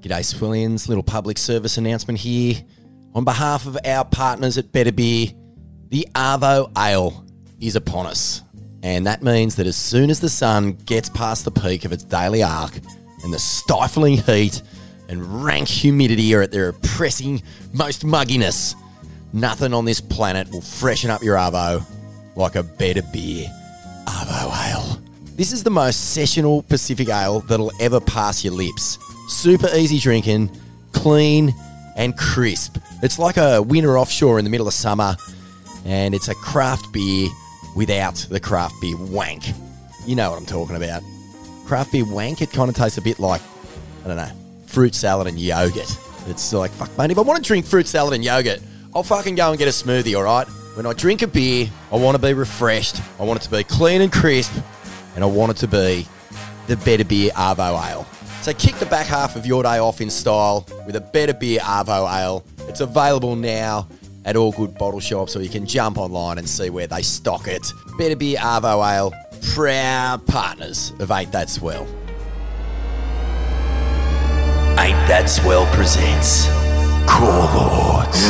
G'day, Swillians. Little public service announcement here. On behalf of our partners at Better Beer, the Arvo Ale is upon us. And that means that as soon as the sun gets past the peak of its daily arc and the stifling heat and rank humidity are at their oppressing most mugginess, nothing on this planet will freshen up your Arvo like a Better Beer Arvo Ale. This is the most sessional Pacific Ale that'll ever pass your lips. Super easy drinking, clean, and crisp. It's like a winter offshore in the middle of summer, and it's a craft beer without the craft beer wank. You know what I'm talking about. Craft beer wank, it kind of tastes a bit like, I don't know, fruit salad and yogurt. It's like, fuck, mate, if I want to drink fruit salad and yogurt, I'll fucking go and get a smoothie, all right? When I drink a beer, I want to be refreshed. I want it to be clean and crisp, and I want it to be the Better Beer Arvo Ale. So kick the back half of your day off in style with a Better Beer Arvo Ale. It's available now at all good bottle shops, or you can jump online and see where they stock it. Better Beer Arvo Ale, proud partners of Ain't That Swell. Ain't That Swell presents Core Lords.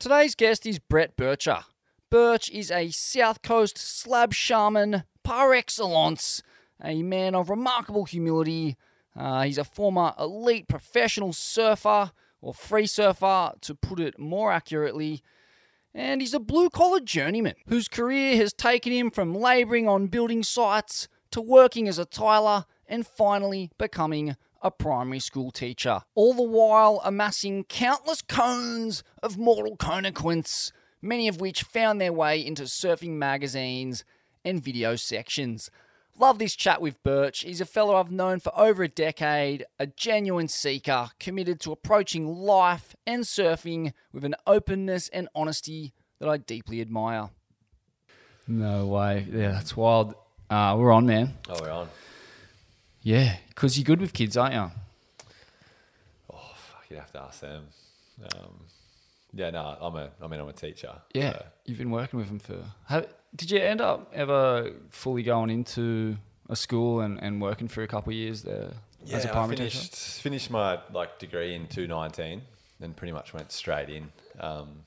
Today's guest is Brett Burcher. Birch is a South Coast slab shaman par excellence, a man of remarkable humility. Uh, he's a former elite professional surfer, or free surfer to put it more accurately. And he's a blue collar journeyman whose career has taken him from labouring on building sites to working as a tiler and finally becoming a primary school teacher, all the while amassing countless cones of mortal conequence, many of which found their way into surfing magazines and video sections. Love this chat with Birch. He's a fellow I've known for over a decade, a genuine seeker, committed to approaching life and surfing with an openness and honesty that I deeply admire. No way. Yeah, that's wild. Uh, we're on, man. Oh, we're on. Yeah, because you're good with kids, aren't you? Oh, fuck, you'd have to ask them. Um, yeah, no, I'm a, I mean, I'm a teacher. Yeah, so- you've been working with them for. Have, did you end up ever fully going into a school and, and working for a couple of years there as a I primary finished, teacher? finished my like degree in 2019 and pretty much went straight in. Um,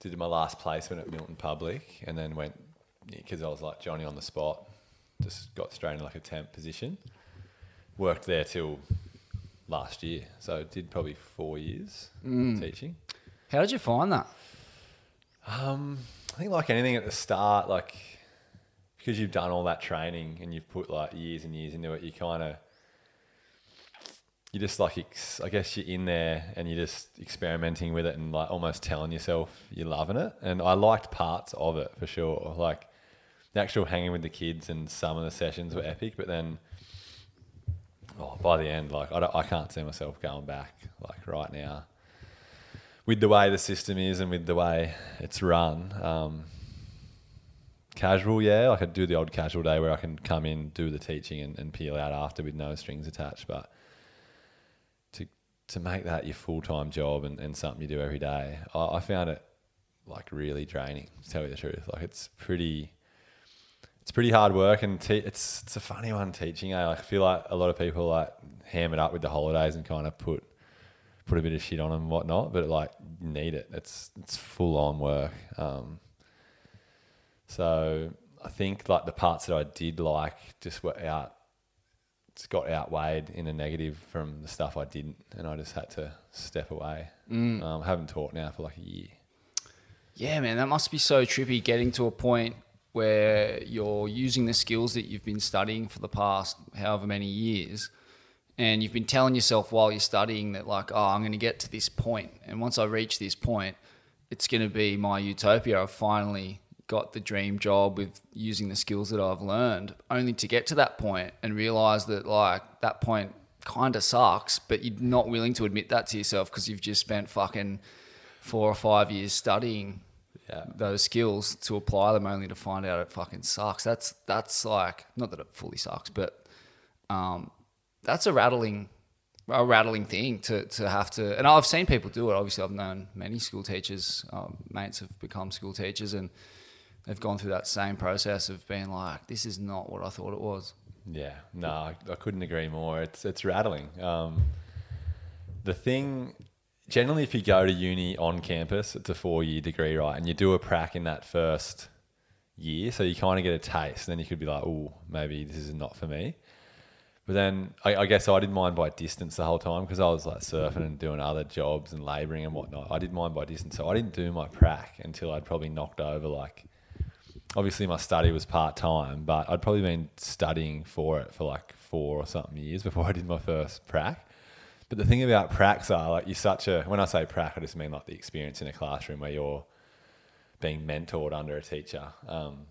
did my last placement at Milton Public and then went because I was like Johnny on the spot. Just got straight in like a temp position. Worked there till last year, so did probably four years Mm. teaching. How did you find that? Um, I think like anything at the start, like because you've done all that training and you've put like years and years into it, you kind of you're just like I guess you're in there and you're just experimenting with it and like almost telling yourself you're loving it. And I liked parts of it for sure, like the actual hanging with the kids and some of the sessions were epic. But then, oh, by the end, like I, I can't see myself going back like right now with the way the system is and with the way it's run, um, casual, yeah. Like I do the old casual day where I can come in, do the teaching, and, and peel out after with no strings attached. But to to make that your full time job and, and something you do every day, I, I found it like really draining. To tell you the truth, like it's pretty. It's pretty hard work, and te- it's it's a funny one teaching. Eh? Like I feel like a lot of people like ham it up with the holidays and kind of put put a bit of shit on them and whatnot, but like need it. It's it's full on work. Um, so I think like the parts that I did like just were out, it's got outweighed in a negative from the stuff I didn't, and I just had to step away. Um, I haven't taught now for like a year. Yeah, man, that must be so trippy getting to a point where you're using the skills that you've been studying for the past however many years. And you've been telling yourself while you're studying that, like, oh, I'm going to get to this. And once I reach this point, it's going to be my utopia. I've finally got the dream job with using the skills that I've learned, only to get to that point and realize that, like, that point kind of sucks, but you're not willing to admit that to yourself because you've just spent fucking four or five years studying Yeah. those skills to apply them only to find out it fucking sucks. That's that's like not that it fully sucks, but um, that's a rattling a rattling thing to to have to. And I've seen people do it. Obviously, I've known many school teachers. Um, mates have become school teachers, and they've gone through that same process of being like, this is not what I thought it was. Yeah, no, I, I couldn't agree more. It's it's rattling. Um, the thing, generally, if you go to uni on campus, it's a four year degree, right? And you do a prac in that first year, so you kind of get a taste. Then you could be like, oh, maybe this is not for me. But then I, I guess I didn't mind by distance the whole time because I was like surfing and doing other jobs and labouring and whatnot. I didn't mind by distance, so I didn't do my prac until I'd probably knocked over like. Obviously, my study was part time, but I'd probably been studying for it for like four or something years before I did my first prac. But the thing about pracs are like you're such a when I say prac, I just mean like the experience in a classroom where you're being mentored under a teacher. Um,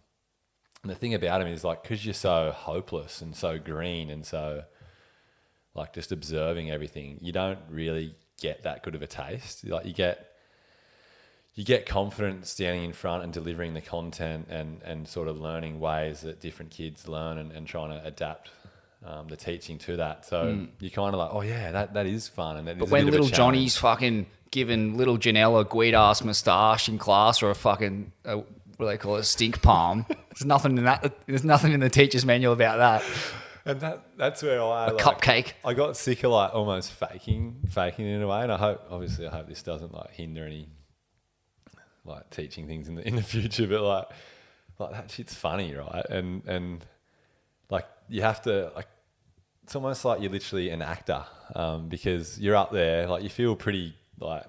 and the thing about him is like because you're so hopeless and so green and so like just observing everything, you don't really get that good of a taste. Like you get you get confident standing in front and delivering the content and and sort of learning ways that different kids learn and, and trying to adapt um, the teaching to that. So you're kind of like, oh yeah, that, that is fun. And that. But a when a little. Johnny's fucking giving little Janelle a guid ass moustache in class or a fucking uh what do they call it, stink palm? there's nothing in that. There's nothing in the teacher's manual about that. And that that's where I A like, cupcake. I got sick of like almost faking faking it in a way, and I hope obviously I hope this doesn't like hinder any like teaching things in the in the future. But like like that shit's funny, right? And and like you have to like it's almost like you're literally an actor um, because you're up there like you feel pretty like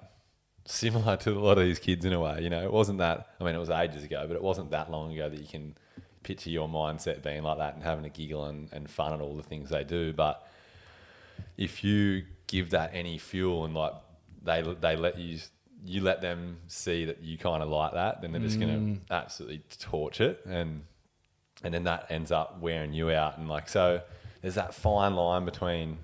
similar to a lot of these kids in a way. You know, it wasn't that. I mean, it was ages ago, but it wasn't that long ago that you can picture your mindset being like that and having a giggle and, and fun at all the things they do. But if you give that any fuel and like they they let you you let them see that you kind of like that, then they're just gonna mm. absolutely torch it and and then that ends up wearing you out and like so there's that fine line between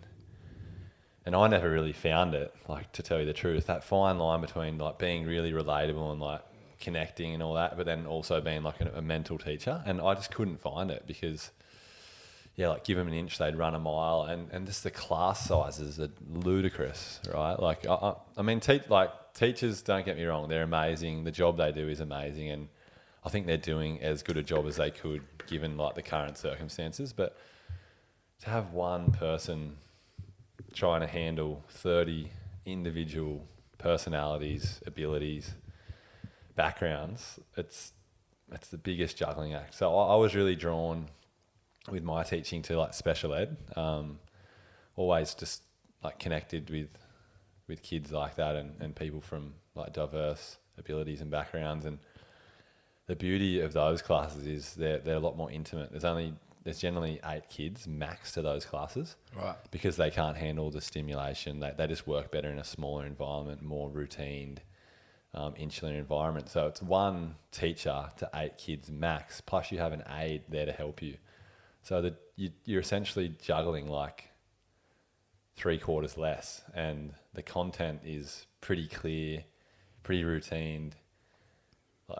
and I never really found it, like to tell you the truth, that fine line between like being really relatable and like connecting and all that, but then also being like a, a mental teacher. And I just couldn't find it because, yeah, like give them an inch, they'd run a mile, and, and just the class sizes are ludicrous, right? Like, I, I, I mean, te- like teachers, don't get me wrong, they're amazing. The job they do is amazing, and I think they're doing as good a job as they could given like the current circumstances. But to have one person trying to handle 30 individual personalities, abilities, backgrounds, it's it's the biggest juggling act. So I, I was really drawn with my teaching to like special ed. Um, always just like connected with with kids like that and, and people from like diverse abilities and backgrounds and the beauty of those classes is they're they're a lot more intimate. There's only there's generally eight kids max to those classes Right. because they can't handle the stimulation. They, they just work better in a smaller environment, more routined, um, insular environment. So it's one teacher to eight kids max, plus you have an aide there to help you. So that you, you're essentially juggling like three quarters less, and the content is pretty clear, pretty routine,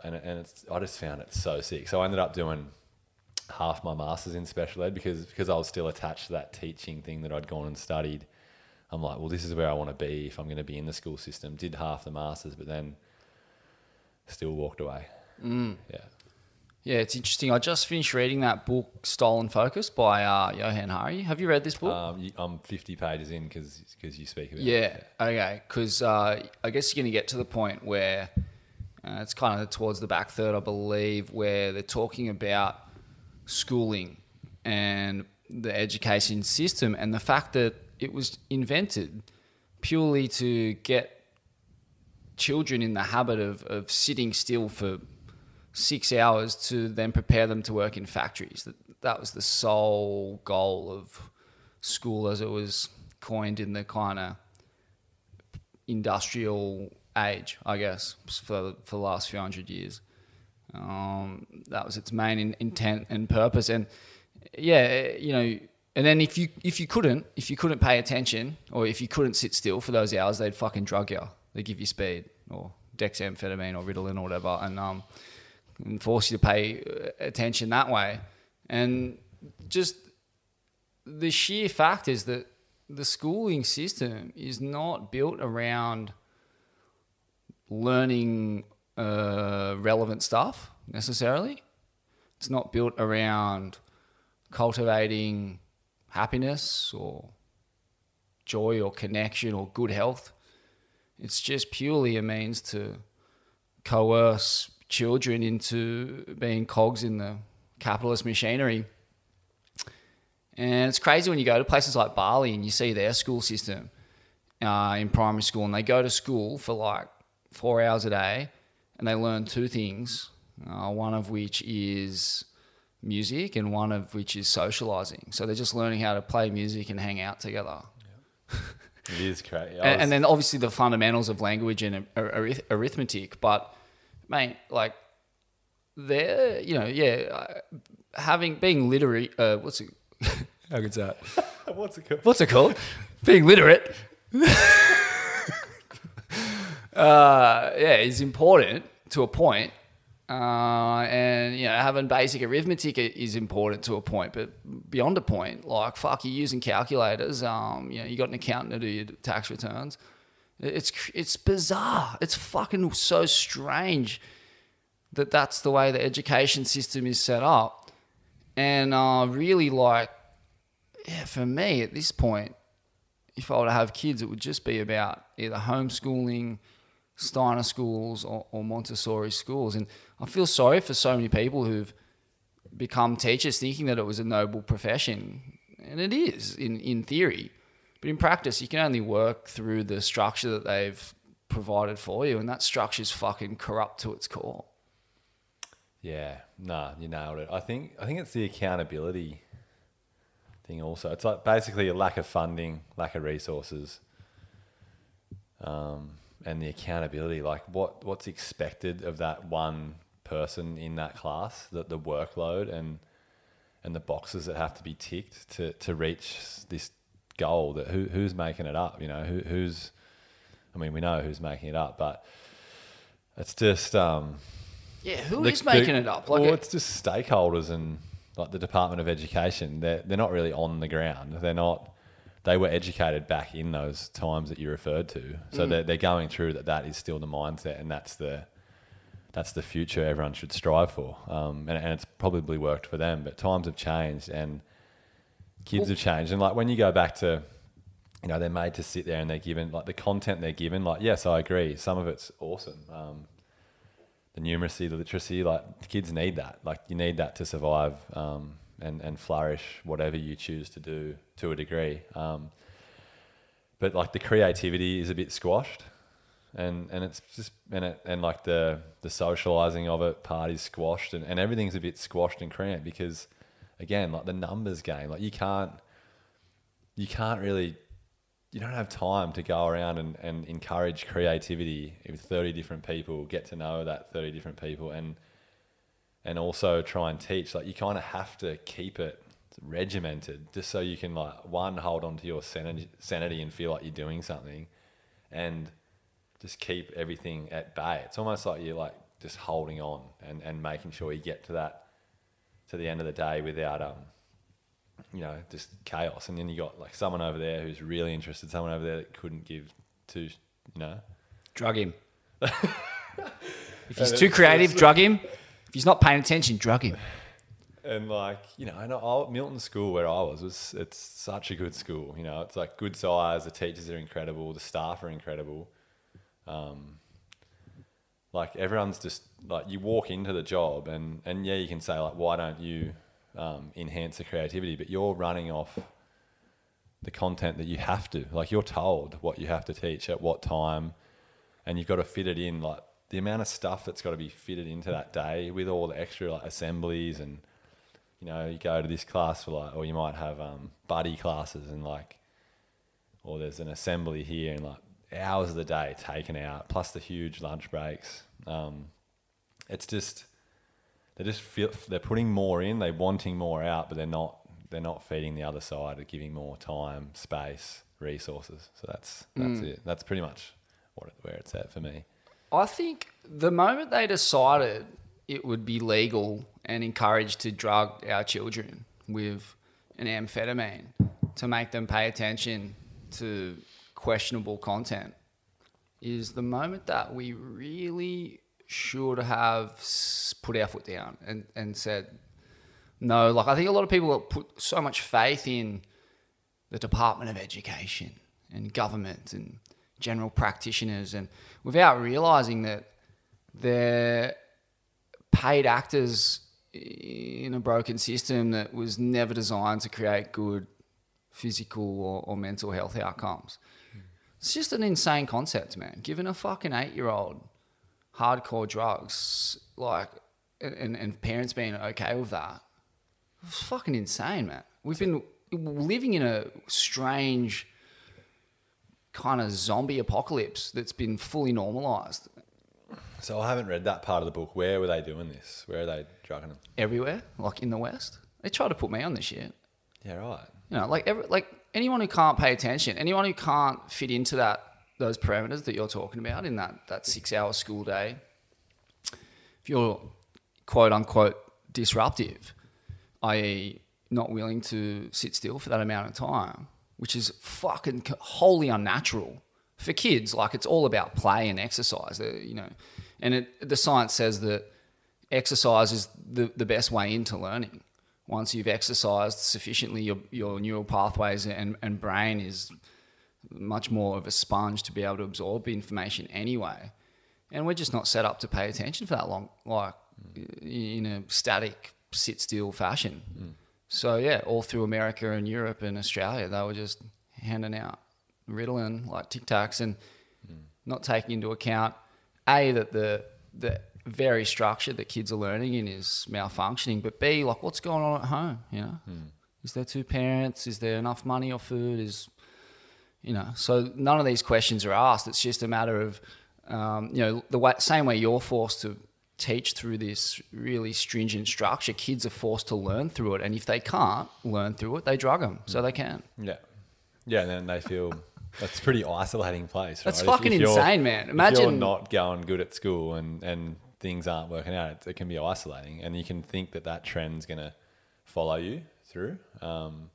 and, and it's, I just found it so sick. So I ended up doing half my masters in special ed because because I was still attached to that teaching thing that I'd gone and studied. I'm like, well, this is where I want to be if I'm going to be in the school system. Did half the masters, but then still walked away. Mm. Yeah. Yeah, it's interesting. I just finished reading that book, Stolen Focus, by uh, Johan Hari. Have you read this book? Um, I'm 50 pages in because you speak about Yeah. it. Yeah, okay. Because uh, I guess you're going to get to the point where uh, it's kind of towards the back third, I believe, where they're talking about schooling and the education system and the fact that it was invented purely to get children in the habit of, of sitting still for six hours to then prepare them to work in factories. That that was the sole goal of school as it was coined in the kind of industrial age, I guess, for for the last few hundred years. Um, that was its main in, intent and purpose. And yeah, you know, and then if you if you couldn't if you couldn't pay attention or if you couldn't sit still for those hours, they'd fucking drug you. They give you speed or dexamphetamine or Ritalin or whatever, and um, and force you to pay uh, attention that way. And just the sheer fact is that the schooling system is not built around learning uh, relevant stuff necessarily. It's not built around cultivating happiness or joy or connection or good health. It's just purely a means to coerce children into being cogs in the capitalist machinery. And it's crazy when you go to places like Bali and you see their school system uh, in primary school, and they go to school for like four hours a day, and they learn two things. Uh, one of which is music, and one of which is socializing. So they're just learning how to play music and hang out together. It is crazy. And, and then obviously the fundamentals of language and ar- arith- arithmetic. But mate, like they're you know yeah, uh, having being literate. Uh, what's it? How good's that? what's it called? What's it called? being literate. uh, yeah, is important to a point. Uh, and you know, having basic arithmetic is important to a point, but beyond a point, like fuck, you're using calculators. Um, you know, you got an accountant to do your tax returns. It's it's bizarre. It's fucking so strange that that's the way the education system is set up, and uh, really like, yeah, for me at this point, if I were to have kids, it would just be about either homeschooling, Steiner schools, or, or Montessori schools. And I feel sorry for so many people who've become teachers thinking that it was a noble profession. And it is in, in theory. But in practice, you can only work through the structure that they've provided for you. And that structure is fucking corrupt to its core. Yeah, nah, you nailed it. I think I think it's the accountability thing also. It's like basically a lack of funding, lack of resources, um, and the accountability. Like what what's expected of that one person in that class, that the workload and and the boxes that have to be ticked to to reach this goal. That who who's making it up? You know, who who's I mean, we know who's making it up, but it's just um, Yeah, who the- is making the- it up? Like, well, it's just stakeholders and like the Department of Education. They're they're not really on the ground. They're not. They were educated back in those times that you referred to, so Mm. they're they're going through that. That is still the mindset, and that's the that's the future everyone should strive for. Um, and, and it's probably worked for them, but times have changed and kids have changed. And like when you go back to, you know, they're made to sit there and they're given like the content they're given. Like, yes, I agree. Some of it's awesome. Um, the numeracy, the literacy, like the kids need that. Like you need that to survive um, and and flourish, whatever you choose to do to a degree. Um, but like the creativity is a bit squashed, and and it's just and it and like the the socializing of it, parties squashed, and, and everything's a bit squashed and cramped because, again, like the numbers game, like you can't you can't really you don't have time to go around and, and encourage creativity with 30 different people, get to know that 30 different people and and also try and teach. Like you kind of have to keep it regimented just so you can like one hold on to your sanity, sanity and feel like you're doing something and just keep everything at bay. It's almost like you're like just holding on and, and making sure you get to that to the end of the day without um you know, just chaos. And then you got like someone over there who's really interested, someone over there that couldn't give two, you know. drug him. if he's too creative, drug him. If he's not paying attention, drug him. And like, you know, and Milton School where I was was it's such a good school. You know, it's like good size. The teachers are incredible. The staff are incredible. Um, like everyone's just like you walk into the job and and yeah, you can say like, why don't you um, enhance the creativity? But you're running off the content that you have to. Like you're told what you have to teach at what time, and you've got to fit it in. Like the amount of stuff that's got to be fitted into that day with all the extra like assemblies and you know you go to this class for like or you might have um, buddy classes and like or there's an assembly here and like hours of the day taken out plus the huge lunch breaks. Um, it's just they're just feel they're putting more in they're wanting more out but they're not they're not feeding the other side of giving more time space resources. So that's that's it. That's pretty much what, where it's at for me I think the moment they decided it would be legal and encouraged to drug our children with an amphetamine to make them pay attention to questionable content is the moment that we really should have put our foot down and, and said, no, like I think a lot of people put so much faith in the Department of Education and government and general practitioners, and without realizing that they're paid actors in a broken system that was never designed to create good physical or, or mental health outcomes. Hmm. It's just an insane concept, man. Giving a fucking eight year old hardcore drugs, like, and, and parents being okay with that, it's fucking insane, man. We've been living in a strange kind of zombie apocalypse that's been fully normalized So I haven't read that part of the book. Where were they doing this? Where are they drugging them? everywhere, like in the West. They try to put me on this shit. Yeah, right. You know, like every, like anyone who can't pay attention, anyone who can't fit into that those parameters that you're talking about in that that six hour school day, if you're quote unquote disruptive, i.e., not willing to sit still for that amount of time, which is fucking wholly unnatural for kids. Like it's all about play and exercise, uh, you know, and it, the science says that exercise is the, the best way into learning. Once you've exercised sufficiently, your, your neural pathways and, and brain is much more of a sponge to be able to absorb information anyway. And we're just not set up to pay attention for that long, like in a static, sit still fashion. So, yeah, all through America and Europe and Australia, they were just handing out Ritalin, like Tic Tacs, and not taking into account, A, that the, the very structure that kids are learning in is malfunctioning, but B, like what's going on at home, you know? Is there two parents? Is there enough money or food? Is you know so none of these questions are asked it's just a matter of um, you know the way, same way you're forced to teach through this really stringent structure kids are forced to learn through it and if they can't learn through it they drug them so they can Yeah. Yeah, and then they feel that's a pretty isolating place. That's right? If- fucking if insane, man. if you're not going good at school and, and things aren't working out, it, it can be isolating. And you can think that that trend's going to follow you through. Um,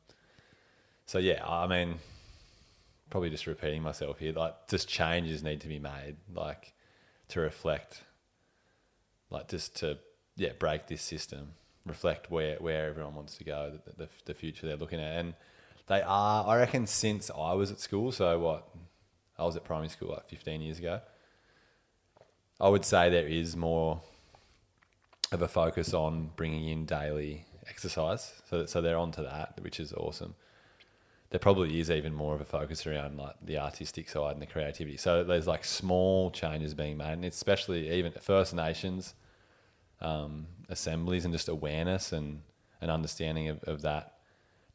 so, yeah, I mean, probably just repeating myself here, like, just changes need to be made, like, to reflect, like, just to, yeah, break this system, reflect where, where everyone wants to go, the, the, the future they're looking at. And they are, I reckon, since I was at school, so what, I was at primary school like 15 years ago, I would say there is more of a focus on bringing in daily exercise. So, so they're onto that, which is awesome. There probably is even more of a focus around like the artistic side and the creativity. So there's like small changes being made, and especially even First Nations um, assemblies and just awareness and an understanding of, of that.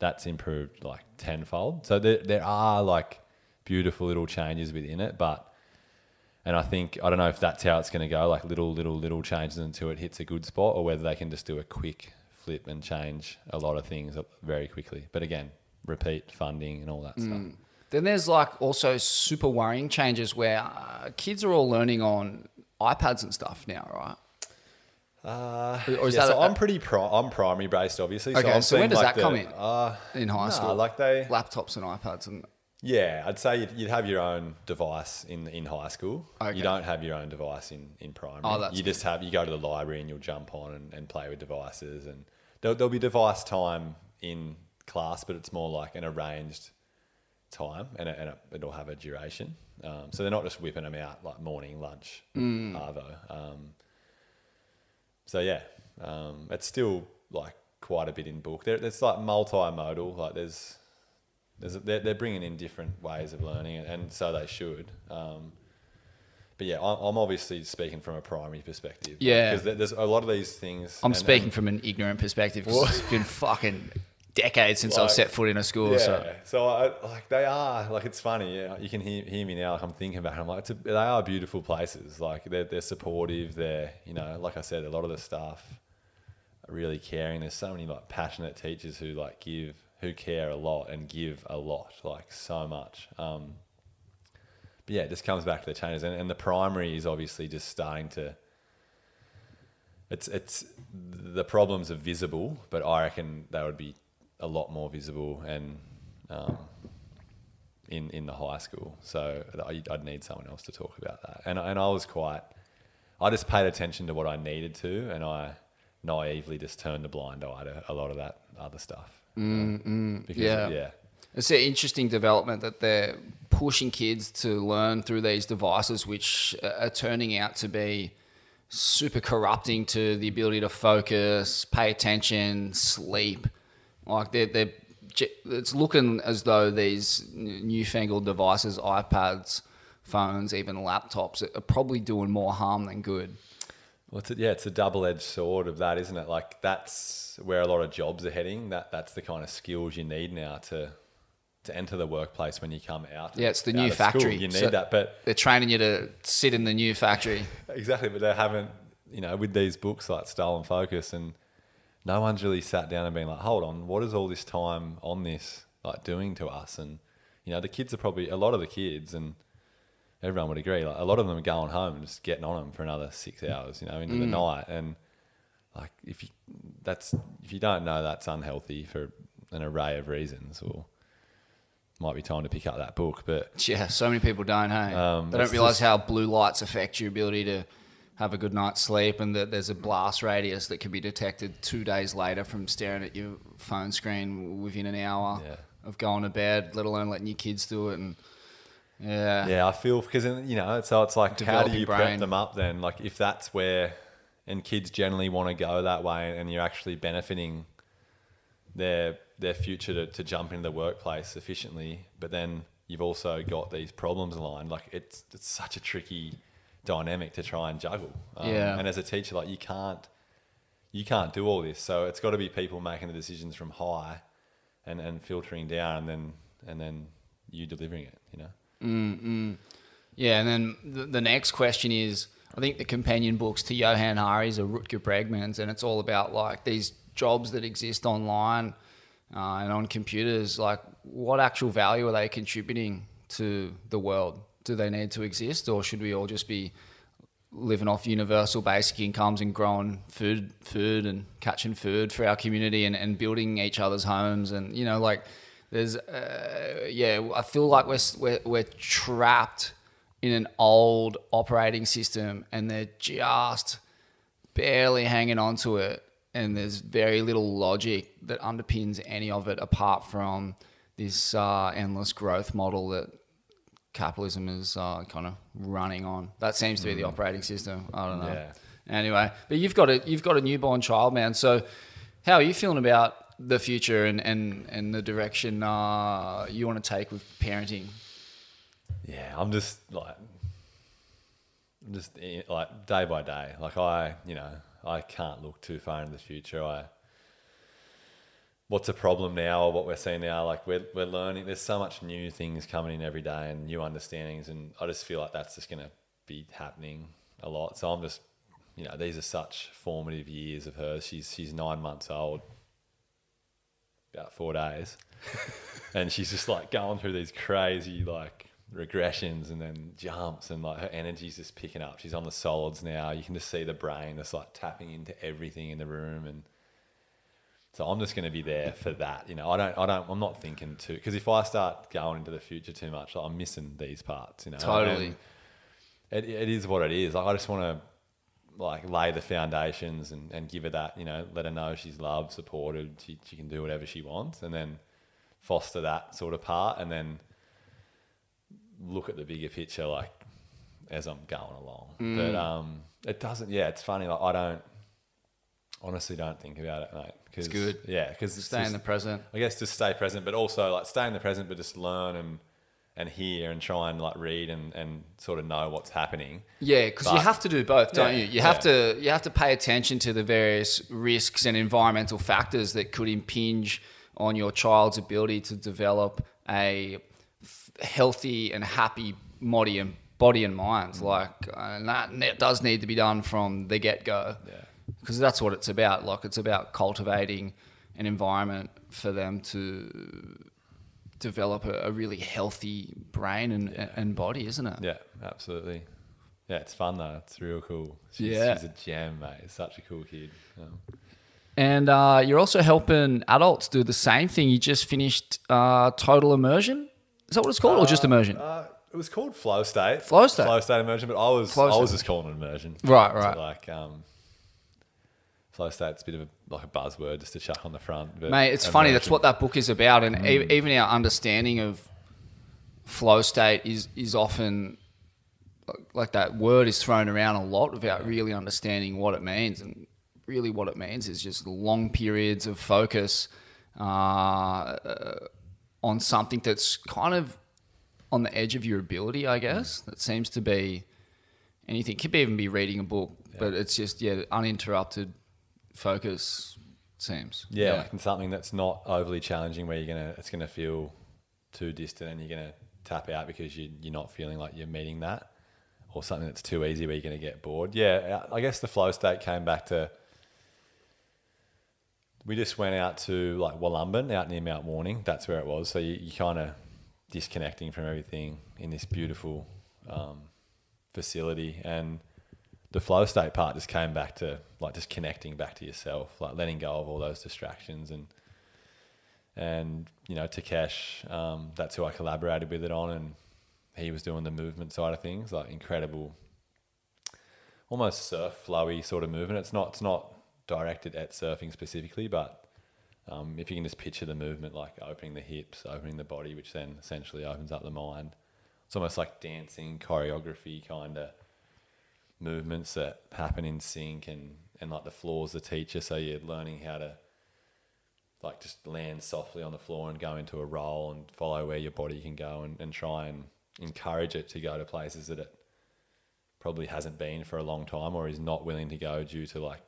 That's improved like tenfold. So there, there are like beautiful little changes within it, but and I think I don't know if that's how it's going to go, like little, little, little changes until it hits a good spot, or whether they can just do a quick flip and change a lot of things very quickly. But again, repeat funding and all that stuff. Then there's like also super worrying changes where uh, kids are all learning on iPads and stuff now, right? Uh, Or is yeah, that so a- I'm pretty pro- I'm primary based, obviously. Okay, I'm so when does like, that come in? Uh, In high nah, school, like they, laptops and iPads and yeah, I'd say you'd, you'd have your own device in in high school. Okay. You don't have your own device in in primary. Oh, that's you just have you go to the library and you'll jump on and, and play with devices, and there'll, there'll be device time in class, but it's more like an arranged time, and, it, and it, it'll have a duration. Um, so they're not just whipping them out like morning, lunch, Mm. arvo. Um, so yeah, um, it's still like quite a bit in book. There, it's like multimodal. Like there's, there's they're, they're bringing in different ways of learning, and, and so they should. Um, but yeah, I'm, I'm obviously speaking from a primary perspective. Yeah. because there's a lot of these things. I'm and- speaking and- from an ignorant perspective 'cause it's been fucking decades since I've set foot in a school. Yeah, So so I, like they are like it's funny. Yeah, you can hear, hear me now. Like I'm thinking about. It. I'm like it's a, they are beautiful places. Like they're they're supportive. They're you know like I said, a lot of the staff are really caring. There's so many like passionate teachers who like give who care a lot and give a lot, like so much. Um, but yeah, it just comes back to the changes, and, and the primary is obviously just starting to. It's it's the problems are visible, but I reckon they would be a lot more visible and um, in in the high school. So I'd, I'd need someone else to talk about that. And and I was quite, I just paid attention to what I needed to, and I naively just turned a blind eye to a lot of that other stuff. Mm, because, yeah. yeah, It's an interesting development that they're pushing kids to learn through these devices, which are turning out to be super corrupting to the ability to focus, pay attention, sleep. Like they're, they're it's looking as though these newfangled devices, iPads, phones, even laptops, are probably doing more harm than good. Well, it's a, yeah, it's a double-edged sword of that, isn't it? Like that's where a lot of jobs are heading. That that's the kind of skills you need now to to enter the workplace when you come out. Yeah, it's the new of school. factory. You need So that, but They're training you to sit in the new factory. exactly. But they haven't, you know, with these books like Stolen Focus, and no one's really sat down and been like, hold on, what is all this time on this like doing to us? And you know, the kids are probably a lot of the kids and everyone would agree. Like a lot of them are going home and just getting on them for another six hours, you know, into the night. And like if you that's if you don't know that's unhealthy for an array of reasons, or might be time to pick up that book. But Yeah, so many people don't, hey? Um, they don't realize just- how blue lights affect your ability to have a good night's sleep and that there's a blast radius that can be detected two days later from staring at your phone screen within an hour Yeah. of going to bed, let alone letting your kids do it. And yeah, yeah, I feel because you know, so it's like how do you brain. prep them up then? Like if that's where, and kids generally want to go that way, and you're actually benefiting their their future to, to jump into the workplace efficiently, but then you've also got these problems aligned. Like it's it's such a tricky dynamic to try and juggle. Um, Yeah. And as a teacher, like you can't you can't do all this. So it's got to be people making the decisions from high, and and filtering down, and then and then you delivering it. You know. Yeah, and then the, the next question is I think the companion books to Johan Hari's are Rutger Bregman's, and it's all about like these jobs that exist online uh, and on computers. Like, what actual value are they contributing to the world? Do they need to exist, or should we all just be living off universal basic incomes and growing food, food and catching food for our community and, and building each other's homes? And you know, like, there's, uh, yeah, I feel like we're we're, we're trapped in an old operating system and they're just barely hanging on to it and there's very little logic that underpins any of it apart from this uh, endless growth model that capitalism is uh, kind of running on that seems to be the operating system i don't know Yeah. anyway but you've got a you've got a newborn child man so how are you feeling about the future and and, and the direction uh, you want to take with parenting Yeah, I'm just like, I'm just eh, like day by day. Like I, you know, I can't look too far into the future. I, what's a problem now or what we're seeing now? Like we're we're learning. There's so much new things coming in every day and new understandings, and I just feel like that's just going to be happening a lot. So I'm just, you know, these are such formative years of hers. She's she's nine months old, about four days and she's just like going through these crazy like regressions and then jumps and like her energy's just picking up she's on the solids now you can just see the brain that's like tapping into everything in the room and so i'm just going to be there for that you know i don't i don't i'm not thinking too because if i start going into the future too much like, i'm missing these parts you know Totally. And it, it is what it is like i just want to like lay the foundations and, and give her that, you know, let her know she's loved, supported, she, she can do whatever she wants, and then foster that sort of part, and then look at the bigger picture, like as I'm going along. But um, it doesn't. Yeah, it's funny. Like I don't honestly don't think about it, mate. Cause, It's good. Yeah, because stay in the present I guess just stay present, but also like stay in the present, but just learn and and hear and try and like read and, and sort of know what's happening. Yeah, because you have to do both, don't Yeah, you? You have yeah. to you have to pay attention to the various risks and environmental factors that could impinge on your child's ability to develop a f- healthy and happy body and body and mind. Like, uh, and that does need to be done from the get go. Yeah. Because that's what it's about. Like, it's about cultivating an environment for them to develop a, a really healthy brain and, and body, isn't it? Yeah, absolutely. Yeah, it's fun though. It's real cool. She's, Yeah. she's a gem, mate. Such a cool kid. Um, And uh, you're also helping adults do the same thing. You just finished uh, Total Immersion. Is that what it's called, or just immersion? uh, it was called flow state. Flow state. Flow state immersion, but I was Flow I was state. just calling it immersion. Right, So, right. like um, flow state's a bit of a, like a buzzword just to chuck on the front. But Mate, it's funny. That's what that book is about, and e- Mm. even our understanding of flow state is is often like- that word is thrown around a lot without really understanding what it means. And really, what it means is just long periods of focus uh, uh, on something that's kind of on the edge of your ability. I guess that seems to be anything. It Could be even be reading a book, but it's just yeah, uninterrupted focus. Seems Yeah, like something that's not overly challenging where you're gonna it's gonna feel too distant and you're gonna tap out because you you're not feeling like you're meeting that, or something that's too easy where you're gonna get bored. Yeah, I guess the flow state came back to. We just went out to like Wollumbin, out near Mount Warning. That's where it was. So you, you kind of disconnecting from everything in this beautiful um, facility, and the flow state part just came back to like just connecting back to yourself, like letting go of all those distractions and and you know Takesh, um, that's who I collaborated with it on, and he was doing the movement side of things, like incredible, almost surf flowy sort of movement. It's not it's not directed at surfing specifically, but um, if you can just picture the movement, like opening the hips, opening the body, which then essentially opens up the mind. It's almost like dancing choreography kind of movements that happen in sync and, and like the floor's the teacher so you're learning how to like just land softly on the floor and go into a roll and follow where your body can go and, and try and encourage it to go to places that it probably hasn't been for a long time or is not willing to go due to like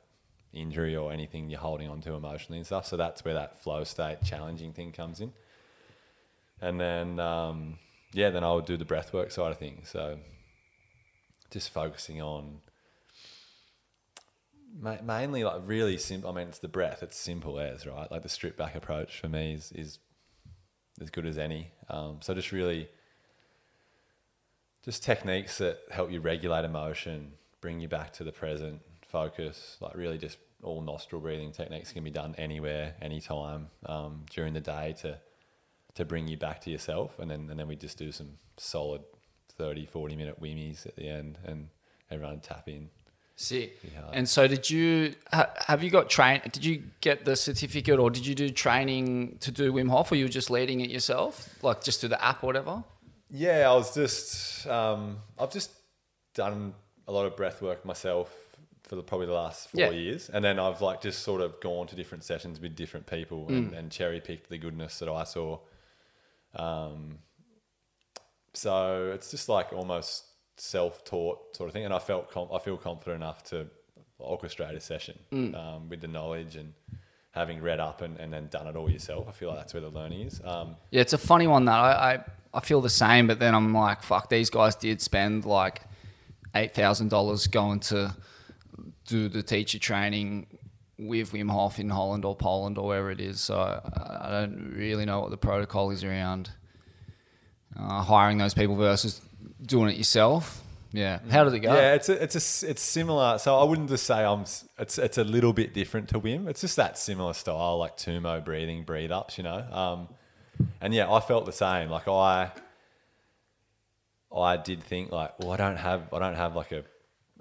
injury or anything you're holding on to emotionally and stuff. So that's where that flow state challenging thing comes in. And then um, yeah then i would do the breath work side of things. So just focusing on ma- mainly like really simple. I mean, it's the breath. It's simple as right. Like the strip back approach for me is is as good as any. Um, so just really, just techniques that help you regulate emotion, bring you back to the present, focus. Like really, just all nostril breathing techniques can be done anywhere, anytime um, during the day to to bring you back to yourself, and then and then we just do some solid 30, 40 minute wimmies at the end, and everyone tap in. Sick. And so, did you ha, have you got train? Did you get the certificate, or did you do training to do Wim Hof, or you were just leading it yourself, like just through the app or whatever? Yeah, I was just um, I've just done a lot of breath work myself for the, probably the last four Yeah. years, and then I've like just sort of gone to different sessions with different people and, and cherry picked the goodness that I saw. Um, so it's just like almost self-taught sort of thing, and I felt com- I feel confident enough to orchestrate a session um, with the knowledge and having read up and, and then done it all yourself. I feel like that's where the learning is. Um, Yeah, it's a funny one that I, I I feel the same, but then I'm like, fuck, these guys did spend like eight thousand dollars going to do the teacher training with Wim Hof in Holland or Poland or wherever it is. So I, I don't really know what the protocol is around uh, hiring those people versus doing it yourself. Yeah, how did it go? Yeah, it's a, it's a, it's similar. So I wouldn't just say I'm. It's it's a little bit different to Wim. It's just that similar style, like Tummo breathing, breathe ups, you know. Um, and yeah, I felt the same. Like I, I did think like, well, I don't have I don't have like a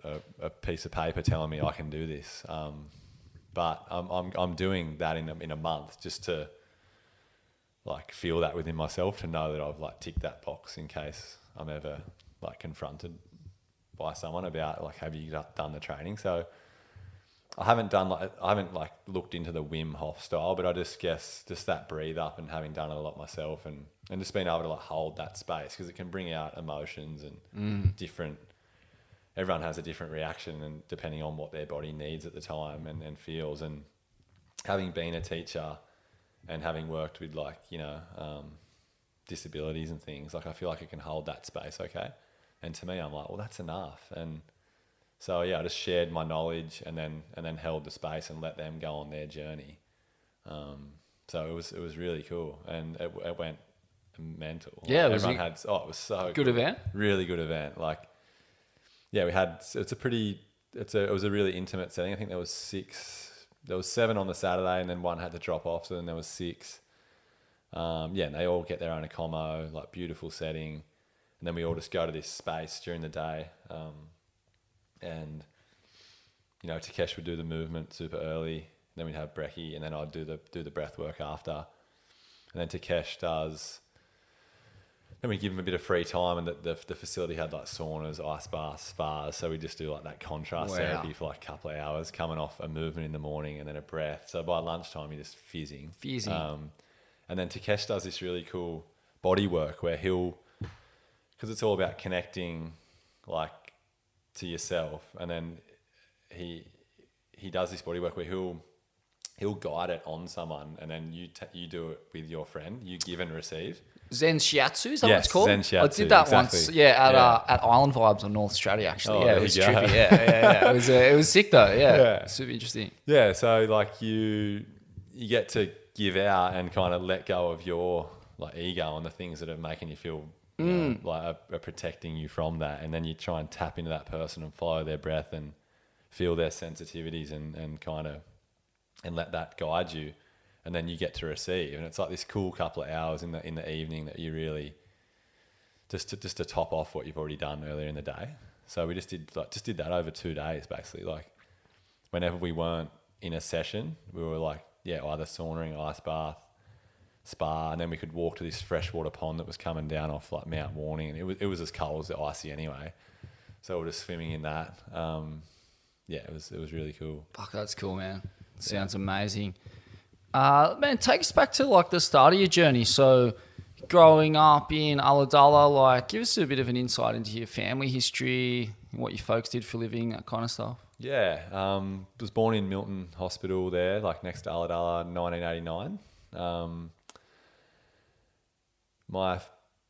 a, a piece of paper telling me I can do this. Um, but I'm I'm I'm doing that in a, in a month just to like feel that within myself to know that I've like ticked that box in case I'm ever like confronted by someone about like have you done the training? So I haven't done like I haven't like looked into the Wim Hof style but I just guess just that breathe up and having done it a lot myself and and just being able to like hold that space because it can bring out emotions and mm. different everyone has a different reaction and depending on what their body needs at the time and, and feels. And having been a teacher and having worked with like you know um, disabilities and things like i feel like i can hold that space okay and to me i'm like well that's enough and so yeah i just shared my knowledge and then and then held the space and let them go on their journey um, so it was it was really cool and it, it went mental Yeah, was everyone had oh it was so good cool. event? really good event like yeah, we had. It's a pretty. It's a. It was a really intimate setting. I think there was six. There was seven on the Saturday, and then one had to drop off. So then there was six. Um, yeah, and they all get their own accomo, like beautiful setting. and then we all just go to this space during the day, um, and you know, Takesh would do the movement super early. Then we'd have brekkie, and then I'd do the do the breath work after. And then Takesh does. Then we give him a bit of free time, and the, the, the facility had like saunas, ice baths, spas. So we just do like that contrast Wow. therapy for like a couple of hours, coming off a movement in the morning and then a breath. So by lunchtime, you're just fizzing. Fizzing. Um, and then Takesh does this really cool body work where he'll, because it's all about connecting, like to yourself, and then he he does this body work where he'll he'll guide it on someone, and then you ta you do it with your friend. You give and receive. Zen Shiatsu, is that what it's called? Zen Shiatsu, I did that once, yeah, at, Yeah. Uh, at Island Vibes on North Australia, actually. Oh, yeah, it was trippy. Yeah, yeah, yeah. It was, uh, it was sick though. Yeah. Yeah. super interesting. Yeah, so like you you get to give out and kind of let go of your like ego and the things that are making you feel you know, like are, are protecting you from that, and then you try and tap into that person and follow their breath and feel their sensitivities and and kind of and let that guide you, and then you get to receive, and it's like this cool couple of hours in the in the evening that you really just to just to top off what you've already done earlier in the day. So we just did like just did that over two days basically, like whenever we weren't in a session, we were like, yeah, either saunering, ice bath, spa, and then we could walk to this freshwater pond that was coming down off like Mount Warning, and it was it was as cold as the icy anyway. So we're just swimming in that. Um, yeah, it was it was really cool. Fuck, that's cool, man. Sounds amazing. Uh, man, take us back to like the start of your journey. So, growing up in Ulladulla, like, give us a bit of an insight into your family history, what your folks did for living, that kind of stuff. Yeah, um, was born in Milton Hospital there, like next to Ulladulla, 1989. Um, my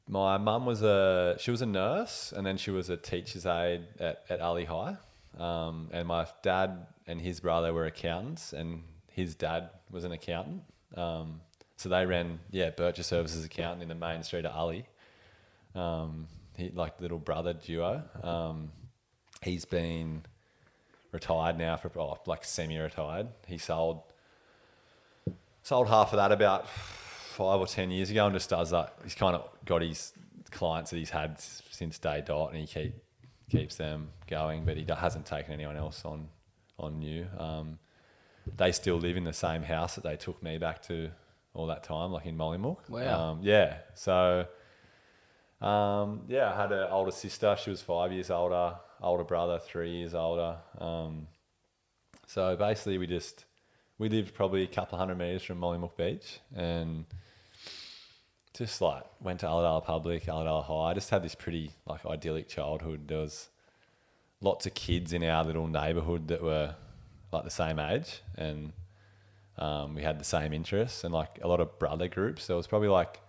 my mum was a she was a nurse, and then she was a teacher's aide at at Ali High. Um, and my dad and his brother were accountants, and his dad was an accountant. Um, so they ran yeah Burcher Services accountant in the main street of Ali. Um, he like little brother duo. Um, he's been retired now for oh, like semi-retired. He sold sold half of that about five or ten years ago, and just does that. He's kind of got his clients that he's had since day dot, and he keep keeps them going. But he hasn't taken anyone else on on new. Um, they still live in the same house that they took me back to all that time, like in Mollymook. Wow. Um, yeah. So um, yeah, I had an older sister. She was five years older. Older brother, three years older. Um, so basically, we just we lived probably a couple hundred meters from Mollymook Beach, and just like went to Ulladulla Public, Ulladulla High. I just had this pretty like idyllic childhood. There was lots of kids in our little neighbourhood that were like the same age, and um, we had the same interests, and like a lot of brother groups. There was probably like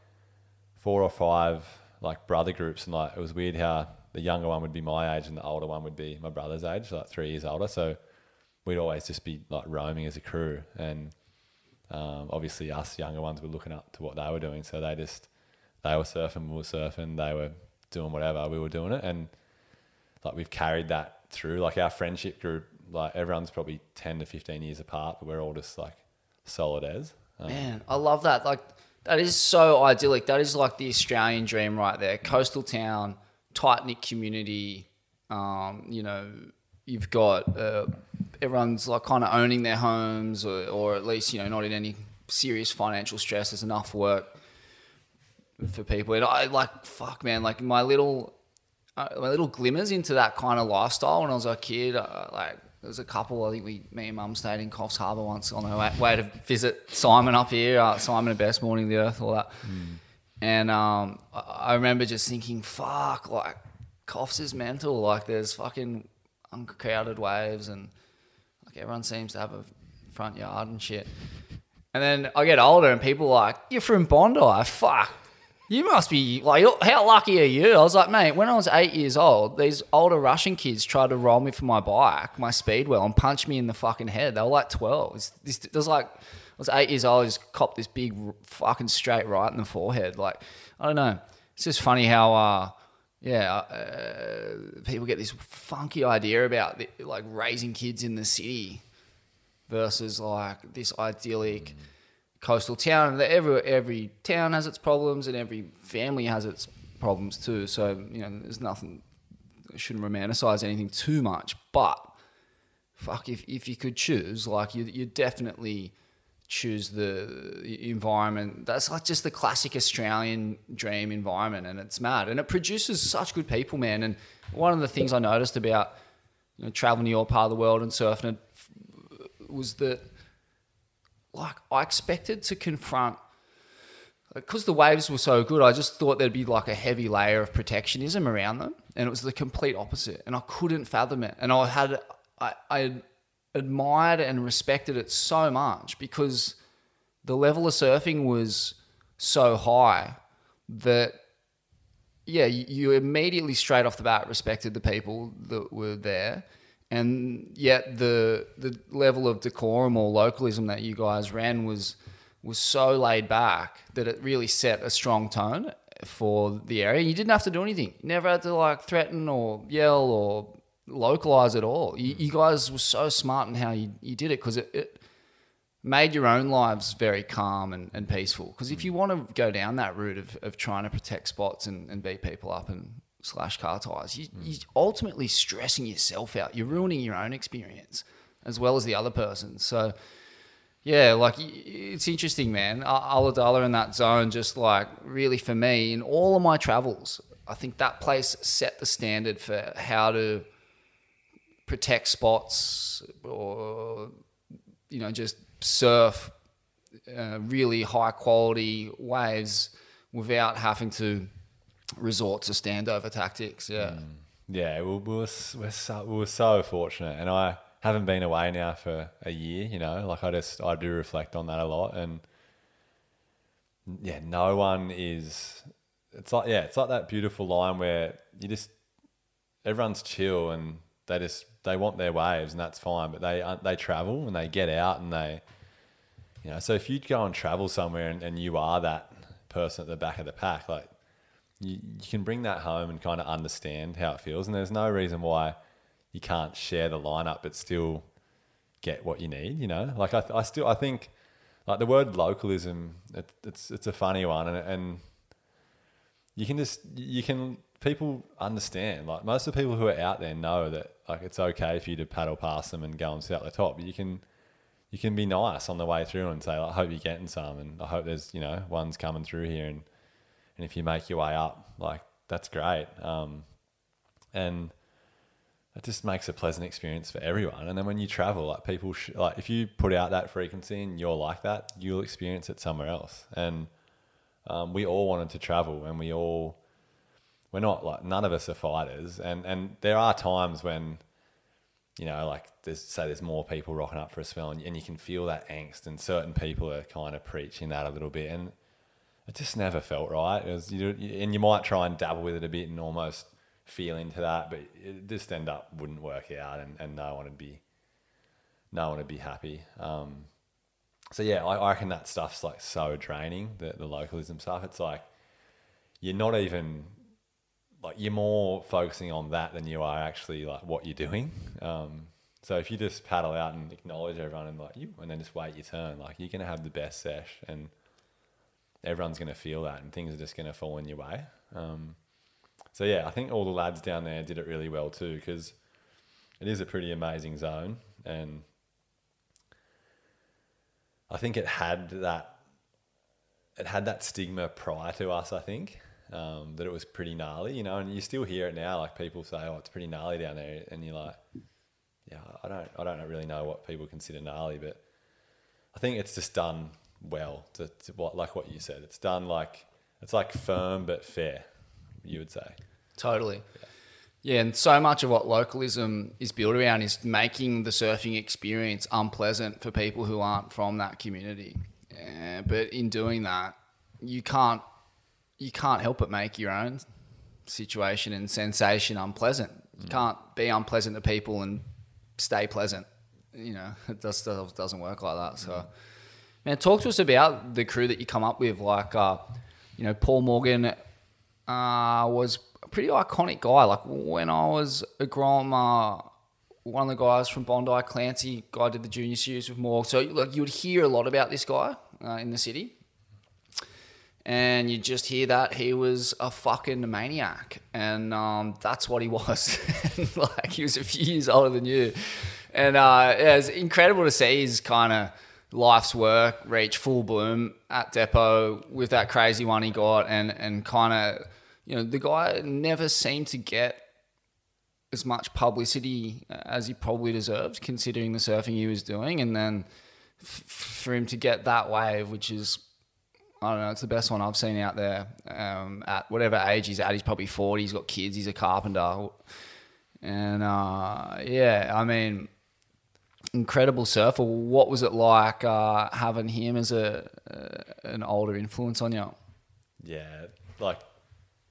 four or five like brother groups, and like it was weird how the younger one would be my age and the older one would be my brother's age, like three years older. So we'd always just be like roaming as a crew, and um, obviously us younger ones were looking up to what they were doing. So they just they were surfing, we were surfing, they were doing whatever, we were doing it, and like we've carried that through. Like our friendship group, like everyone's probably ten to fifteen years apart, but we're all just like solid as. Um, Man, I love that. Like, that is so idyllic. That is like the Australian dream right there. Coastal town, tight knit community. Um, you know, you've got uh, everyone's like kind of owning their homes, or, or at least you know not in any serious financial stress. There's enough work for people. And I like fuck, man. Like my little uh, my little glimmers into that kind of lifestyle when I was a kid. Uh, like there was a couple. I think we, me and Mum stayed in Coffs Harbour once on our way, way to visit Simon up here. Uh, Simon and Best Morning the Earth, all that. And um, I, I remember just thinking, fuck, like Coffs is mental. Like there's fucking uncrowded waves and like everyone seems to have a front yard and shit. And then I get older and people are like, you're from Bondi. Fuck. You must be like, how lucky are you? I was like, mate, when I was eight years old, these older Russian kids tried to roll me for my bike, my speedwell, and punch me in the fucking head. They were like 12. It's, this, it was like, I was eight years old, I just copped this big fucking straight right in the forehead. Like, I don't know. It's just funny how, uh, yeah, uh, people get this funky idea about the, like raising kids in the city versus like this idyllic coastal town. Every every town has its problems and every family has its problems too. So you know, there's nothing. Shouldn't romanticize anything too much, but fuck, if if you could choose, like you you definitely choose the environment. That's like just the classic Australian dream environment, and it's mad, and it produces such good people, man. And one of the things I noticed about you know, traveling to your part of the world and surfing it was that like I expected to confront because the waves were so good, I just thought there'd be like a heavy layer of protectionism around them, and it was the complete opposite. And I couldn't fathom it. And I had, I, I admired and respected it so much because the level of surfing was so high that, yeah, you, you immediately straight off the bat respected the people that were there. And yet the the level of decorum or localism that you guys ran was was so laid back that it really set a strong tone for the area. You didn't have to do anything. You never had to like threaten or yell or localize at all. You, you guys were so smart in how you, you did it because it, it made your own lives very calm and, and peaceful. Because if you want to go down that route of, of trying to protect spots and, and beat people up and slash car tires, you, you're ultimately stressing yourself out. You're ruining your own experience as well as the other person. So yeah, like it's interesting, man. Ulladulla in that zone, just like really for me, in all of my travels, I think that place set the standard for how to protect spots or, you know, just surf uh, really high quality waves without having to resort to standover tactics. Yeah. Mm. Yeah, we, we, were, we're so, we were so fortunate. And I, haven't been away now for a year, you know, like I just, I do reflect on that a lot. And yeah, no one is, it's like, yeah, it's like that beautiful line where you just, everyone's chill and they just, they want their waves and that's fine, but they, they travel and they get out and they, you know, so if you go and travel somewhere and, and you are that person at the back of the pack, like you, you can bring that home and kind of understand how it feels. And there's no reason why, you can't share the lineup but still get what you need. You know, like I, I still I think like the word localism it, it's it's a funny one and and you can just you can people understand like most of the people who are out there know that like it's okay for you to paddle past them and go and sit at the top but you can you can be nice on the way through and say like, I hope you're getting some and I hope there's you know ones coming through here and and if you make your way up like that's great um, and that just makes a pleasant experience for everyone. And then when you travel, like people, sh- like if you put out that frequency and you're like that, you'll experience it somewhere else. And um, we all wanted to travel, and we all, we're not like none of us are fighters, and and there are times when, you know, like there's say there's more people rocking up for a spell, and, and you can feel that angst, and certain people are kind of preaching that a little bit, and it just never felt right. Was, you, and you might try and dabble with it a bit and almost feel into that, but it just end up wouldn't work out, and, and no one would be no one would be happy. Um, so yeah, I, I, reckon that stuff's like so draining. The the localism stuff. It's like you're not even like you're more focusing on that than you are actually like what you're doing. Um, so if you just paddle out and acknowledge everyone and like you, and then just wait your turn, like you're gonna have the best sesh, and everyone's gonna feel that, and things are just gonna fall in your way. Um, so yeah, I think all the lads down there did it really well too because it is a pretty amazing zone, and I think it had that it had that stigma prior to us. I think um, that it was pretty gnarly, you know, and you still hear it now. Like people say, "Oh, it's pretty gnarly down there," and you're like, "Yeah, I don't, I don't really know what people consider gnarly, but I think it's just done well. To, to what, like what you said, it's done like it's like firm but fair you would say. Totally. Yeah. yeah, and so much of what localism is built around is making the surfing experience unpleasant for people who aren't from that community. Yeah, but in doing that, you can't you can't help but make your own situation and sensation unpleasant. You mm. can't be unpleasant to people and stay pleasant. You know, it just doesn't work like that. So, mm. Man, talk to us about the crew that you come up with. Like, uh, you know, Paul Morgan uh, was a pretty iconic guy. Like when I was a Grom, uh, one of the guys from Bondi, Clancy, guy did the junior series with Morg. So like you would hear a lot about this guy uh, in the city. and you just hear that he was a fucking maniac, and um, that's what he was. like he was a few years older than you, and uh, yeah, it's incredible to see his kind of life's work reach full bloom at Depot with that crazy one he got, and and kind of you know the guy never seemed to get as much publicity as he probably deserved, considering the surfing he was doing, and then f- for him to get that wave, which is I don't know, it's the best one I've seen out there. Um, at whatever age he's at, he's probably forty. He's got kids. He's a carpenter, and uh, yeah, I mean, incredible surfer. What was it like uh, having him as a uh, an older influence on you? Yeah, like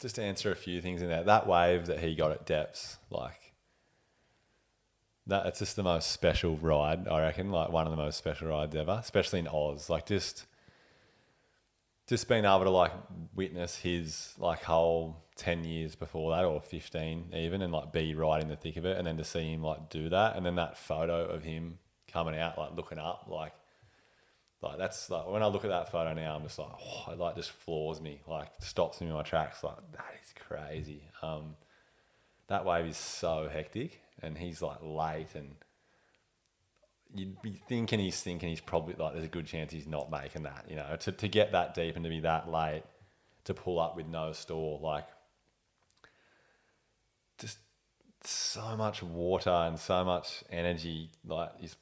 just to answer a few things in that That wave that he got at depths, like that, it's just the most special ride. I reckon, like one of the most special rides ever, especially in Oz. Like just, just being able to like witness his like whole ten years before that, or fifteen even, and like be right in the thick of it, and then to see him like do that, and then that photo of him coming out like looking up, like like that's like when I look at that photo now, I'm just like, oh, it like just floors me, like stops me in my tracks. Like that is crazy. Um, that wave is so hectic, and he's like late, and you'd be thinking he's thinking he's probably like there's a good chance he's not making that. You know, to to get that deep and to be that late, to pull up with no store, like just so much water and so much energy, like is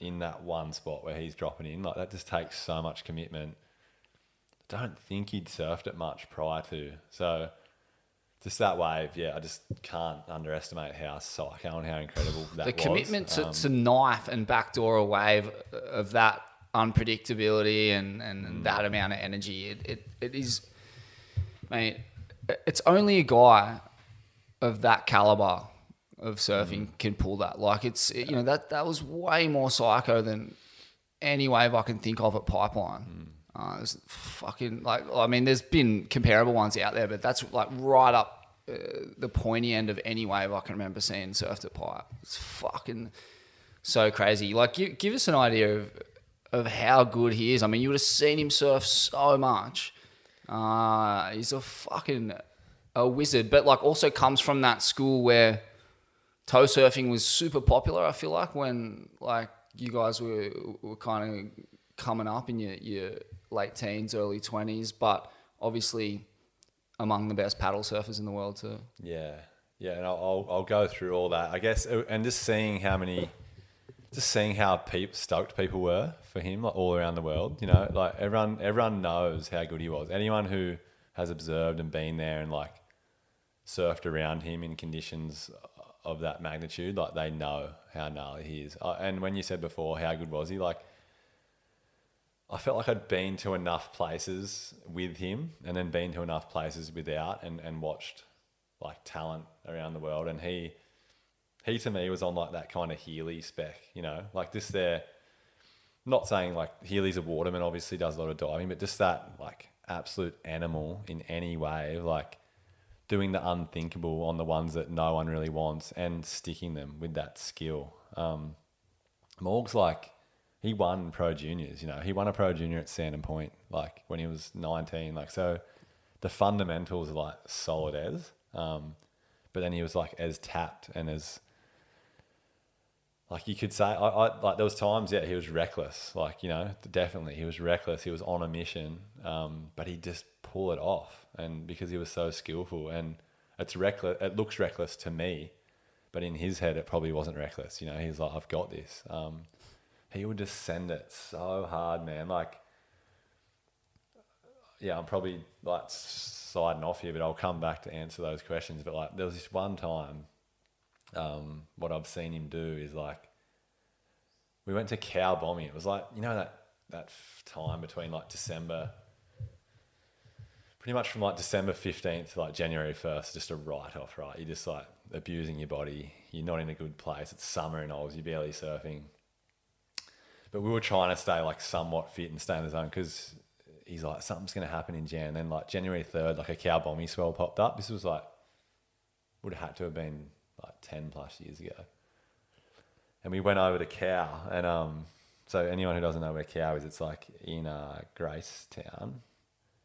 in that one spot where he's dropping in. Like that just takes so much commitment. Don't think he'd surfed it much prior to. So just that wave, yeah, I just can't underestimate how psycho and how incredible that was. the was. commitment to, Um, to knife and backdoor a wave of that unpredictability and, and, Mm. that amount of energy, it, it, it is, mate, it's only a guy of that caliber of surfing Mm. can pull that. Like it's, you know, that, that was way more psycho than any wave I can think of at Pipeline. Uh, it's fucking like I mean, there's been comparable ones out there, but that's like right up uh, the pointy end of any wave I can remember seeing surfed at Pipe. It's fucking so crazy. Like, give, give us an idea of of how good he is. I mean, you would have seen him surf so much. Uh, he's a fucking a wizard, but like also comes from that school where toe surfing was super popular. I feel like when like you guys were were kind of coming up in your your late teens, early twenties, but obviously among the best paddle surfers in the world too. Yeah, yeah, and I'll, I'll I'll go through all that. I guess, uh, and just seeing how many, just seeing how peep, stoked people were for him, like all around the world. You know, like everyone everyone knows how good he was. Anyone who has observed and been there and like surfed around him in conditions of that magnitude, like they know how gnarly he is. Uh, and when you said before, how good was he? Like. I felt like I'd been to enough places with him and then been to enough places without and, and watched like talent around the world. And he, he to me was on like that kind of Healy spec, you know, like this there, not saying like Healy's a waterman, obviously does a lot of diving, but just that like absolute animal in any way, like doing the unthinkable on the ones that no one really wants and sticking them with that skill. Um, Morg's like, he won pro juniors, you know, he won a pro junior at Sandon Point, like when he was 19. Like, so the fundamentals are like solid as, um, but then he was like as tapped and as, like you could say, I, I like there was times, yeah, he was reckless, like, you know, definitely he was reckless. He was on a mission, um, but he just pull it off. And because he was so skillful and it's reckless, it looks reckless to me, but in his head, it probably wasn't reckless. You know, he's like, I've got this. Um, he would just send it so hard, man. Like, yeah, I'm probably like siding off here, but I'll come back to answer those questions. But like, there was this one time, um, what I've seen him do is like, we went to Cow Bombie. It was like, you know, that, that time between like December, pretty much from like December 15th to like January 1st, just a write off, right? You're just like abusing your body. You're not in a good place. It's summer in Oz. You're barely surfing. But we were trying to stay like somewhat fit and stay in the zone because he's like, something's going to happen in Jan. And then like January 3rd, like a Cow Bombie swell popped up. This was like, would have had to have been like 10 plus years ago. And we went over to Cow. And um, so anyone who doesn't know where Cow is, it's like in uh, Gracetown.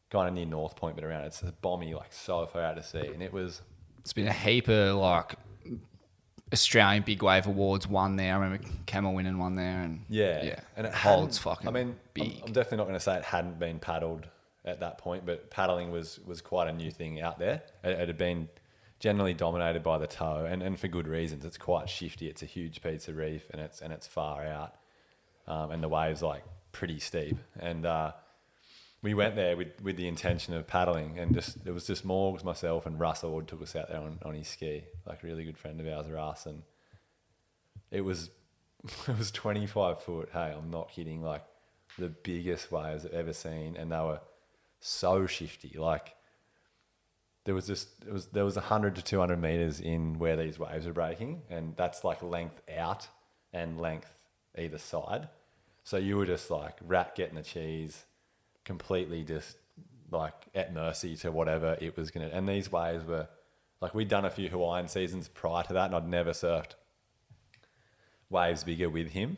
kind of near North Point, but around it's a bombie like so far out to sea, and it was It's been a heap of like Australian big wave awards won there. I remember Camel winning one there, and Yeah, yeah, and it holds fucking. I mean, I'm- I'm, definitely not going to say it hadn't been paddled at that point, but paddling was was quite a new thing out there. It, it had been generally dominated by the toe, and, and for good reasons. It's quite shifty. It's a huge piece of reef, and it's and it's far out, um, and the waves like pretty steep. And uh, we went there with, with the intention of paddling, and just it was just Morgs, myself, and Russ Ord took us out there on, on his ski, like a really good friend of ours, Russ, and it was it was 25 foot. Hey, I'm not kidding. Like the biggest waves I've ever seen, and they were so shifty. Like there was just it was there was 100 to 200 meters in where these waves were breaking, and that's like length out and length either side. So you were just like rat getting the cheese, completely just like at mercy to whatever it was gonna. And these waves were like we'd done a few Hawaiian seasons prior to that, and I'd never surfed waves bigger with him.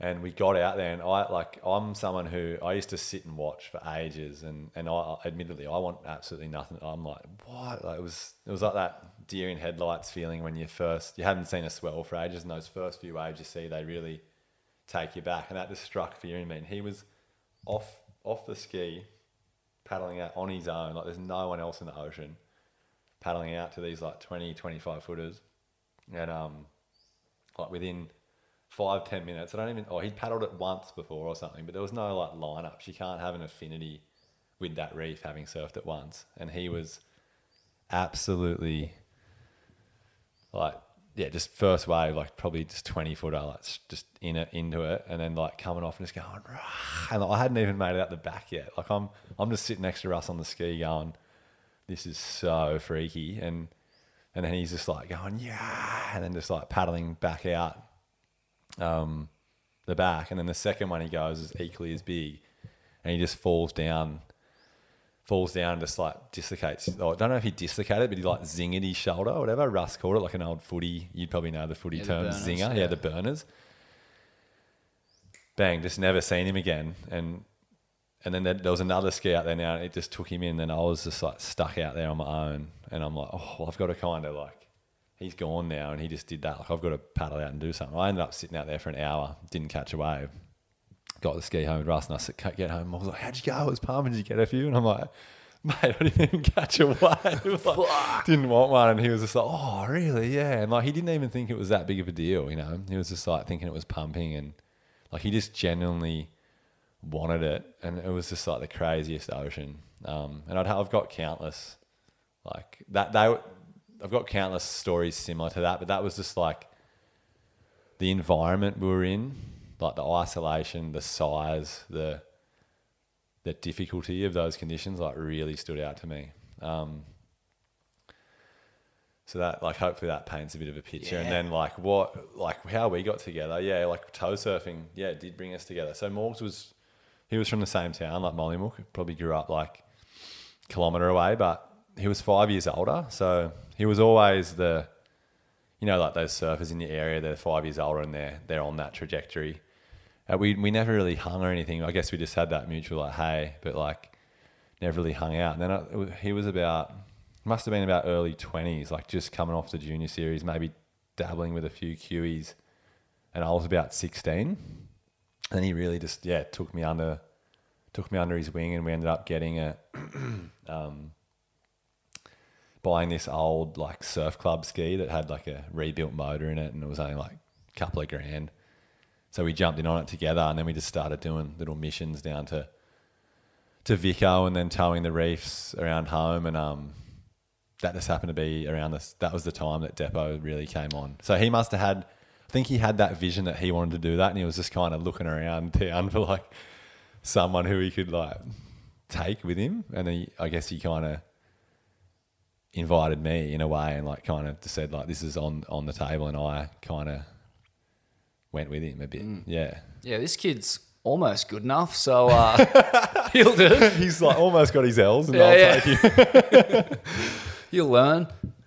And we got out there, and I like I'm someone who I used to sit and watch for ages, and and I admittedly I want absolutely nothing. I'm like what? Like, it was it was like that deer in headlights feeling when you first you haven't seen a swell for ages, and those first few waves you see they really take you back, and that just struck fear in me. And he was off off the ski, paddling out on his own, like there's no one else in the ocean, paddling out to these like 20, 25 footers, and um, like within five ten minutes. I don't even. Oh, he'd paddled it once before or something, but there was no like lineups. She can't have an affinity with that reef having surfed it once, and he was absolutely like yeah, just first wave, like probably just twenty footer, like just in it into it, and then like coming off and just going, "Rah," and I hadn't even made it out the back yet. Like I'm, I'm just sitting next to Russ on the ski, going, "This is so freaky," and and then he's just like going, "Yeah," and then just like paddling back out, um, the back, and then the second one he goes is equally as big, and he just falls down falls down and just like dislocates. Oh, I don't know if he dislocated, but he like zinged his shoulder or whatever. Russ called it like an old footy. You'd probably know the footy Yeah, the term, burners, zinger. yeah. Yeah. the burners. Bang! Just never seen him again. And and then there, there was another ski out there now, and it just took him in. And I was just like stuck out there on my own, and I'm like, oh, well, I've got to kind of like. He's gone now, and he just did that. Like I've got to paddle out and do something. I ended up sitting out there for an hour, didn't catch a wave got the ski home with Russ and I said, "Can't get home. I was like, how'd you go? I was pumping. Did you get a few? And I'm like, mate, I didn't even catch a wave. like, didn't want one. And he was just like, oh, really? Yeah. And like, he didn't even think it was that big of a deal, you know? He was just like thinking it was pumping and like, he just genuinely wanted it. And it was just like the craziest ocean. Um, and I'd, I've got countless, like that, they, I've got countless stories similar to that, but that was just like, the environment we were in, like the isolation, the size, the the difficulty of those conditions, like really stood out to me. Um, so that, like, hopefully that paints a bit of a picture. And then, like, what, like, how we got together, yeah, like toe surfing, yeah, it did bring us together. So Morgs was, he was from the same town, like Mollymook, probably grew up like a kilometre away, but he was five years older. So he was always the, you know, like those surfers in your area, they're five years older and they're they're on that trajectory. Uh, we we never really hung or anything. I guess we just had that mutual like, hey, but like never really hung out. And then I, he was about must have been about early twenties, like just coming off the junior series, maybe dabbling with a few QEs, and I was about sixteen. And he really just yeah took me under took me under his wing, and we ended up getting a buying this old like surf club ski that had like a rebuilt motor in it and it was only like a couple of grand. So we jumped in on it together and then we just started doing little missions down to to Vico and then towing the reefs around home and um that just happened to be around this that was the time that Depot really came on. So he must have had I think he had that vision that he wanted to do that and he was just kind of looking around town for like someone who he could like take with him and then he, I guess he kind of invited me in a way and like kind of just said like this is on on the table and I kind of went with him a bit. Yeah. Yeah, this kid's almost good enough, so uh, he'll do. it. He's like almost got his L's and Yeah, I'll yeah. take him. He'll learn,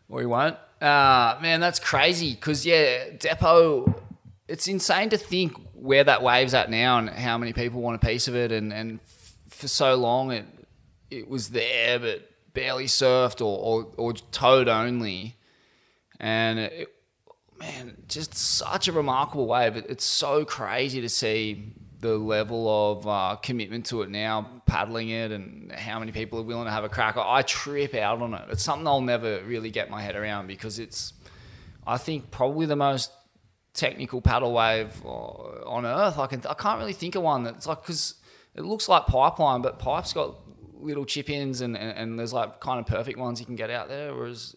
or he won't. Uh, man, that's crazy. Because yeah, Depot. It's insane to think where that wave's at now and how many people want a piece of it. And and f- for so long, it it was there but barely surfed or or, or towed only, and it, man, just such a remarkable wave. It's so crazy to see the level of uh, commitment to it now, paddling it, and how many people are willing to have a crack. I trip out on it. It's something I'll never really get my head around because it's, I think, probably the most technical paddle wave uh, on earth. I can I can't really think of one that's like because it looks like pipeline, but pipe's got little chip ins and, and, and there's like kind of perfect ones you can get out there, whereas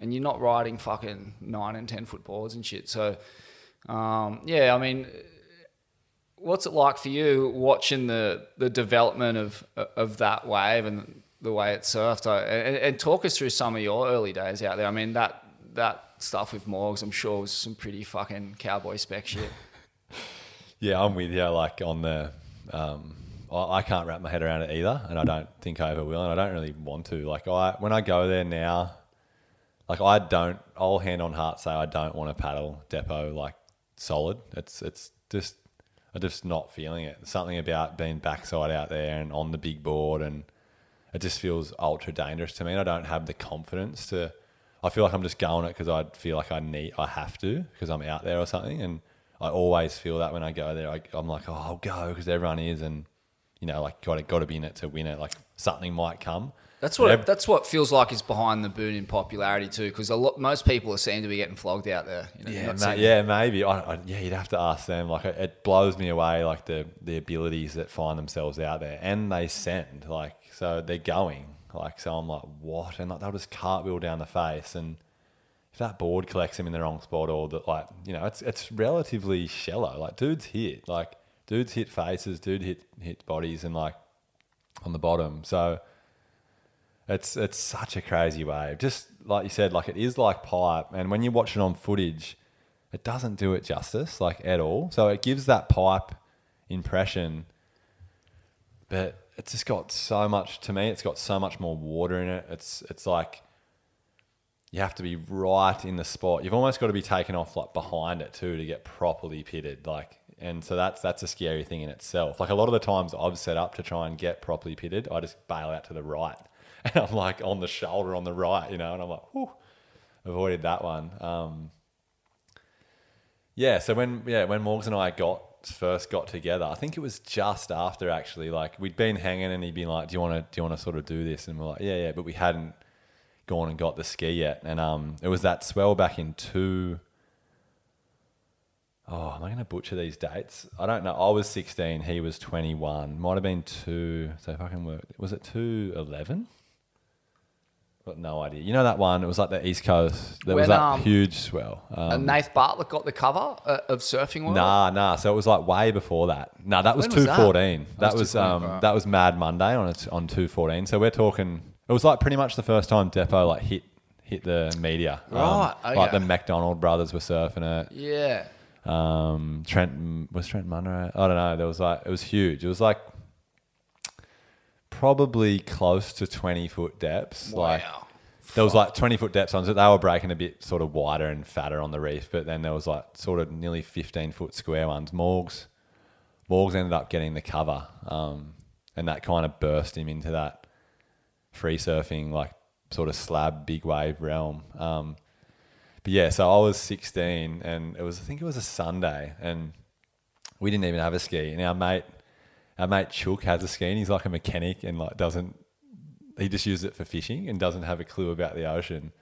and you're not riding fucking nine and ten foot boards and shit. So um, yeah, I mean. What's it like for you watching the, the development of of that wave and the way it surfed? And, and talk us through some of your early days out there. I mean that that stuff with Morgs, I'm sure was some pretty fucking cowboy spec shit. Yeah, I'm with you. Like on the, um, I, I can't wrap my head around it either, and I don't think I ever will, and I don't really want to. Like I, when I go there now, like I don't. I'll hand on heart say I don't want to paddle depot like solid. It's it's just I'm just not feeling it. There's something about being backside out there and on the big board, and it just feels ultra dangerous to me. And I don't have the confidence to. I feel like I'm just going it because I feel like I need, I have to because I'm out there or something, and I always feel that when I go there, I, I'm like, oh, I'll go because everyone is, and you know, like got got to be in it to win it. Like something might come. That's what that's what feels like is behind the boon in popularity too, because a lot most people are seen to be getting flogged out there. You know, Yeah, ma- yeah, maybe. I, I, yeah, you'd have to ask them. Like, it, it blows me away, like the the abilities that find themselves out there, and they send. Like, so they're going. Like, so I'm like, what? And like, they'll just cartwheel down the face, and if that board collects them in the wrong spot, or that, like, you know, it's it's relatively shallow. Like, dudes hit, like, dudes hit faces, dude hit hit bodies, and like on the bottom. So it's it's such a crazy wave. Just like you said, like it is like pipe, and when you watch it on footage, it doesn't do it justice, like at all. So it gives that pipe impression, but it's just got so much. To me, it's got so much more water in it. It's it's like you have to be right in the spot. You've almost got to be taken off like behind it too to get properly pitted. Like, and so that's that's a scary thing in itself. Like a lot of the times I've set up to try and get properly pitted, I just bail out to the right and I'm like on the shoulder on the right, you know, and I'm like, whew, avoided that one. Um, yeah, so when yeah when Morgs and I got first got together, I think it was just after actually like we'd been hanging and he'd been like, do you want to do you want to sort of do this? And we're like, yeah, yeah, but we hadn't gone and got the ski yet, and um, it was that swell back in two. Oh, am I going to butcher these dates? I don't know. I was 16, he was 21. Might have been two. So if I can work, was it 211? Got no idea. You know that one? It was like the East Coast. There was When, that um, huge swell. Um, and Nath Bartlett got the cover uh, of Surfing World. Nah, nah. So it was like way before that. Nah, that was When was that? That, That was was um right. that was Mad Monday on it on two fourteen. So we're talking. It was like pretty much the first time Depot like hit hit the media. Um, Right, Like the McDonald brothers were surfing it. Yeah. Um, Trent was Trent Munro. I don't know. There was like it was huge. It was like probably close to twenty foot depths. Like Wow. there was like 20 foot depths on it. They were breaking a bit sort of wider and fatter on the reef, but then there was like sort of nearly 15 foot square ones. Morgs, Morgs ended up getting the cover, um, and that kind of burst him into that free surfing, like sort of slab, big wave realm. Um, but yeah, so I was 16, and it was I think it was a Sunday, and we didn't even have a ski. And our mate, our mate Chook has a ski, and he's like a mechanic and like doesn't he just uses it for fishing and doesn't have a clue about the ocean.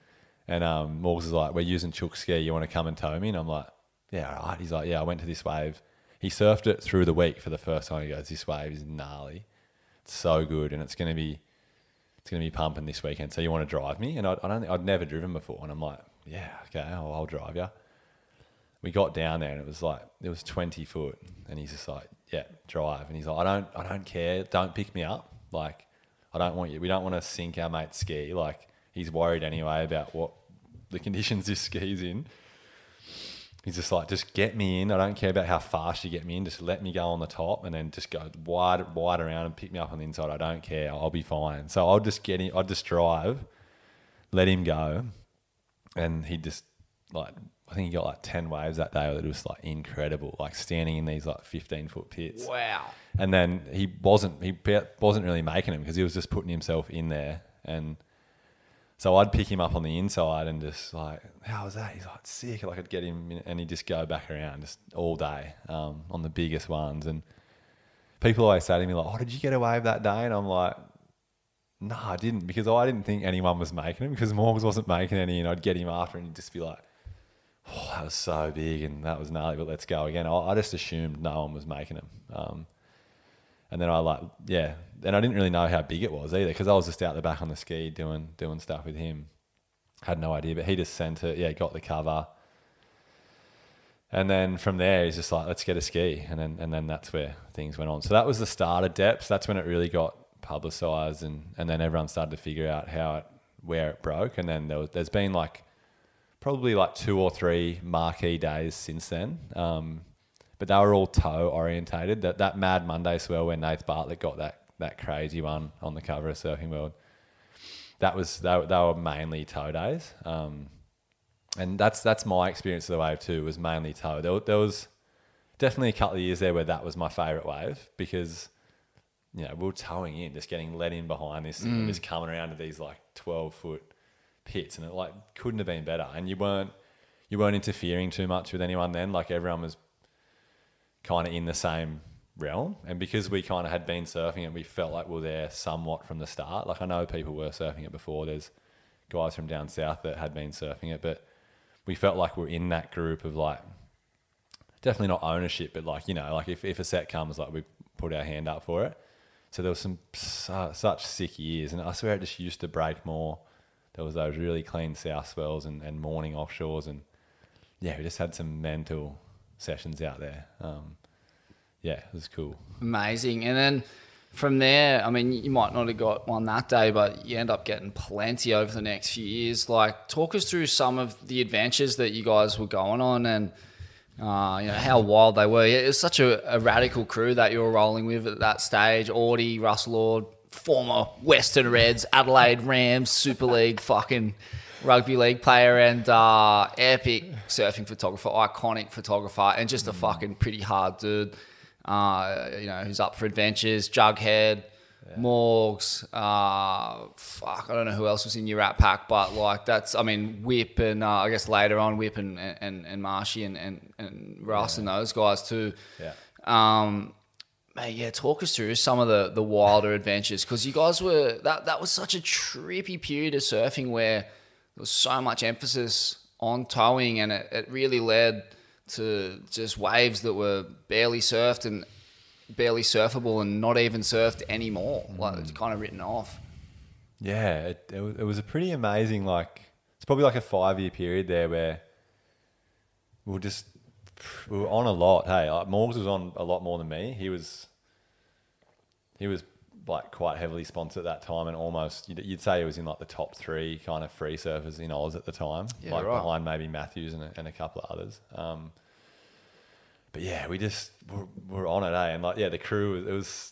And um, Morgs is like, "We're using Chook ski. You want to come and tow me?" And I'm like, "Yeah, all right." He's like, "Yeah, I went to this wave." He surfed it through the week for the first time. He goes, "This wave is gnarly. It's so good, and it's to be, it's to be pumping this weekend. So you want to drive me?" And I, I don't, think, I'd never driven before, and I'm like, "Yeah, okay, I'll, I'll drive you." We got down there, and it was like it was 20 foot, and he's just like, "Yeah, drive." And he's like, "I don't, I don't care. Don't pick me up. Like, I don't want you. We don't want to sink our mate's ski. Like, he's worried anyway about what the conditions this ski's in." He's just like, just get me in. I don't care about how fast you get me in. Just let me go on the top and then just go wide, wide around and pick me up on the inside. I don't care. I'll be fine. So I'll just get in. I'll just drive, let him go, and he just like I think he got like ten waves that day that was like incredible, like standing in these like fifteen foot pits. Wow. And then he wasn't he wasn't really making them because he was just putting himself in there and. So I'd pick him up on the inside and just like, how was that? He's like sick. Like I'd get him in, and he'd just go back around just all day um, on the biggest ones. And people always say to me like, "Oh, did you get a wave that day?" And I'm like, "No, I didn't," because I didn't think anyone was making them because Morgs wasn't making any, and I'd get him after, and he'd just be like, "Oh, that was so big, and that was gnarly, but let's go again." I, I just assumed no one was making them, um, and then I like, yeah, and I didn't really know how big it was either because I was just out the back on the ski doing doing stuff with him. Had no idea, but he just sent it. Yeah, got the cover. And then from there, he's just like, let's get a ski. And then, and then that's where things went on. So that was the start of Depths. That's when it really got publicized. And, and then everyone started to figure out how it, where it broke. And then there was, there's been like probably like two or three marquee days since then. Um, but they were all toe orientated. That, that Mad Monday swell where Nath Bartlett got that, that crazy one on the cover of Surfing World. That was, they, were- they were mainly toe days. Um, and that's that's my experience of the wave too. Was mainly toe. There, there was definitely a couple of years there where that was my favorite wave because you know we were towing in, just getting let in behind this, thing and just coming around to these like twelve foot pits, and it like couldn't have been better. And you weren't you weren't interfering too much with anyone then. Like everyone was kind of in the same realm, and because we kind of had been surfing it, we felt like we were there somewhat from the start. Like I know people were surfing it before. There's guys from down south that had been surfing it, but we felt like we're in that group of like definitely not ownership, but like you know, like if, if a set comes, like we put our hand up for it. So there was some su- such sick years, and I swear it just used to break more. There was those really clean south swells and, and morning offshores, and yeah, we just had some mental sessions out there. Um, yeah, it was cool. Amazing. And then from there, I mean, you might not have got one that day, but you end up getting plenty over the next few years. Like, talk us through some of the adventures that you guys were going on and, uh, you know, how wild they were. It was such a, a radical crew that you were rolling with at that stage. Audie, Russell Ord, former Western Reds, Adelaide Rams, Super League, fucking rugby league player and uh, epic surfing photographer, iconic photographer, and just a fucking pretty hard dude uh, you know, who's up for adventures, Jughead, Morgs, uh, fuck, I don't know who else was in your rat pack, but like that's, I mean, Whip and uh, I guess later on Whip and and, and Marshy and, and, and Russ and those guys too. Yeah. Um, mate, yeah, talk us through some of the, the wilder adventures because you guys were that that was such a trippy period of surfing where there was so much emphasis on towing and it, it really led to just waves that were barely surfed and barely surfable and not even surfed anymore. Mm. Like it's kind of written off. Yeah, it, it, was, it was a pretty amazing, like, it's probably like a five year period there where we were just, we were on a lot. Hey, like Morgs was on a lot more than me. He was, he was like quite heavily sponsored at that time and almost, you'd, you'd say he was in like the top three kind of free surfers in Oz at the time, Yeah, like right. behind maybe Mathews and a, and a couple of others. Um, but yeah, we just were, were on it, eh? And like, yeah, the crew, it was,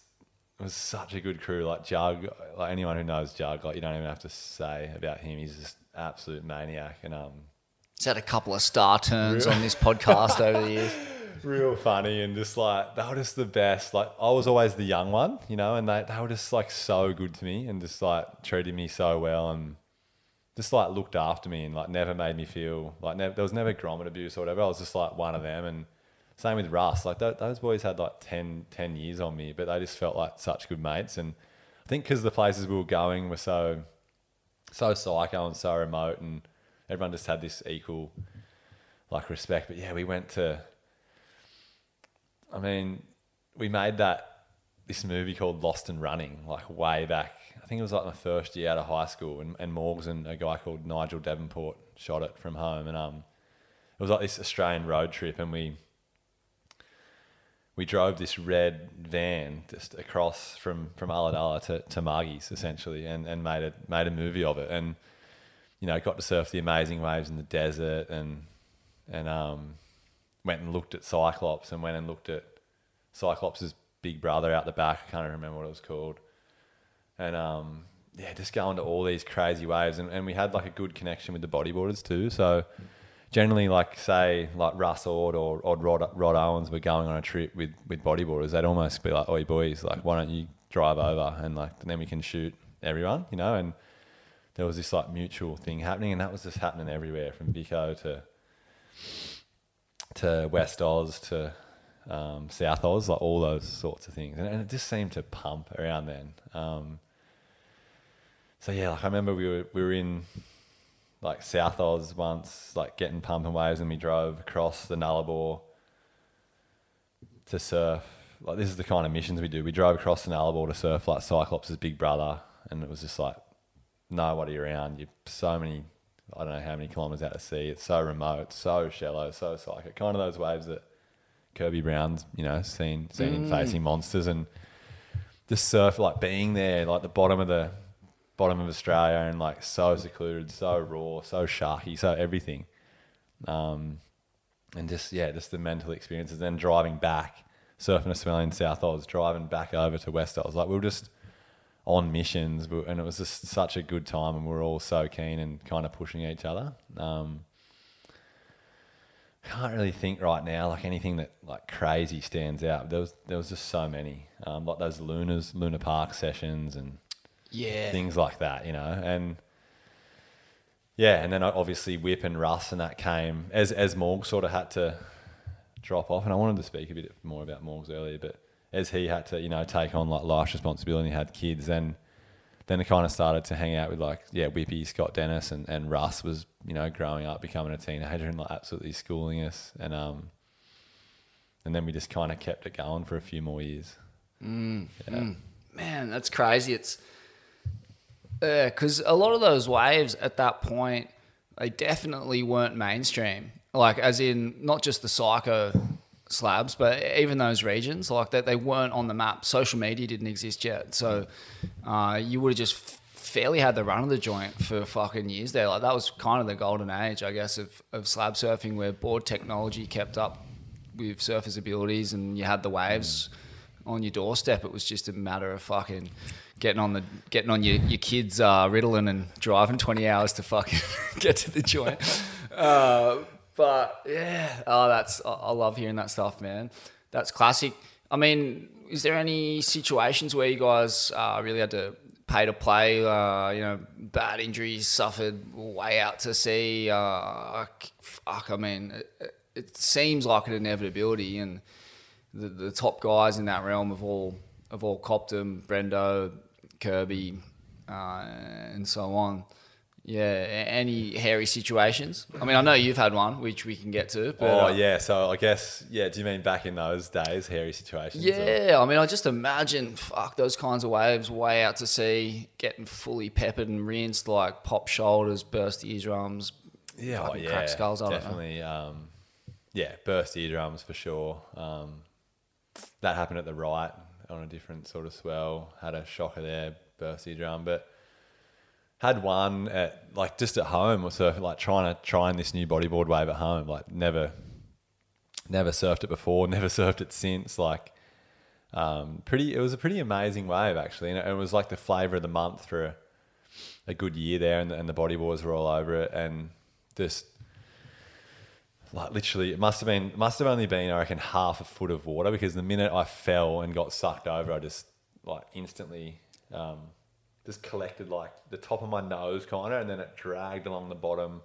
it was such a good crew. Like Jug, like anyone who knows Jug, like you don't even have to say about him. He's just absolute maniac and um, He's had a couple of star turns on this podcast over the years. real funny and just like they were just the best. Like I was always the young one, you know, and they they were just like so good to me and just like treated me so well and just like looked after me and like never made me feel like there was never grommet abuse or whatever. I was just like one of them and. Same with Russ. Like th- those boys had like 10, 10 years on me, but they just felt like such good mates. And I think because the places we were going were so, so psycho and so remote, and everyone just had this equal, like respect. But yeah, we went to. I mean, we made that this movie called Lost and Running, like way back. I think it was like my first year out of high school, and, and Morgs and a guy called Nigel Davenport shot it from home, and um, it was like this Australian road trip, and we we drove this red van just across from from Ulladulla to to Margie's essentially, and and made a made a movie of it, and you know got to surf the amazing waves in the desert, and and um went and looked at Cyclops, and went and looked at Cyclops' big brother out the back. I can't remember what it was called, and um yeah, just going to all these crazy waves, and, and we had like a good connection with the bodyboarders too, so generally, like say, like Russ Ord or, or Rod, Rod Owens were going on a trip with with bodyboarders, they'd almost be like, "Oi, boys, like, why don't you drive over and like then we can shoot everyone," you know? And there was this like mutual thing happening, and that was just happening everywhere from Vico to to West Oz to um, South Oz, like all those sorts of things, and, and it just seemed to pump around then. Um, so yeah, like I remember we were we were in like South Oz once, like getting pumping waves, and we drove across the Nullarbor to surf. Like this is the kind of missions we do. We drove across the Nullarbor to surf like Cyclops' big brother, and it was just like nobody around. You so many, I don't know how many kilometers out to sea. It's so remote, so shallow, so psychic. Kind of those waves that Kirby Brown's, you know, seen seen him facing monsters and the surf, like being there, like the bottom of the bottom of Australia, and like so secluded, so raw, so sharky, so everything. Um, and just yeah, just the mental experiences. Then driving back, surfing Australian South Oz, driving back over to West Oz, like we were just on missions, and it was just such a good time, and we were all so keen and kind of pushing each other. Um, can't really think right now like anything that like crazy stands out. There was there was just so many, um, like those Lunas, Luna Park sessions, and Yeah. things like that, you know, and yeah, and then obviously Whip and Russ and that came as as Morg sort of had to drop off, and I wanted to speak a bit more about Morgs earlier, but as he had to, you know, take on like life responsibility, and had kids, then then it kind of started to hang out with like yeah, Whippy, Scott Dennis, and, and Russ was you know growing up, becoming a teenager, and like absolutely schooling us, and um, and then we just kind of kept it going for a few more years. Mm, yeah. Mm. Man, that's crazy. It's uh, because a lot of those waves at that point, they definitely weren't mainstream. Like, as in not just the psycho slabs, but even those regions, like that, they weren't on the map. Social media didn't exist yet, so uh, you would have just fairly had the run of the joint for fucking years there. Like that was kind of the golden age, I guess, of, of slab surfing, where board technology kept up with surfers' abilities, and you had the waves on your doorstep. It was just a matter of fucking getting on the getting on your, your kids uh, Ritalin and driving twenty hours to fucking get to the joint. Uh, but yeah, oh, that's I love hearing that stuff, man. That's classic. I mean, is there any situations where you guys uh, really had to pay to play? Uh, you know, bad injuries suffered way out to sea. Uh, fuck, I mean, it, it seems like an inevitability, and the, the top guys in that realm have all have all copped them. Brendo, Kirby, uh, and so on. Yeah, any hairy situations? I mean, I know you've had one, which we can get to. But, oh uh, yeah, so I guess yeah. Do you mean back in those days, hairy situations? or- Yeah, I mean, I just imagine, fuck, those kinds of waves way out to sea, getting fully peppered and rinsed, like pop shoulders, burst eardrums, Yeah, oh, yeah, crack skulls. I definitely. Um, yeah, burst eardrums for sure. Um, that happened at the right on a different sort of swell. Had a shocker there, burst eardrum, but had one at like just at home or surfing, like trying to trying this new bodyboard wave at home. Like never, never surfed it before, never surfed it since. Like um, pretty, it was a pretty amazing wave actually, and it, it was like the flavor of the month for a, a good year there, and the, and the bodyboards were all over it, and just like literally, it must have been must have only been I reckon half a foot of water because the minute I fell and got sucked over, I just like instantly um, just collected like the top of my nose kind of, and then it dragged along the bottom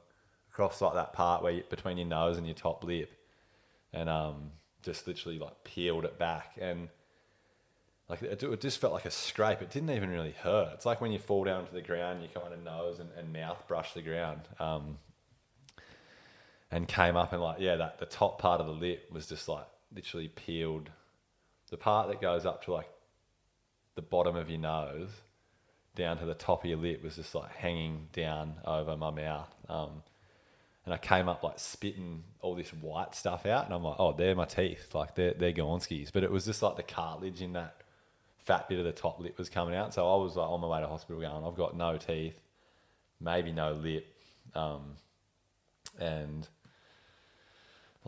across like that part where you, between your nose and your top lip, and um, just literally like peeled it back and. Like it, it just felt like a scrape. It didn't even really hurt. It's like when you fall down to the ground, you kind of nose and, and mouth brush the ground. Um, and came up and like yeah that the top part of the lip was just like literally peeled the part that goes up to like the bottom of your nose down to the top of your lip was just like hanging down over my mouth. Um, and I came up like spitting all this white stuff out and I'm like oh they're my teeth. Like they're, they're Gornskis but it was just like the cartilage in that fat bit of the top lip was coming out. So I was like on my way to hospital going I've got no teeth maybe no lip. Um, and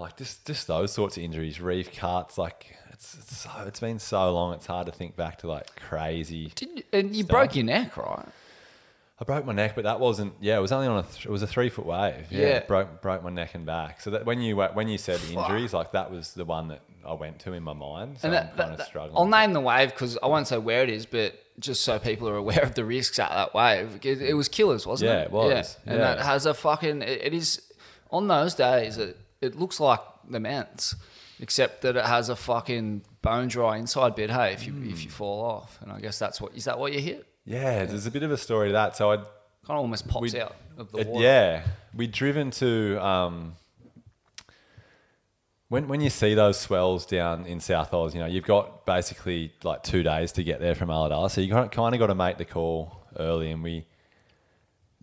like just just those sorts of injuries, reef cuts, like it's it's, so, it's been so long. It's hard to think back to like crazy. Did, and you Stuff. broke your neck, right? I broke my neck, but that wasn't. Yeah, it was only on a. Th- it was a three foot wave. Yeah, Yeah. broke broke my neck and back. So that when you when you said injuries, like that was the one that I went to in my mind. So And I'm kind that, of struggling. I'll name the wave because I won't say where it is, but just so people are aware of the risks at that wave. It, it was killers, wasn't Yeah, it? it was. And Yeah. that has a fucking. It, it is on those days. It, it looks like the Ments, except that it has a fucking bone dry inside bit. Hey, if you Hmm. if you fall off, and I guess that's what is that what you hit? yeah, there's a bit of a story to that. So I Kind of almost pops We- out of the It- water. yeah, we'd driven to. Um, when when you see those swells down in South Oz, you know you've got basically like two days to get there from Ulladulla, so you kind of got to make the call early, and we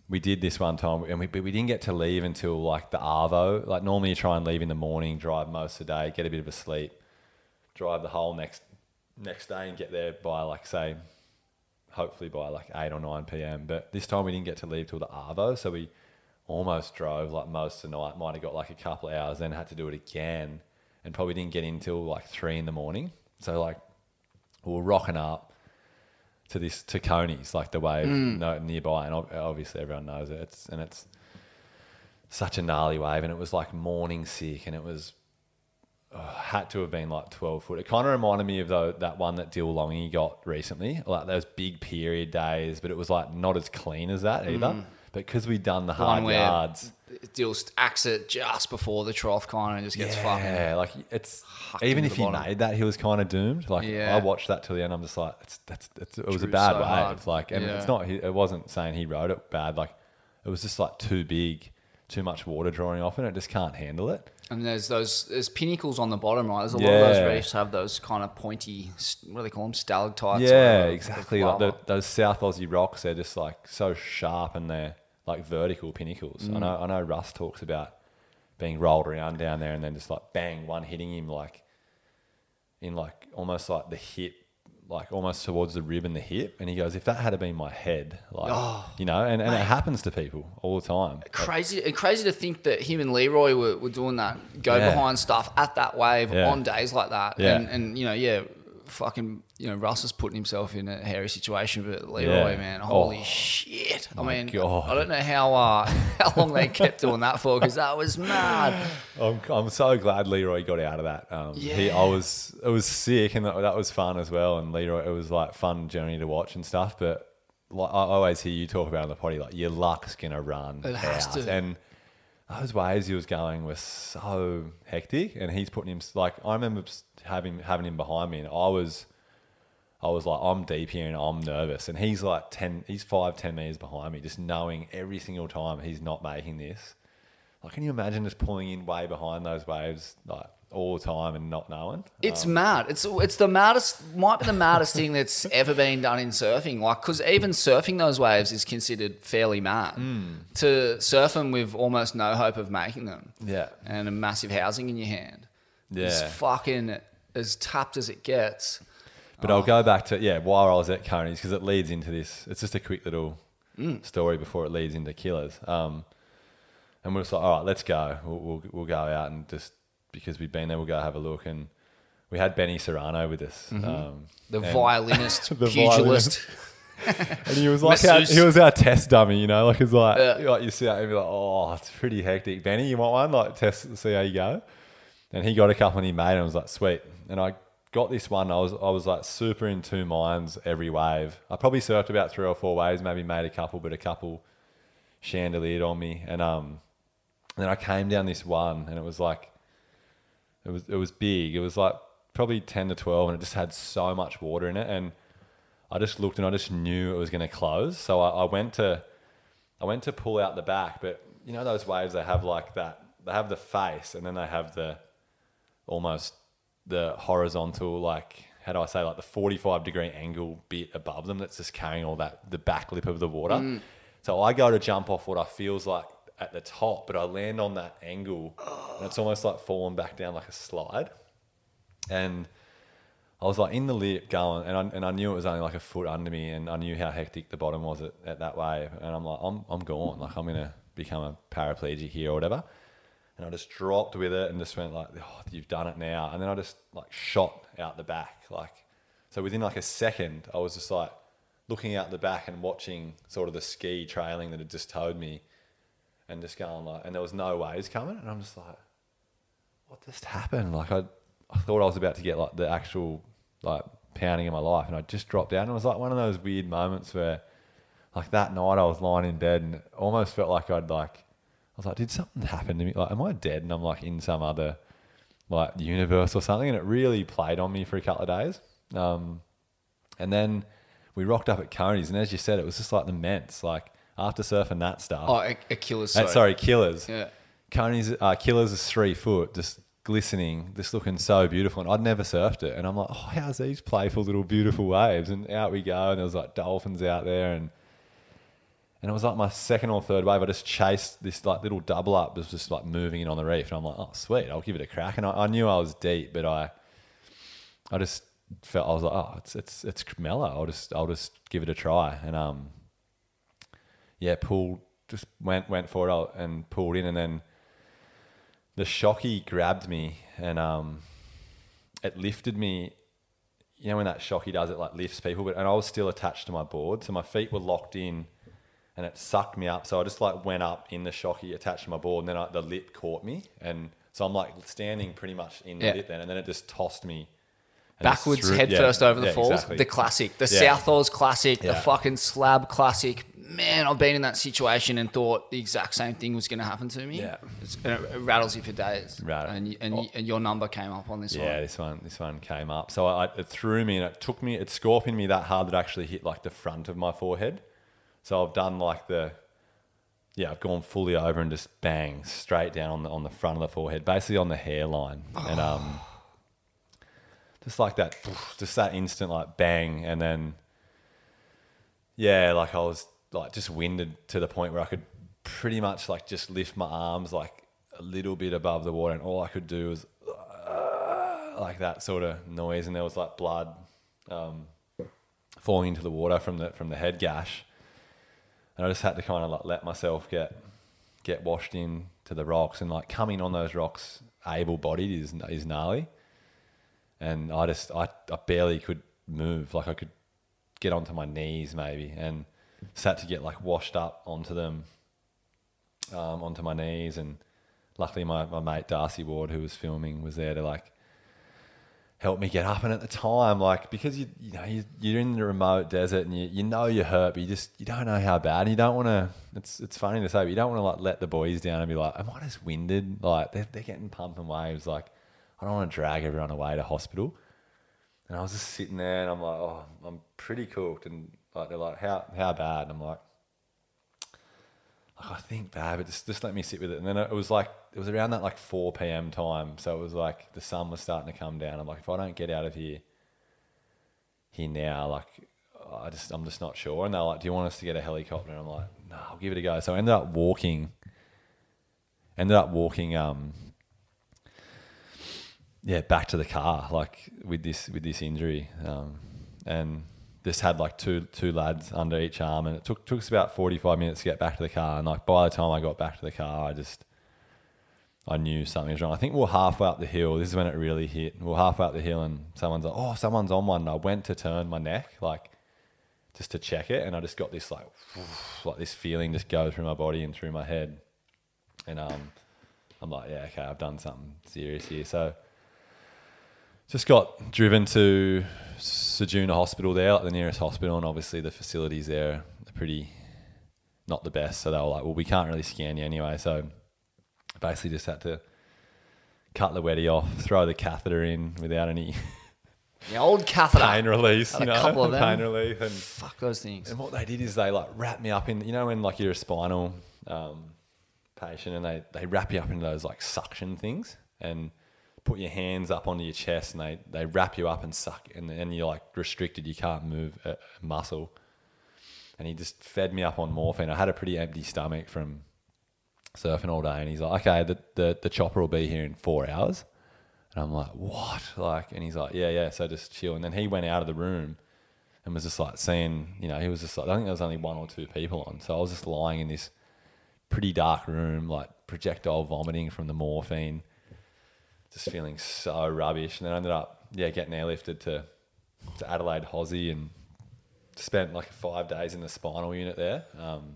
we did this one time, and we but we didn't get to leave until like the Arvo. Like normally you try and leave in the morning, drive most of the day, get a bit of a sleep, drive the whole next next day, and get there by like say hopefully by like 8 or 9 p.m. But this time we didn't get to leave till the Arvo, so we almost drove like most of the night, might have got like a couple of hours, then had to do it again, and probably didn't get in till like 3 in the morning. So, like, we were rocking up to this, to Coney's, like the wave no, nearby, and obviously everyone knows it. It's, and it's such a gnarly wave, and it was like morning sick, and it was had to have been like 12 foot. It kind of reminded me of that one that Dill Longy got recently, like those big period days, but it was like not as clean as that either. But because we'd done the Mm. Hard yards, Dill acts it just before the trough kind of just gets fucking. yeah, like it's even if he bottom. made that, he was kind of doomed. Like Yeah. I watched that till the end, I'm just like, it's that's, it's, it was a bad so wave. hard. Like, and Yeah. it's not, it wasn't saying he rode it bad. Like, it was just like too big, too much water drawing off, and it just can't handle it. And there's those there's pinnacles on the bottom, right? There's a lot of those reefs have those kind of pointy, what do they call them, stalactites? Yeah, exactly. Like the, those South Aussie rocks, they're just like so sharp and they're like vertical pinnacles. Mm. I know. I know. Russ talks about being rolled around down there and then just like bang, one hitting him like in like almost like the hip, like almost towards the rib and the hip. And he goes, if that had been my head, like Oh, you know, and, and it happens to people all the time. crazy and crazy to think that him and Leroy were, were doing that go Yeah. behind stuff at that wave Yeah. on days like that. Yeah. And and you know, yeah, fucking you know, Russ is putting himself in a hairy situation, but Leroy, Yeah. man, holy Oh, shit. I mean God. I don't know how uh, how long they kept doing that for because that was mad. I'm, I'm so glad Leroy got out of that. Um, he, I was, it was sick and that, that was fun as well. And Leroy, it was like fun journey to watch and stuff. But like, I always hear you talk about on the potty, like your luck's gonna run. It has out. to. And those waves he was going were so hectic, and he's putting him like I remember having having him behind me, and I was. I was like, I'm deep here and I'm nervous. And he's like 10, he's five, 10 meters behind me, just knowing every single time he's not making this. Like, can you imagine just pulling in way behind those waves like all the time and not knowing? It's mad. It's it's the maddest, might be the maddest thing that's ever been done in surfing. Like, because even surfing those waves is considered fairly mad. Hmm. To surf them with almost no hope of making them, Yeah. and a massive housing in your hand, is Yeah. fucking as tapped as it gets. But I'll go back to, yeah, why I was at Coney's because it leads into this. It's just a quick little story before it leads into Killers. Um, and we're just like, all right, let's go. We'll, we'll, we'll go out and just, because we'd been there, we'll go have a look. And we had Benny Serrano with us. Um, The violinist, The pugilist. And he was like, our, he was our test dummy, you know, like it's like, Yeah. like you see that and be like, oh, it's pretty hectic. Benny, you want one? Like test, see how you go. And he got a couple and he made it. and I was like, sweet. And I got this one. I was, I was like super in two minds every wave. I probably surfed about three or four waves, maybe made a couple, but a couple chandeliered on me. And um, and then I came down this one and it was like, it was, it was big. It was like probably 10 to 12 and it just had so much water in it. And I just looked and I just knew it was going to close. So I, I went to, I went to pull out the back, but you know those waves they have like that. They have the face, and then they have the almost the horizontal, like how do I say, like the forty-five degree angle bit above them that's just carrying all that the back lip of the water. Mm. So I go to jump off what I feels like at the top, but I land on that angle, and it's almost like falling back down like a slide, and. I was like in the lip going, and I, and I knew it was only like a foot under me, and I knew how hectic the bottom was at, at that wave, and I'm like, I'm I'm gone, like I'm gonna become a paraplegic here or whatever, and I just dropped with it and just went like, oh, you've done it now, and then I just like shot out the back, like, so within like a second, I was just like looking out the back and watching sort of the ski trailing that had just towed me, and just going like, and there was no waves coming, and I'm just like, what just happened? Like I, I thought I was about to get like the actual like pounding in my life, and I just dropped down. And it was like one of those weird moments where, like that night, I was lying in bed and almost felt like I'd like, I was like, did something happen to me? Like, am I dead? And I'm like in some other like universe or something, and it really played on me for a couple of days. Um, and then we rocked up at Coney's, and as you said, it was just like the ments, like after surfing that stuff. Oh, a, a killer's Uh, sorry. Killers. Yeah. Coney's uh, Killers is three foot, just glistening, just looking so beautiful. And I'd never surfed it, and I'm like, oh, how's these playful little beautiful waves? And out we go, and there was like dolphins out there, and and it was like my second or third wave. I just chased this like little double up, was just like moving in on the reef, and I'm like, oh sweet, I'll give it a crack. And I, I knew I was deep, but I I just felt I was like, oh, it's it's it's mellow. I'll just I'll just give it a try, and um yeah, pulled just went went for it I'll- and pulled in, and then the shocky grabbed me and um, it lifted me. You know when that shocky does it, like lifts people, but and I was still attached to my board, so my feet were locked in, and it sucked me up. So I just like went up in the shocky, attached to my board, and then I, the lip caught me, and so I'm like standing pretty much in the Yeah. lip then, and then it just tossed me Backwards, threw- head yeah, first over the yeah, falls. exactly. The classic. The Yeah. South Oz classic. The fucking slab classic. Man, I've been in that situation and thought the exact same thing was going to happen to me. Yeah. It's, and it, it rattles you for days. Rattle. And, you, and, you, and your number came up on this Yeah, one. Yeah, this one, this one came up. So I, it threw me, and it took me, it scorpioned me that hard that actually hit like the front of my forehead. So I've done like the, yeah, I've gone fully over and just bang straight down on the on the front of the forehead, basically on the hairline, and um, just like that, just that instant like bang, and then, yeah, like I was like just winded to the point where I could pretty much like just lift my arms like a little bit above the water, and all I could do was like that sort of noise, and there was like blood um, falling into the water from the from the head gash, and I just had to kind of like let myself get get washed in to the rocks, and like coming on those rocks able bodied is is gnarly, and I just I, I barely could move, like I could get onto my knees maybe, and had to get like washed up onto them, um, onto my knees, and luckily my, my mate Darcy Ward who was filming was there to like help me get up. And at the time, like because you you know you, you're in the remote desert and you, you know you're hurt, but you just you don't know how bad. And you don't want to. It's it's funny to say, but you don't want to like let the boys down and be like, am I just winded? Like they're they're getting pumping waves. Like I don't want to drag everyone away to hospital. And I was just sitting there and I'm like, oh, I'm pretty cooked. And like they're like, how how bad? And I'm like. I think bad, but just, just let me sit with it. And then it was like, it was around that like 4 p.m. time. So it was like the sun was starting to come down. I'm like, if I don't get out of here, here now, like, I just, I'm just not sure. And they're like, do you want us to get a helicopter? And I'm like, no, I'll give it a go. So I ended up walking, ended up walking, um, yeah, back to the car, like with this, with this injury. Um, and just had like two two lads under each arm, and it took took us about forty five minutes to get back to the car. And like by the time I got back to the car, I just I knew something was wrong. I think we are halfway up the hill. This is when it really hit. We are halfway up the hill, and someone's like, "Oh, someone's on one." And I went to turn my neck, like just to check it, and I just got this like like this feeling just go through my body and through my head, and um, I'm like, "Yeah, okay, I've done something serious here." So just got driven to Ceduna Hospital there, like the nearest hospital, and obviously the facilities there are pretty not the best. So they were like, "Well, we can't really scan you anyway." So basically, just had to cut the weddy off, throw the catheter in without any The old catheter. pain release, Had you a couple of them. pain relief, and Fuck those things. and what they did is they like wrap me up in, you know, when like you're a spinal um, patient and they, they wrap you up in those like suction things and put your hands up onto your chest and they, they wrap you up and suck and then you're like restricted. You can't move a, muscle. And he just fed me up on morphine. I had a pretty empty stomach from surfing all day. And he's like, okay, the, the, the chopper will be here in four hours. And I'm like, what? Like, and he's like, yeah, yeah. So just chill. And then he went out of the room and was just like seeing, you know, he was just like, I think there was only one or two people on. So I was just lying in this pretty dark room, like projectile vomiting from the morphine, just feeling so rubbish. And then I ended up, yeah, getting airlifted to, to Adelaide Hossie and spent like five days in the spinal unit there, um,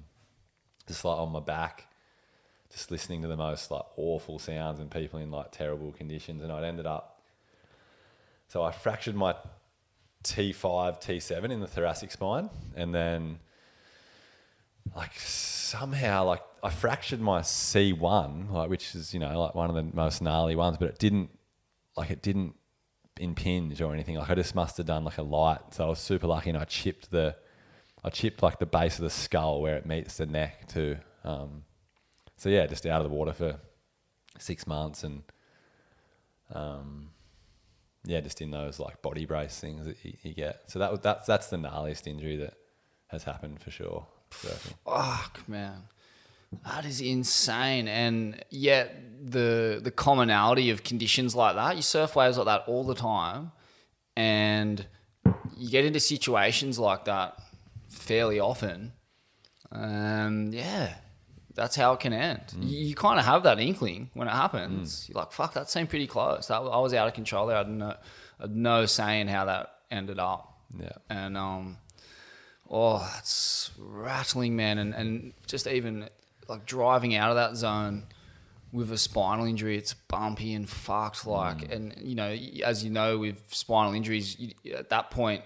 just like on my back, just listening to the most like awful sounds and people in like terrible conditions. And I'd ended up, so I fractured my T5, T7 in the thoracic spine, and then like somehow like I fractured my C1, like which is you know like one of the most gnarly ones, but it didn't like it didn't impinge or anything. Like I just must have done like a light. So I was super lucky, and I chipped the I chipped like the base of the skull where it meets the neck too. Um, so yeah, just out of the water for six months, and um, yeah, just in those like body brace things that you, you get. So that that's that's the gnarliest injury that has happened for sure. Fuck, man. That is insane. And yet the the commonality of conditions like that, you surf waves like that all the time and you get into situations like that fairly often. And yeah, that's how it can end. Mm. You, you kind of have that inkling when it happens. Mm. You're like, fuck, that seemed pretty close. That, I was out of control there. I had no, I had no saying how that ended up. Yeah. And um, oh, that's rattling, man. And and just even like driving out of that zone with a spinal injury, it's bumpy and fucked. Like, and you know, as you know, with spinal injuries, you, at that point,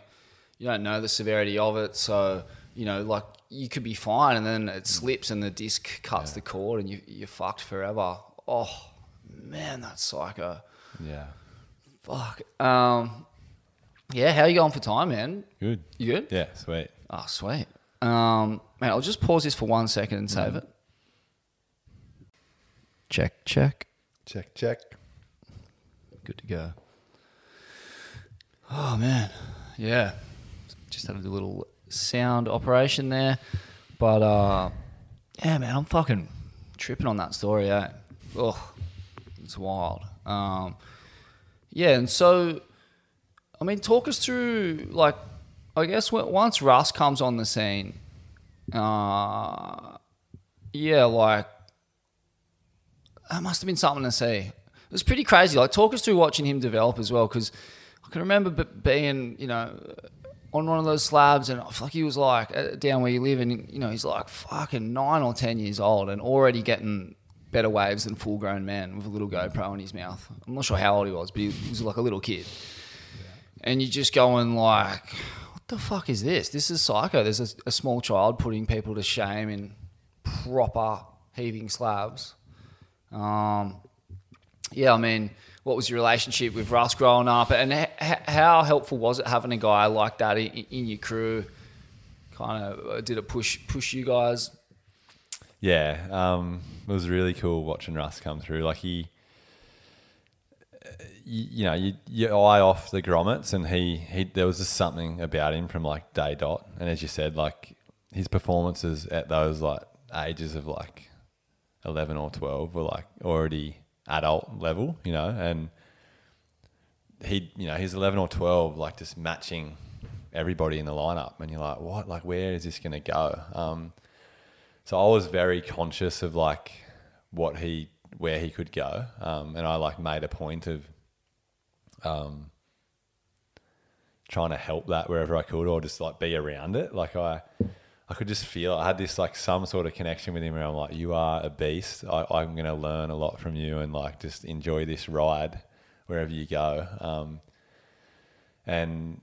you don't know the severity of it. So you know, like you could be fine, and then it slips, and the disc cuts the cord, and you you're fucked forever. Oh man, that's psycho. Yeah. Fuck. Um, yeah, how you going for time, man? Good. You good? Yeah, sweet. Oh, sweet. Um, man, I'll just pause this for one second and save it. Check, check. Check, check. Good to go. Oh man, yeah. Just had a little sound operation there, but uh, yeah, man, I'm fucking tripping on that story. Eh? Oh, it's wild. Um, yeah, and so, I mean, talk us through like, I guess when, once Russ comes on the scene, uh, yeah, like that must have been something to see. It was pretty crazy. Like, talk us through watching him develop as well, because I can remember b- being, you know, on one of those slabs, and I feel like he was like uh, down where you live, and you know, he's like fucking nine or ten years old, and already getting better waves than full grown man with a little GoPro in his mouth. I'm not sure how old he was, but he, he was like a little kid. And you're just going like, what the fuck is this? This is psycho. There's a, a small child putting people to shame in proper heaving slabs. Um, yeah, I mean, what was your relationship with Russ growing up, and h- how helpful was it having a guy like that in, in your crew? Kind of did it push push you guys? Yeah, um, it was really cool watching Russ come through. Like he, you, you know, you, your eye off the grommets, and he, he, there was just something about him from like day dot. And as you said, like his performances at those like ages of like eleven or twelve were like already adult level, you know, and he, you know, he's eleven or twelve, like just matching everybody in the lineup, and you're like, what? Like, where is this going to go? Um, so I was very conscious of like what he where he could go, um, and I like made a point of um, trying to help that wherever I could, or just like be around it. Like I, I could just feel I had this like some sort of connection with him where I'm like, you are a beast. I, I'm going to learn a lot from you, and like just enjoy this ride wherever you go. Um, and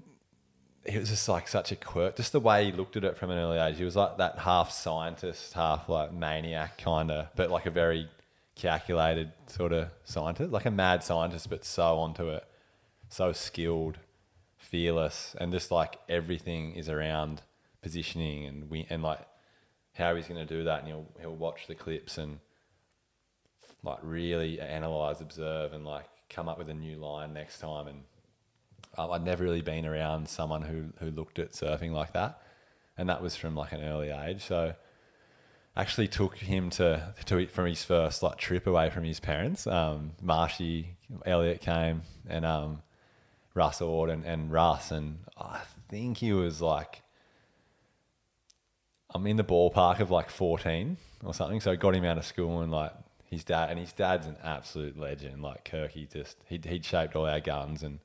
he was just like such a quirk. Just the way he looked at it from an early age. He was like that half scientist, half like maniac kind of, but like a very calculated sort of scientist, like a mad scientist, but so onto it, so skilled, fearless, and just like everything is around positioning and we and like how he's going to do that. And he'll he'll watch the clips and like really analyze, observe, and like come up with a new line next time and um, I'd never really been around someone who who looked at surfing like that, and that was from like an early age. So, actually took him to to from his first like trip away from his parents. Um, Marshy, Elliot came, and um, Russ Ord and, and Russ, and I think he was like, I'm in the ballpark of like 14 or something. So I got him out of school and like his dad, and his dad's an absolute legend. Like Kirky, just he'd he'd shaped all our guns and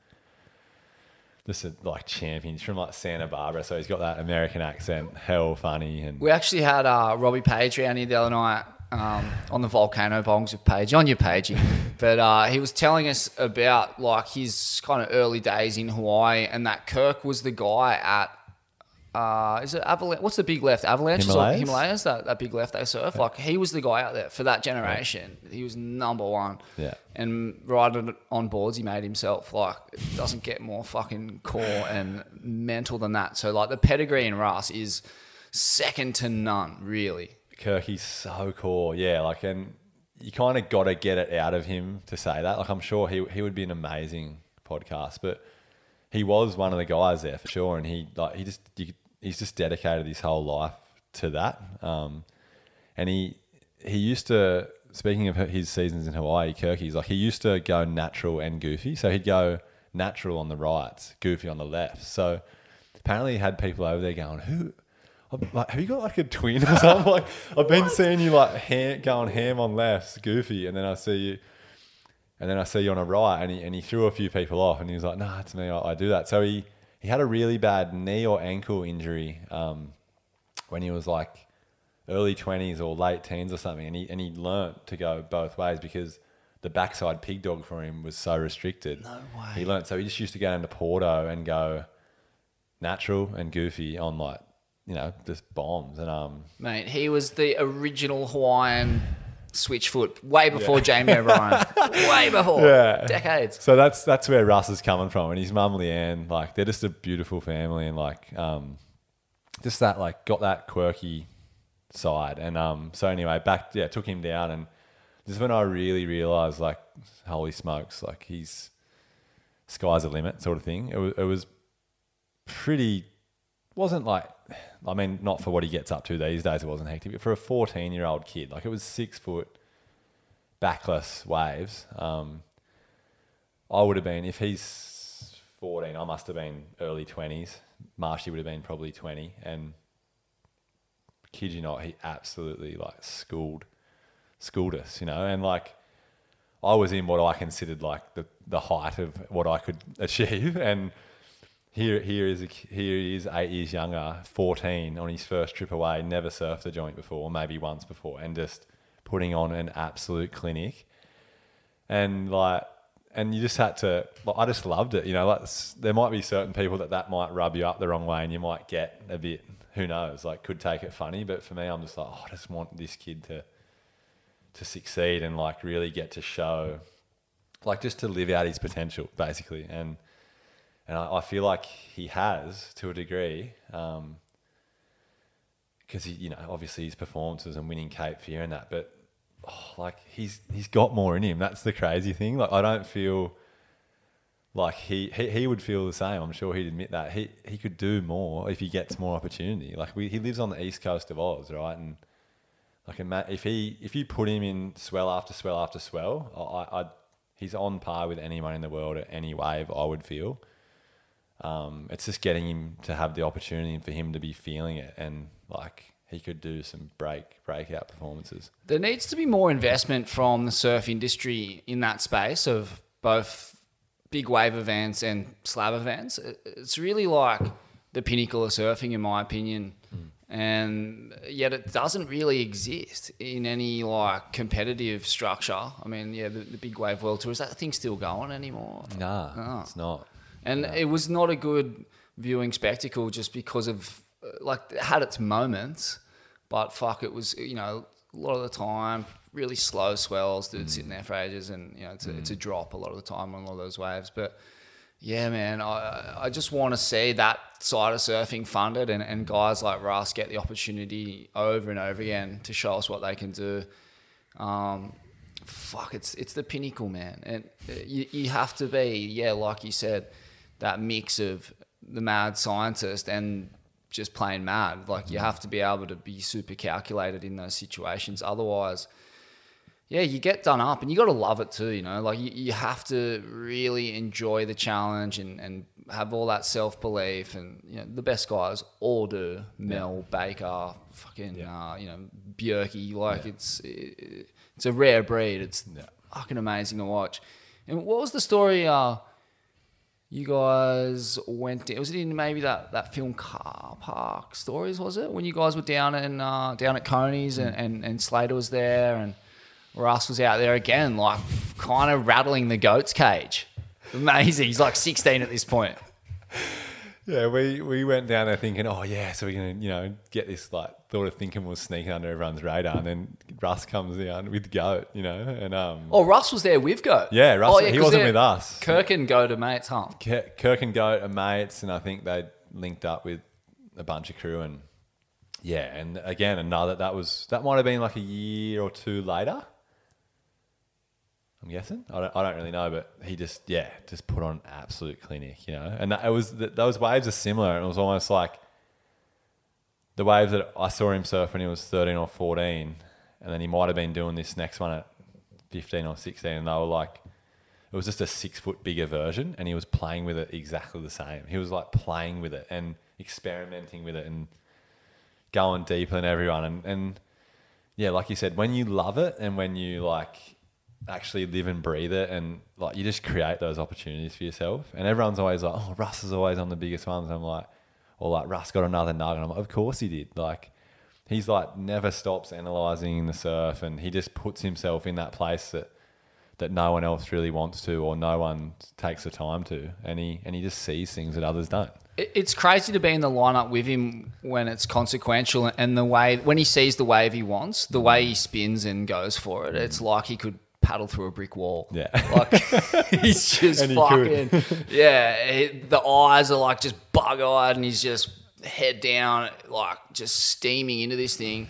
just a, like champions from like Santa Barbara, so he's got that American accent, hell funny, and We actually had uh, Robbie Page around here the other night um, on the volcano bongs with Page on your Pagey, but uh, he was telling us about like his kind of early days in Hawaii, and that Kirk was the guy at. Uh, is it Avalanche? What's the big left? Avalanches or Himalayas? Himalayas? That, that big left they surf. Like he was the guy out there for that generation. He was number one. Yeah. And riding on boards, he made himself. Like it doesn't get more fucking core and mental than that. So like the pedigree in Russ is second to none, really. Kirky's so cool. Yeah, like and you kind of got to get it out of him to say that. Like I'm sure he he would be an amazing podcast, but he was one of the guys there for sure, and he like he just you, he's just dedicated his whole life to that. Um, and he he used to speaking of his seasons in Hawaii, Kirky's like he used to go natural and goofy. So he'd go natural on the right, goofy on the left. So apparently he had people over there going, "Who?" Like, have you got like a twin or something? like, I've been seeing you like ham, going ham on lefts, goofy, and then I see you, and then I see you on a right, and he, and he threw a few people off, and he was like, "Nah, it's me, I, I do that." So he he had a really bad knee or ankle injury um, when he was like early twenties or late teens or something, and he and he learnt to go both ways because the backside pig dog for him was so restricted. No way. He learnt so he just used to go into Porto and go natural and goofy on like you know just bombs and um Mate, he was the original Hawaiian switchfoot way before Jamie O'Brien. way before. Yeah. Decades. So that's that's where Russ is coming from, and his mum Leanne, like they're just a beautiful family, and like um, just that like got that quirky side, and um, so anyway, back yeah, took him down, and this is when I really realized like, holy smokes, like he's sky's the limit sort of thing. It was it was pretty wasn't like I mean not for what he gets up to these days it wasn't hectic but for a 14 year old kid like it was six foot backless waves. Um, I would have been if he's 14 I must have been early 20s Marshy would have been probably 20 and kid you not he absolutely like schooled schooled us you know? And like I was in what I considered like the, the height of what I could achieve. And here, here is here he is eight years younger, fourteen, on his first trip away. Never surfed a joint before, maybe once before, and just putting on an absolute clinic. And like, and you just had to. Like, I just loved it. You know, like there might be certain people that that might rub you up the wrong way, and you might get a bit. Who knows? Like, could take it funny, but for me, I'm just like, oh, I just want this kid to to succeed and like really get to show, like, just to live out his potential, basically, and and I, I feel like he has to a degree, um, because he, you know, obviously his performances and winning Cape Fear and that, but oh, like he's he's got more in him. That's the crazy thing. Like I don't feel like he, he he would feel the same. I'm sure he'd admit that he he could do more if he gets more opportunity. Like we, he lives on the east coast of Oz, right? And like if he if you put him in swell after swell after swell, I, I he's on par with anyone in the world at any wave. I would feel. Um, it's just getting him to have the opportunity and for him to be feeling it, and like he could do some break breakout performances. There needs to be more investment from the surf industry in that space of both big wave events and slab events. It's really like the pinnacle of surfing, in my opinion. And yet, it doesn't really exist in any like competitive structure. I mean, yeah, the, the big wave world tour is that thing still going anymore? Nah, No. it's not. And it was not a good viewing spectacle just because of uh, like it had its moments, but fuck, it was you know a lot of the time really slow swells, dude sitting there for ages, and you know it's a, it's a drop a lot of the time on all those waves. But yeah, man, I I just want to see that side of surfing funded, and, and guys like Russ get the opportunity over and over again to show us what they can do. Um, fuck, it's it's the pinnacle, man, and uh, you you have to be, yeah, like you said, that mix of the mad scientist and just plain mad. Like you have to be able to be super calculated in those situations, otherwise. Yeah, you get done up and you got to love it too, you know? Like you, you have to really enjoy the challenge and, and have all that self belief. And, you know, the best guys all do. Mel, Baker, fucking, uh, you know, Bjerke. Like it's, it's a rare breed. It's fucking amazing to watch. And what was the story? Uh, you guys went. Down, was it in maybe that, that film Car Park Stories? Was it when you guys were down in uh, down at Coney's and, and, and Slater was there and Russ was out there again, like kind of rattling the goat's cage. Amazing. He's like 16 at this point. Yeah, we, we went down there thinking, oh yeah, so we're gonna you know get this like thought of thinking was sneaking under everyone's radar, and then Russ comes down with goat, you know, and um Oh, Russ was there with Goat. Yeah, Russ- he 'cause wasn't with us. Kirk and Goat are mates, huh? Kirk Kirk and Goat are mates, and I think they linked up with a bunch of crew, and yeah, and again another that was that might have been like a year or two later. I'm guessing. I don't, I don't really know, but he just yeah just put on absolute clinic, you know. And that, it was th those waves are similar, and it was almost like the waves that I saw him surf when he was 13 or 14, and then he might have been doing this next one at 15 or 16, and they were like it was just a six foot bigger version and he was playing with it exactly the same. He was like playing with it and experimenting with it and going deeper than everyone. And, and yeah, like you said, when you love it and when you like actually live and breathe it and like you just create those opportunities for yourself. And everyone's always like, oh, Russ is always on the biggest ones. I'm like, or like Russ got another nugget. And I'm like, of course he did. Like, he's like never stops analyzing the surf and he just puts himself in that place that that no one else really wants to or no one takes the time to and he and he just sees things that others don't It's crazy to be in the lineup with him when it's consequential and the way when he sees the wave he wants, the way he spins and goes for it. It's like he could paddle through a brick wall. Yeah. like he's just he fucking yeah. It, the eyes are like just bug eyed, and he's just head down, like just steaming into this thing.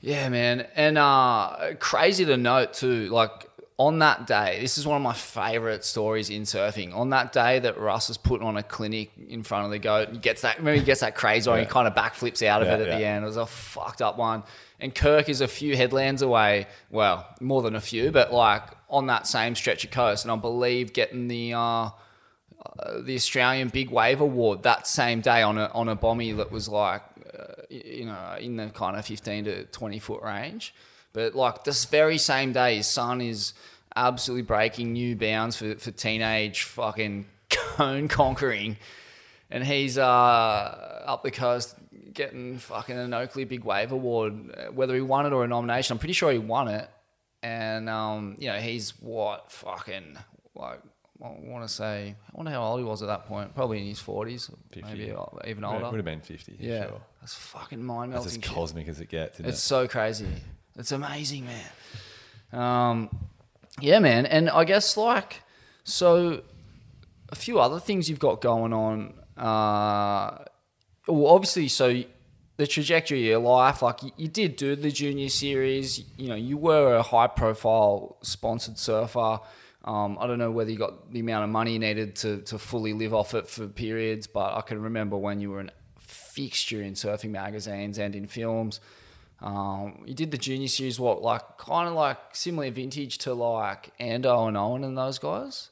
Yeah, man. And uh crazy to note too, like on that day, this is one of my favorite stories in surfing. On that day that Russ is putting on a clinic in front of the goat, and gets that remember he gets that crazy and he kind of backflips out of Yeah, it at the end. It was a fucked up one. And Kirk is a few headlands away, well, more than a few, but like on that same stretch of coast. And I believe getting the uh the Australian Big Wave Award that same day on a on a bombie that was like, uh, you know, in the kind of fifteen to twenty foot range. But like this very same day, his son is absolutely breaking new bounds for, for teenage fucking cone conquering, and he's uh, up the coast getting fucking an Oakley Big Wave Award, uh, whether he won it or a nomination. I'm pretty sure he won it, and um, you know he's what fucking like. I want to say, I wonder how old he was at that point. Probably in his forties, 50. maybe even older. It would have been 50 yeah, sure that's fucking mind that's melting. as cosmic as it gets isn't It's it? so crazy. It's amazing, man. Um, yeah, man. And I guess like so, a few other things you've got going on. Uh, well, obviously, so the trajectory of your life, like you, did do the junior series. You know, you were a high-profile sponsored surfer. Um, I don't know whether you got the amount of money needed to, to fully live off it for periods, but I can remember when you were a fixture in surfing magazines and in films. Um, you did the junior series, what like kind of like similar vintage to like Ando and Owen and those guys.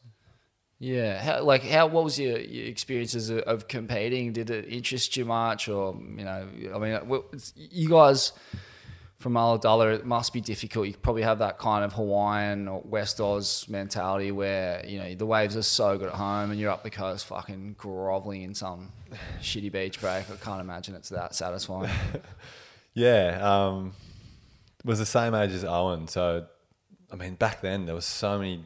Yeah, how, like how what was your, your experiences of, of competing? Did it interest you much, or you know? I mean, you guys from Ulladulla, it must be difficult. You probably have that kind of Hawaiian or West Oz mentality where you know the waves are so good at home, and you're up the coast, fucking groveling in some shitty beach break. I can't imagine it's that satisfying. Yeah, um, was the same age as Owen. So, I mean, back then there was so many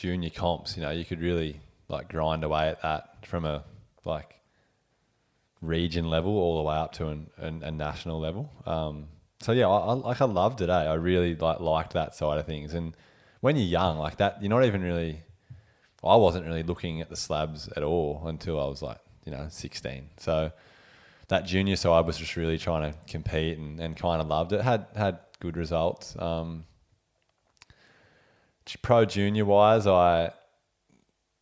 junior comps. You know, you could really like grind away at that from a like region level all the way up to an, an, a national level. Um, so yeah, I, I like I loved it. Eh? I really like liked that side of things. And when you're young like that, you're not even really. I wasn't really looking at the slabs at all until I was like you know 16. So that junior side was just really trying to compete and, and kind of loved it. Had had good results. Um, pro junior wise, I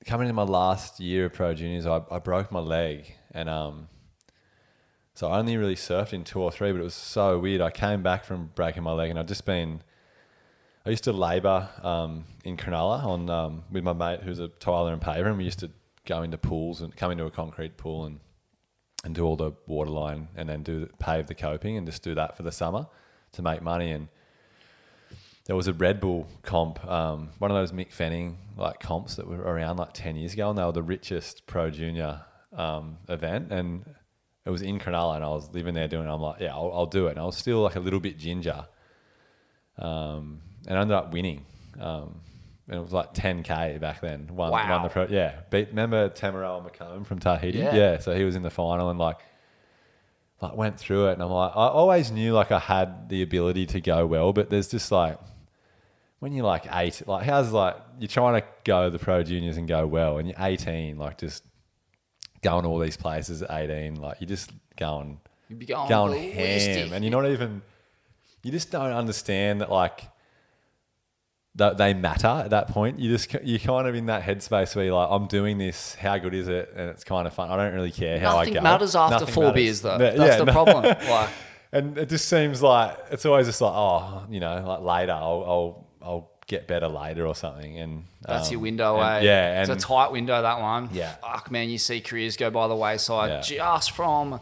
coming into my last year of pro juniors, I, I broke my leg and um, so I only really surfed in two or three, but it was so weird. I came back from breaking my leg and I'd just been. I used to labour um, in Cronulla on um, with my mate who's a tiler and paver, and we used to go into pools and come into a concrete pool and and do all the waterline and then do pave the coping and just do that for the summer to make money and there was a Red Bull comp, um, one of those Mick Fanning like comps that were around like ten years ago, and they were the richest pro junior um, event, and it was in Cronulla, and I was living there doing. it. I'm like, yeah, I'll, I'll do it, and I was still like a little bit ginger, um, and I ended up winning. Um, and it was like 10k back then. Won, won the pro. Yeah, beat. Remember Tamaroa McComb from Tahiti? Yeah. So he was in the final and like, like went through it, and I'm like, I always knew like I had the ability to go well, but there's just like when you're like eight, like how's like you're trying to go the pro juniors and go well, and you're 18, like just going to all these places at 18, like you're just going You'd be going, going ham, and you're not even. You just don't understand that like that they matter at that point. You just you're kind of in that headspace where you're like, I'm doing this. How good is it? And it's kind of fun. I don't really care how Nothing I go. Nothing matters after Nothing four matters. beers, though. That's yeah, the no. problem. Like, And it just seems like it's always just like, oh, you know, like later, I'll I'll, I'll get better later or something. And That's um, your window, and- eh? Yeah, and it's a tight window that one. Yeah. Fuck, man, you see careers go by the wayside Yeah. just from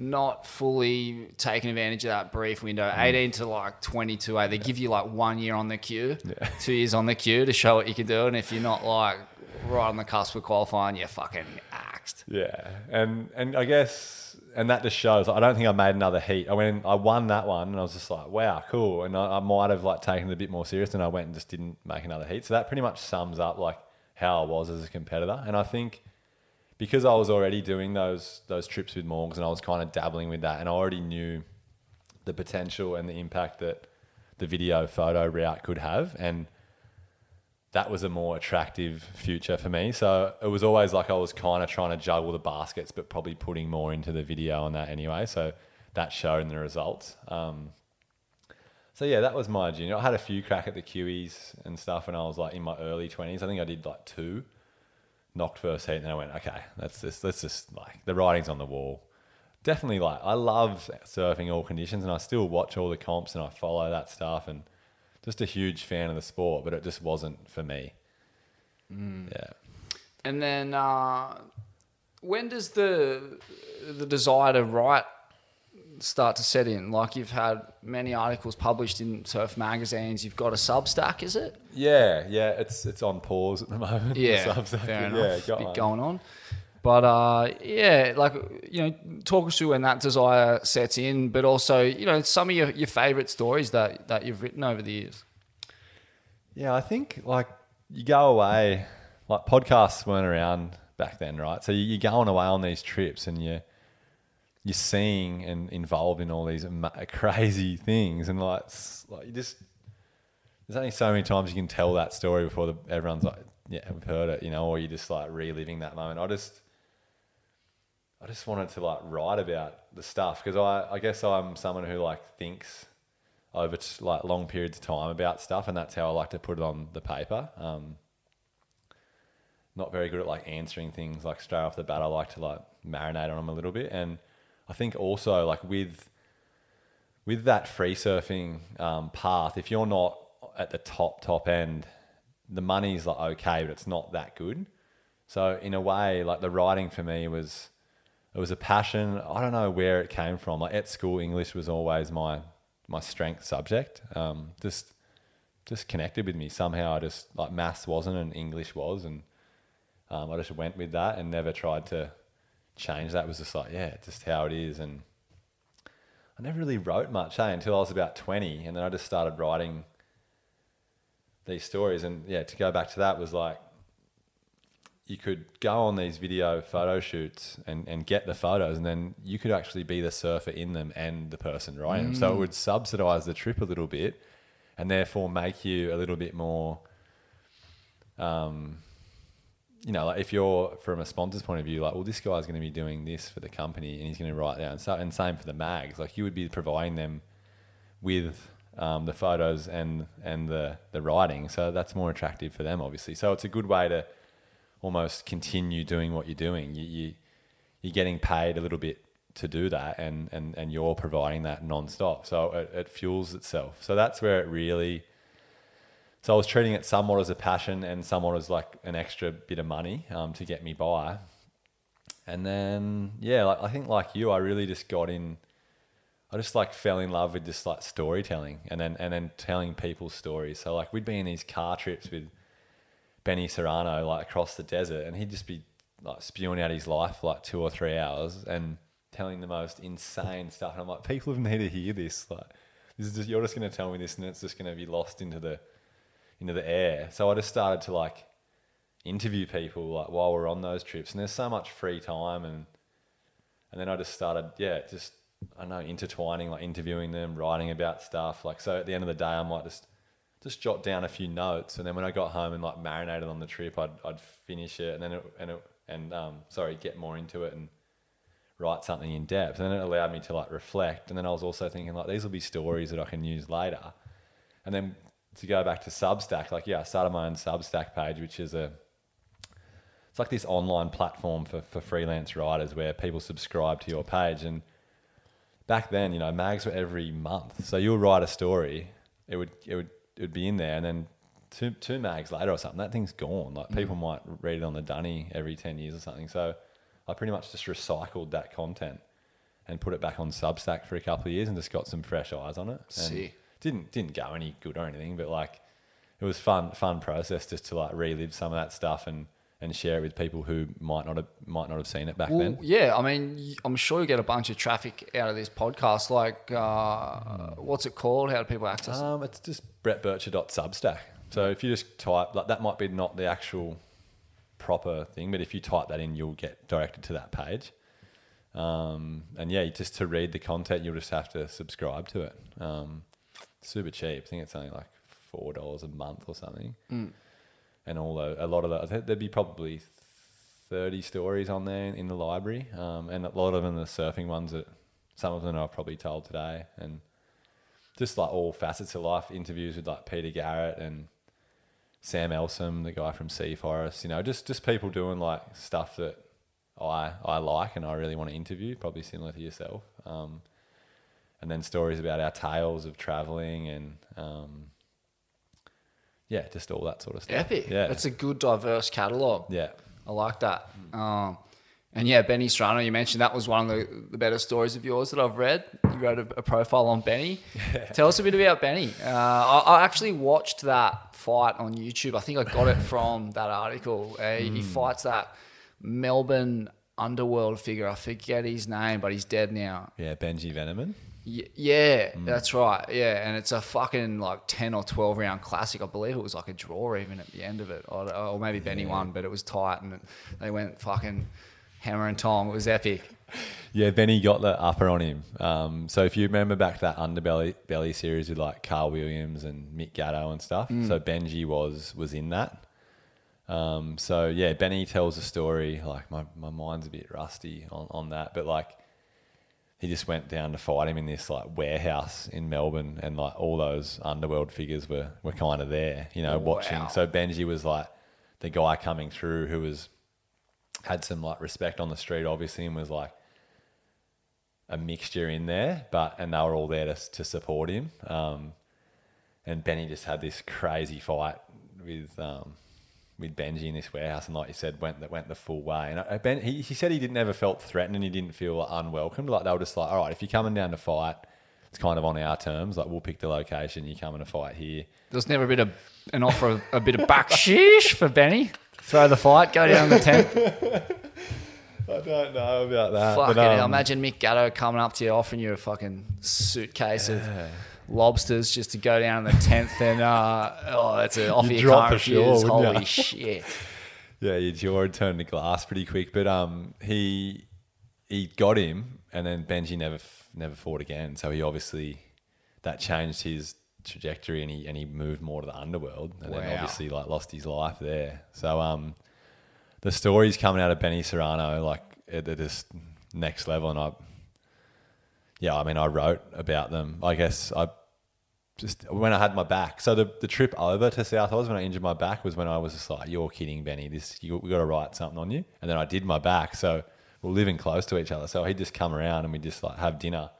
not fully taking advantage of that brief window. Mm. 18 to like 22, eh? They give you like one year on the queue, two years on the queue to show what you can do. And if you're not like right on the cusp of qualifying, you're fucking axed. Yeah, and and I guess and that just shows. I don't think I made another heat. I went, I won that one, and I was just like, wow, cool. And I, I might have like taken it a bit more serious, and I went and just didn't make another heat. So that pretty much sums up like how I was as a competitor. And I think because I was already doing those those trips with Morgs, and I was kind of dabbling with that, and I already knew the potential and the impact that the video photo route could have, and that was a more attractive future for me. So it was always like I was kind of trying to juggle the baskets, but probably putting more into the video on that anyway. So that showed in the results. Um, so yeah, that was my junior. I had a few crack at the QEs and stuff when I was like in my early twenties. I think I did like two, knocked first heat, and then I went, okay, let's just let's just like the writing's on the wall. Definitely like I love surfing all conditions, and I still watch all the comps and I follow that stuff and just a huge fan of the sport, but it just wasn't for me. Yeah. And then uh, when does the the desire to write start to set in? Like you've had many articles published in surf magazines. You've got a Substack, is it? Yeah, yeah, it's it's on pause at the moment. Yeah, Substack. fair enough. Yeah, got Bit going on. But uh, yeah, like you know, talk us through when that desire sets in, but also you know some of your, your favorite stories that that you've written over the years. Yeah, I think like you go away, like podcasts weren't around back then, right? So you- you're going away on these trips and you you're seeing and involved in all these crazy things, and like like you just there's only so many times you can tell that story before the, everyone's like, yeah, we've heard it, you know, or you're just like reliving that moment. I just I just wanted to like write about the stuff because I, I guess I'm someone who like thinks over t- like long periods of time about stuff, and that's how I like to put it on the paper. Um, not very good at like answering things like straight off the bat. I like to like marinate on them a little bit, and I think also like with with that free surfing um, path, if you're not at the top top end, the money's like okay, but it's not that good. So in a way, like the writing for me was it was a passion. I don't know where it came from. Like at school, English was always my my strength subject. Um, just just connected with me somehow. I just like maths wasn't and English was, and um, I just went with that and never tried to change that. It was just like yeah, just how it is. And I never really wrote much eh, until I was about twenty, and then I just started writing these stories. And yeah, to go back to that was like you could go on these video photo shoots and, and get the photos and then you could actually be the surfer in them and the person writing them. So it would subsidize the trip a little bit and therefore make you a little bit more um you know, like if you're from a sponsor's point of view, like, well, this guy's going to be doing this for the company and he's going to write down. So, and same for the mags, like you would be providing them with um, the photos and and the the writing. So that's more attractive for them, obviously. So it's a good way to almost continue doing what you're doing. You, you you're getting paid a little bit to do that, and and and you're providing that nonstop. So it, it fuels itself. So that's where it really. So I was treating it somewhat as a passion and somewhat as like an extra bit of money um, to get me by. And then yeah, like I think like you, I really just got in. I just like fell in love with just like storytelling and then and then telling people stories. So like we'd be in these car trips with Benny Serrano like across the desert, and he'd just be like spewing out his life for like two or three hours and telling the most insane stuff. And I'm like, people have need to hear this. Like, this is just you're just going to tell me this, and it's just going to be lost into the into the air. So I just started to like interview people like while we're on those trips, and there's so much free time, and and then I just started, yeah, just I don't know, intertwining, like interviewing them, writing about stuff. Like so, at the end of the day, I might just just jot down a few notes, and then when I got home and like marinated on the trip, I'd I'd finish it, and then it, and it, and um, sorry, get more into it and write something in depth. And then it allowed me to like reflect. And then I was also thinking like these will be stories that I can use later. And then to go back to Substack, like yeah, I started my own Substack page, which is a it's like this online platform for, for freelance writers where people subscribe to your page. And back then, you know, mags were every month. So you'll write a story, it would it would it would be in there and then two two mags later or something, that thing's gone. Like people mm. might read it on the dunny every ten years or something. So I pretty much just recycled that content and put it back on Substack for a couple of years and just got some fresh eyes on it. And See. Didn't didn't go any good or anything, but like it was fun fun process just to like relive some of that stuff and and share it with people who might not have might not have seen it back Well, then. yeah, I mean, I'm sure you get a bunch of traffic out of this podcast. Like, uh, what's it called? How do people access it? Um, it's just brettburcher.substack. So if you just type like that might be not the actual proper thing, but if you type that in, you'll get directed to that page. Um, and yeah, just to read the content, you'll just have to subscribe to it. Um, super cheap. I think it's only like four dollars a month or something. And all the, a lot of the, think there'd be probably thirty stories on there in the library, um, and a lot of them are surfing ones that some of them I've probably told today, and just like all facets of life. Interviews with like Peter Garrett and Sam Elsom, the guy from Sea Forest. You know, just just people doing like stuff that I I like and I really want to interview. Probably similar to yourself. Um, and then stories about our tales of traveling and um, yeah, just all that sort of stuff. Epic. Yeah, That's a good, diverse catalogue. yeah. I like that. Um, and yeah, Benny Strano, you mentioned that was one of the, the better stories of yours that I've read. You wrote a, a profile on Benny. Tell us a bit about Benny. Uh, I, I actually watched that fight on YouTube. I think I got it from that article. Uh, Hmm. He fights that Melbourne underworld figure. I forget his name, but he's dead now. Yeah, Benji Veniamin. Y- Yeah, Mm. that's right. Yeah, and it's a fucking like ten or twelve round classic. I believe it was like a draw even at the end of it, or, or maybe Benny won, but it was tight and they went fucking hammer and tong. It was epic. Yeah, Benny got the upper on him. Um, so if you remember back to that underbelly belly series with like Carl Williams and Mick Gatto and stuff, so Benji was was in that. Um, so yeah, Benny tells a story. Like my, my mind's a bit rusty on, on that, but like he just went down to fight him in this like warehouse in Melbourne, and like all those underworld figures were were kind of there, you know, watching. Wow. So Benji was like the guy coming through who was had some like respect on the street, obviously, and was like a mixture in there, but and they were all there to to support him. Um, and Benny just had this crazy fight with um, with Benji in this warehouse, and like you said, went that went the full way. And uh, Ben, he, he said he didn't ever felt threatened, and he didn't feel unwelcomed. Like they were just like, all right, if you're coming down to fight, it's kind of on our terms. Like we'll pick the location. You're coming to fight here. There's never been a, an offer of a bit of baksheesh for Benny. Throw the fight, go down the tenth. I don't know about that. Fucking but, hell. um, Imagine Mick Gatto coming up to you, offering you a fucking suitcase of lobsters just to go down in the tenth, and uh, oh, that's an offer you drop can't for sure, refuse. wouldn't? Holy shit! Yeah, your jaw would turn to glass pretty quick. But um, he he got him, and then Benji never never fought again. So he obviously that changed his trajectory, and he and he moved more to the underworld, and then obviously like lost his life there. So um, the stories coming out of Benny Serrano like they're just next level, and I yeah, I mean I wrote about them. I guess I just when I had my back. So the, the trip over to South Oz when I injured my back was when I was just like, "You're kidding, Benny. This you we got to write something on you." And then I did my back. So we're living close to each other. So he'd just come around and we would just like have dinner,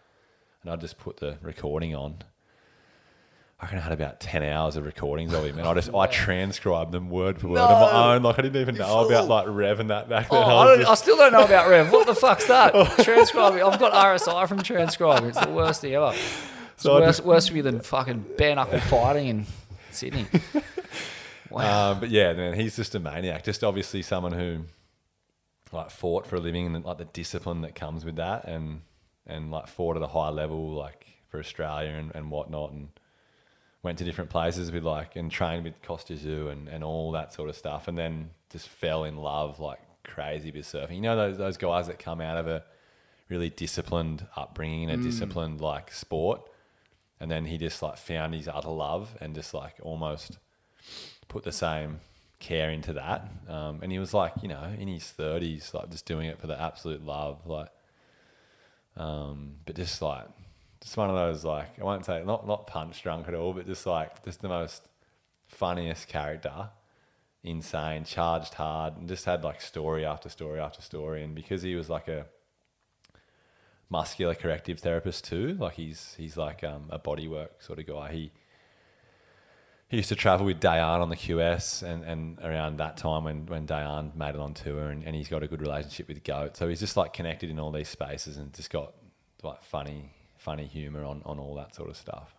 and I'd just put the recording on. I reckon I had about ten hours of recordings of him, and I just I transcribed them word for word on my own. Like I didn't even know about like Rev and that back then. Oh, I I, don't, I still don't know about Rev. What the fuck's that? transcribing. I've got RSI from transcribing. It's the worst thing ever. It's So worse, just- worse for me than fucking bare knuckle fighting in Sydney. Wow. Um, but yeah, man, he's just a maniac. Just obviously someone who like fought for a living and like the discipline that comes with that, and and like fought at a high level, like for Australia and, and whatnot, and went to different places with like and trained with Kostya Tszyu and, and all that sort of stuff, and then just fell in love like crazy with surfing. You know those those guys that come out of a really disciplined upbringing, a disciplined like sport, and then he just like found his utter love and just like almost put the same care into that. Um, and he was like, you know, in his thirties, like just doing it for the absolute love, like, um, but just like, just one of those like I won't say not not punch drunk at all, but just like just the most funniest character, insane, charged hard, and just had like story after story after story. And because he was like a muscular corrective therapist too, like he's he's like um, a bodywork sort of guy. He he used to travel with Dayan on the QS and, and around that time when, when Dayan made it on tour and, and he's got a good relationship with Goat. So he's just like connected in all these spaces and just got like funny funny humour on, on all that sort of stuff.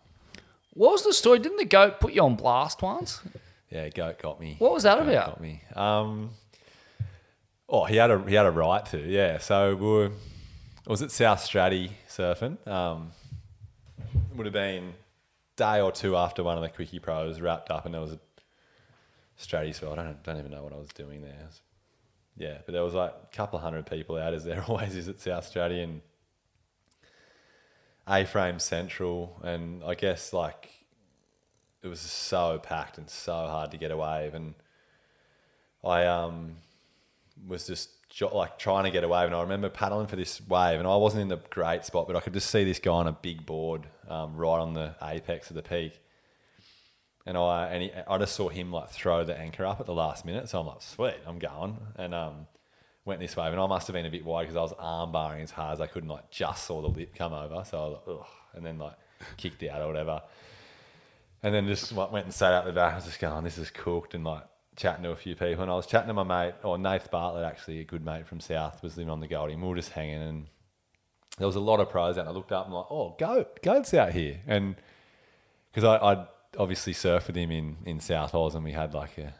what was the story? Didn't the goat put you on blast once? Yeah, Goat got me. What was that Goat about? Got me. Um, oh, he had a he had a right to. Yeah. So we were, I was at South Straddie surfing. Um, would have been day or two after one of the quickie pros wrapped up, and there was a Straddie. So I don't don't even know what I was doing there. Was- yeah, but there was like a couple of hundred people out, as there always is at South Straddie, and A-frame central, and I guess like it was so packed and so hard to get a wave, and I um was just like trying to get a wave, and I remember paddling for this wave, and I wasn't in the great spot, but I could just see this guy on a big board um, right on the apex of the peak, and I and he, I just saw him like throw the anchor up at the last minute, so I'm like, sweet, I'm going, and um went this way, and I must have been a bit wide because I was arm barring as hard as I could, and like just saw the lip come over, so I was like, ugh, and then like kicked out or whatever. And then just went and sat out the back. I was just going, oh, this is cooked, and like chatting to a few people. And I was chatting to my mate, or Nath Bartlett, actually, a good mate from South, was living on the Goldie. And we were just hanging, and there was a lot of pros out. And I looked up and like, oh, goat, goat's out here, and because I I'd obviously surfed with him in in South Oz, and we had like a,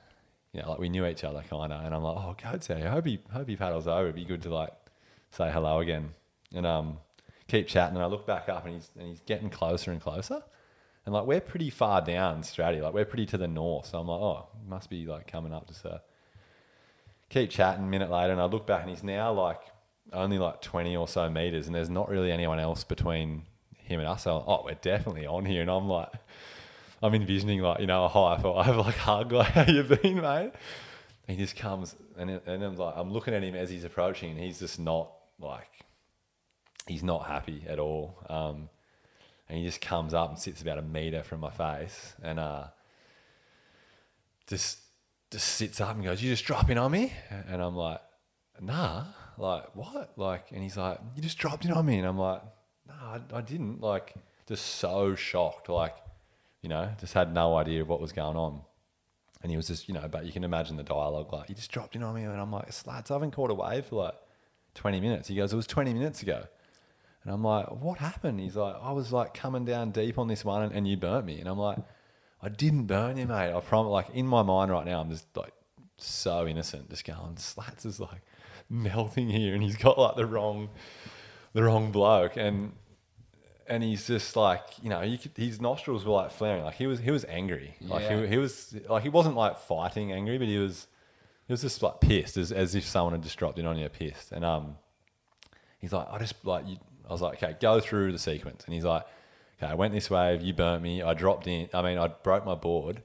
you know, like we knew each other kind of. And I'm like, oh, out here. I hope he hope he paddles over. It'd be good to like say hello again, and um, keep chatting. And I look back up, and he's and he's getting closer and closer. And like we're pretty far down Straddie, like we're pretty to the north. So I'm like, oh, must be like coming up to surf. Keep chatting. A minute later, and I look back, and he's now like only like 20 or so meters, and there's not really anyone else between him and us. So, like, oh, we're definitely on here. And I'm like, I'm envisioning like you know a high five, like hug, like how you been, mate? He just comes, and and I'm like, I'm looking at him as he's approaching, and he's just not like, he's not happy at all. Um, and he just comes up and sits about a meter from my face and uh, just just sits up and goes, "You just dropping on me?" And I'm like, "Nah, like what?" Like, and he's like, "You just dropped in on me," and I'm like, "Nah, I, I didn't." Like, just so shocked, like, you know, just had no idea of what was going on. And he was just, you know, but you can imagine the dialogue, like, "You just dropped in on me," and I'm like, "Slats, I haven't caught a wave for like 20 minutes." He goes, "It was 20 minutes ago." And I'm like, what happened? He's like, I was like coming down deep on this one and, and you burnt me. And I'm like, I didn't burn you, mate. I promise. Like in my mind right now, I'm just like so innocent, just going, Slats is like melting here, and he's got like the wrong, the wrong bloke, and and he's just like, you know, you could, his nostrils were like flaring, like he was he was angry, like Yeah. he, he was like he wasn't like fighting angry, but he was he was just like pissed, as as if someone had just dropped in on you, pissed, and um he's like, I just like, you, I was like, okay, go through the sequence. And he's like, okay, I went this wave, you burnt me, I dropped in, I mean, I broke my board.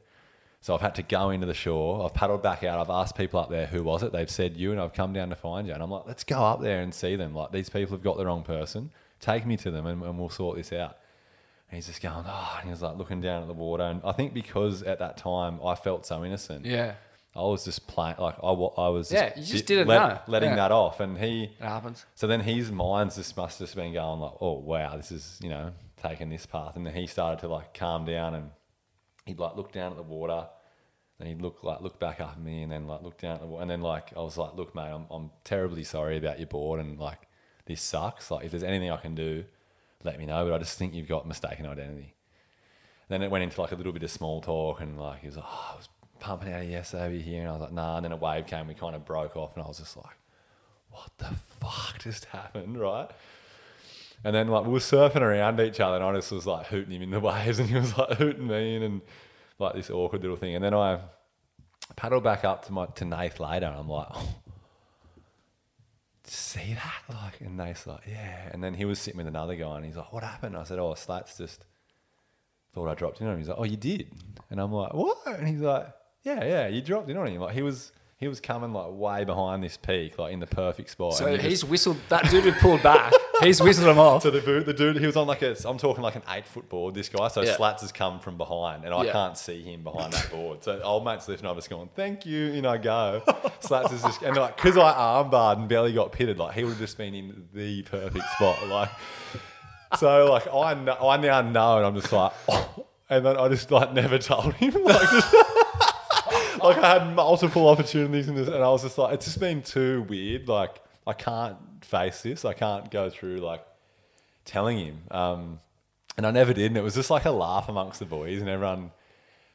So I've had to go into the shore. I've paddled back out. I've asked people up there, who was it? They've said you, and I've come down to find you. And I'm like, let's go up there and see them. Like, these people have got the wrong person. Take me to them and, and we'll sort this out. And he's just going, oh, and he was like looking down at the water. And I think because at that time I felt so innocent, Yeah. I was just playing, like, I, I was Yeah, you just didn't let- know. letting Yeah. that off. And he, It happens. so then his mind's just must have just been going like, oh wow, this is you know taking this path, and then he started to like calm down and he'd like look down at the water, and he'd look like look back up at me, and then like look down at the water, and then like I was like, look, mate, I'm I'm terribly sorry about your board, and like this sucks. Like if there's anything I can do, let me know. But I just think you've got mistaken identity. Then it went into like a little bit of small talk, and like he was like, oh, I was pumping out yesterday over here, and I was like, nah. And then a wave came, we kind of broke off, and I was just like, what the fuck just happened, right? And then like we were surfing around each other, and I just was like hooting him in the waves, and he was like hooting me, in, and like this awkward little thing. And then I paddled back up to my to Nath later, and I'm like, oh, see that? Like, and Nath's like, yeah. And then he was sitting with another guy, and he's like, what happened? I said, oh, Slats just thought I dropped in on him. He's like, oh, you did? And I'm like, what? And he's like, yeah, yeah, you dropped in on him. Like he was. He was coming like way behind this peak, like in the perfect spot. So and he he's just- whistled that dude who pulled back. he's whistled him off. so the dude, the dude, he was on like a, I'm talking like an eight foot board. This guy, so Yeah. Slats has come from behind, and I Yeah. can't see him behind that board. So old mate's lifting up, just going, "Thank you," you know, go. Slats is just, and like, because I armbarred and barely got pitted, like he would have just been in the perfect spot, like. So like I, know, I now know, and I'm just like, oh, and then I just like never told him, like just. Like I had multiple opportunities in this, and I was just like, it's just been too weird. Like I can't face this. I can't go through like telling him. Um, and I never did, and it was just like a laugh amongst the boys and everyone.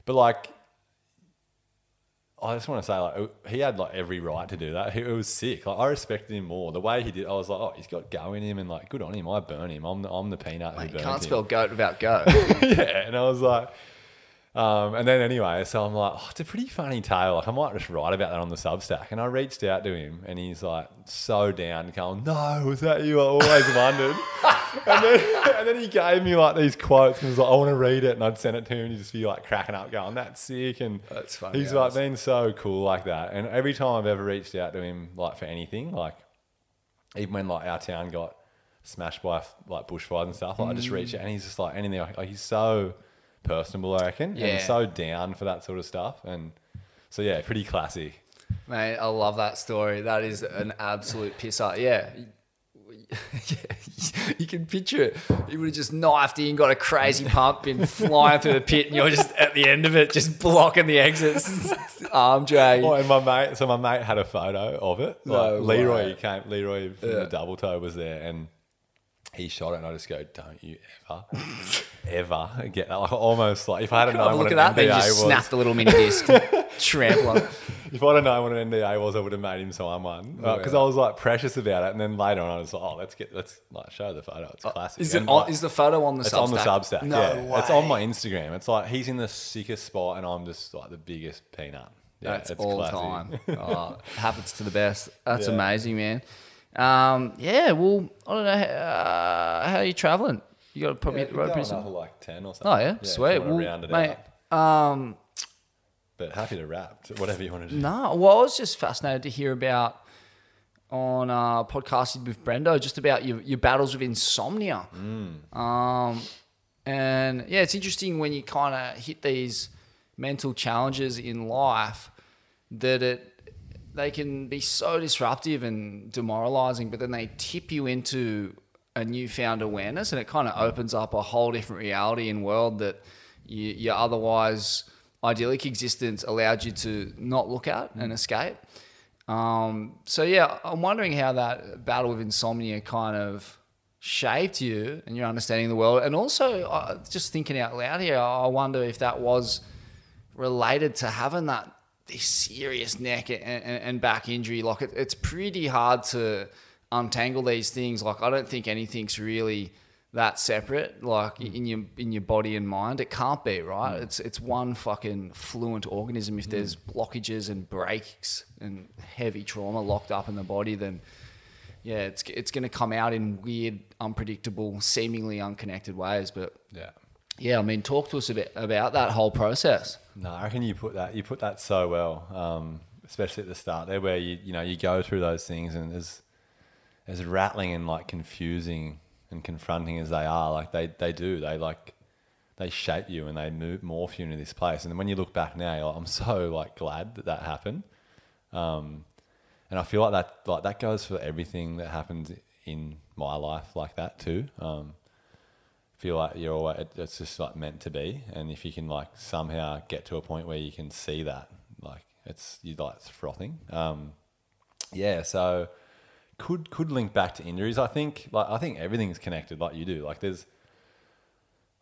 But like, I just want to say, like, he had like every right to do that. He, it was sick. Like, I respected him more. The way he did, I was like, oh, he's got go in him, and like, good on him. I burn him. I'm the, I'm the peanut who You burns can't him. spell goat without go. yeah, and I was like, um, and then anyway, so I'm like, oh, it's a pretty funny tale. Like, I might just write about that on the Substack. And I reached out to him, and he's like, so down, going, no, was that you? I always wondered. and then, and then he gave me like these quotes, and was like, I want to read it, and I'd send it to him, and he'd just be like cracking up, going, that's sick, and That's funny He's like been so cool like that, and every time I've ever reached out to him, like for anything, like even when like our town got smashed by like bushfires and stuff, like I just reach out and he's just like anything. Like, he's so personable, I reckon, Yeah. and so down for that sort of stuff. And so yeah, pretty classy. Mate, I love that story. That is an absolute pisser. Yeah. yeah. You can picture it. He would have just knifed in, got a crazy pump, been flying through the pit, and you're just at the end of it, just blocking the exits, arm drag. Oh, and my mate, so my mate had a photo of it. No Like Leroy way. came, Leroy from Yeah. the double toe was there, and he shot it, and I just go, "Don't you ever, ever get that?" Like almost like if I had Oh, known what look an at that. Then NDA just was, snapped the little mini disc, trample. If I'd have known what an NDA was, I would have made him sign one because yeah. I was like precious about it. And then later on, I was like, "Oh, let's get let's like show the photo. It's classic." Uh, Is, it on, like, is the photo on the it's Substack? on the Substack? No yeah, way. it's on my Instagram. It's like he's in the sickest spot, and I'm just like the biggest peanut. Yeah, That's it's all classy. time. Oh, happens to the best. That's Yeah. amazing, man. Um, yeah, well, I don't know. Uh, how are you traveling? You got to probably Yeah, hit the road pretty soon. another like ten or something. Oh yeah, if sweet. Well, round it mate, out. um, But happy to wrap. Whatever you want to do. no. Well, I was just fascinated to hear about on uh, podcasting with Brendo, just about your, your battles with insomnia. Um, and yeah, it's interesting when you kind of hit these mental challenges in life that it they can be so disruptive and demoralizing, but then they tip you into a newfound awareness, and it kind of opens up a whole different reality and world that you, your otherwise idyllic existence allowed you to not look at and escape. Um, so yeah, I'm wondering how that battle with insomnia kind of shaped you and your understanding of the world, and also uh, just thinking out loud here, I wonder if that was related to having that this serious neck and, and, and back injury. Like it, it's pretty hard to untangle these things. Like I don't think anything's really that separate. Like mm. in your in your body and mind, it can't be right. Mm. It's it's one fucking fluent organism. If mm. there's blockages and breaks and heavy trauma locked up in the body, then yeah, it's it's going to come out in weird, unpredictable, seemingly unconnected ways. But Yeah. yeah, I mean, talk to us a bit about that whole process. No, I reckon you put that you put that so well, um, especially at the start there, where you you know you go through those things and as as rattling and like confusing and confronting as they are, like they they do, they like they shape you and they move morph you into this place. And when you look back now, like, I'm so like glad that that happened. Um, and I feel like that like that goes for everything that happens in my life like that too. Um, feel like you're always, it, it's just like meant to be. And if you can like somehow get to a point where you can see that, like it's you like it's frothing. Um, yeah, so could could link back to injuries. I think like I think everything's connected, like you do. Like there's,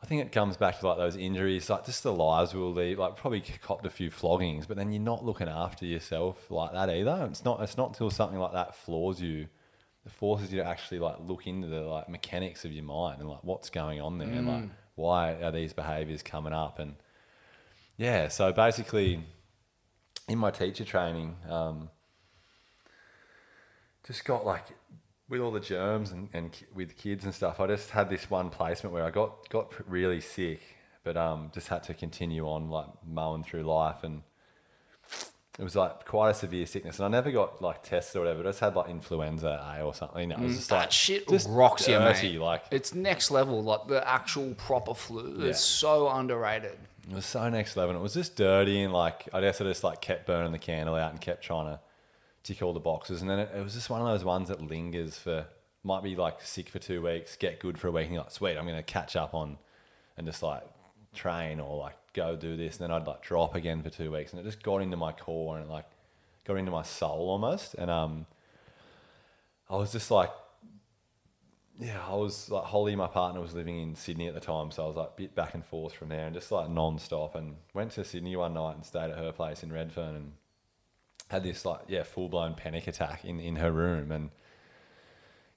I think it comes back to like those injuries, like just the lives we'll lead. Like probably copped a few floggings, but then you're not looking after yourself like that either. It's not. It's not until something like that floors you, it forces you to actually like look into the like mechanics of your mind and like what's going on there and like why are these behaviors coming up and yeah. So basically, in my teacher training. Um, just got like with all the germs and, and with kids and stuff. I just had this one placement where I got got really sick, but um, just had to continue on like mowing through life, and it was like quite a severe sickness. And I never got like tested or whatever. I just had like influenza A or something. It was mm. just like that shit just rocks you, dirty, mate. Like it's next level. Like the actual proper flu. Yeah. It's so underrated. It was so next level. and It was just dirty and like I guess I just like kept burning the candle out and kept trying to tick all the boxes. And then it, it was just one of those ones that lingers for might be like sick for two weeks, get good for a week, and you're like, sweet, I'm gonna catch up on and just like train or like go do this. And then I'd like drop again for two weeks, and it just got into my core and like got into my soul almost. And um, I was just like yeah, I was like Holly, my partner, was living in Sydney at the time, so I was like bit back and forth from there and just like non-stop and went to Sydney one night and stayed at her place in Redfern and had this like yeah full blown panic attack in in her room and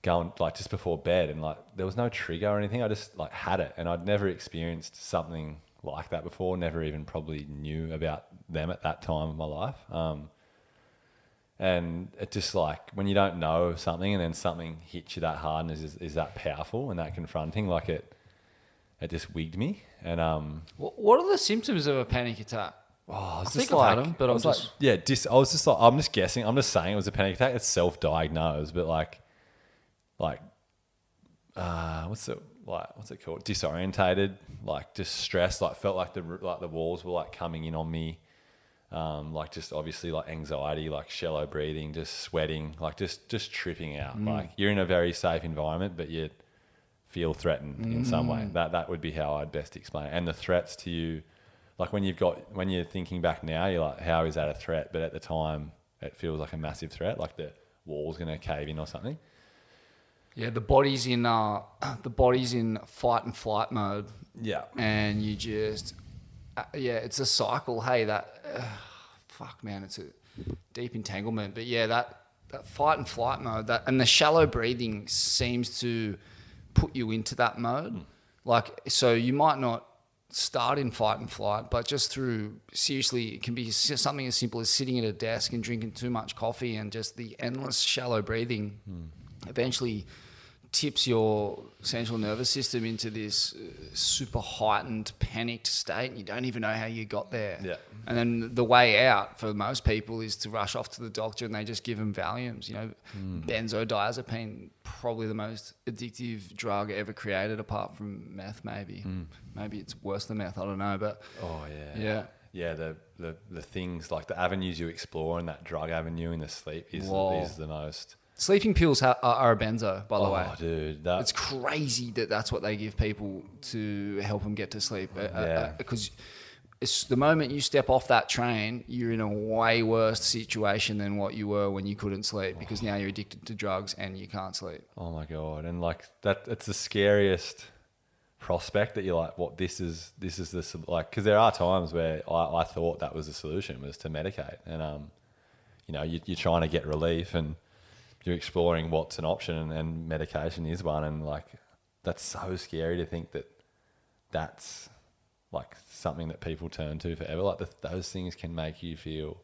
going like just before bed and like there was no trigger or anything. I just like had it and I'd never experienced something like that before. Never even probably knew about them at that time of my life. Um, and it just like when you don't know something and then something hits you that hard and is, is that powerful and that confronting, like it, it just wigged me. And um, Wh- What are the symptoms of a panic attack? oh, I was I just think I've like, had 'em, but I was like, yeah, dis- I was just like, I'm just guessing. I'm just saying it was a panic attack. It's self-diagnosed, but like, like, uh, what's it like? What's it called? Disorientated, like just stressed. Like felt like the like the walls were like coming in on me. Um, like just obviously like anxiety, like shallow breathing, just sweating, like just just tripping out. Mm. Like you're in a very safe environment, but you feel threatened in some way. Mm. That that would be how I'd best explain it. And the threats to you, like when you've got when you're thinking back now, you're like, how is that a threat? But at the time, it feels like a massive threat, like the wall's gonna cave in or something. Yeah, the body's in uh, the body's in fight and flight mode, Yeah. and you just uh, yeah, it's a cycle. Hey, that uh, fuck man, it's a deep entanglement. But yeah, that that fight and flight mode, that and the shallow breathing seems to put you into that mode. Like so, you might not start in fight and flight, but just through seriously, it can be something as simple as sitting at a desk and drinking too much coffee and just the endless shallow breathing eventually tips your central nervous system into this uh, super heightened panicked state and you don't even know how you got there Yeah. and then the way out for most people is to rush off to the doctor and they just give them valiums you know benzodiazepine probably the most addictive drug ever created apart from meth maybe maybe it's worse than meth i don't know but Oh yeah. Yeah. Yeah. The, the the things like the avenues you explore in that drug avenue in the sleep is Whoa. is the most. Sleeping pills ha- are, a benzo by the oh, way dude, that it's crazy that that's what they give people to help them get to sleep. Uh, uh, yeah. Uh, because it's the moment you step off that train, you're in a way worse situation than what you were when you couldn't sleep because now you're addicted to drugs and you can't sleep. Oh my god! And like that, it's the scariest prospect that you're like, what? This is this is the sol- like because there are times where I, I thought that was the solution was to medicate, and um, you know, you, you're trying to get relief and you're exploring what's an option, and, and medication is one, and like that's so scary to think that that's like something that people turn to forever. Like the, those things can make you feel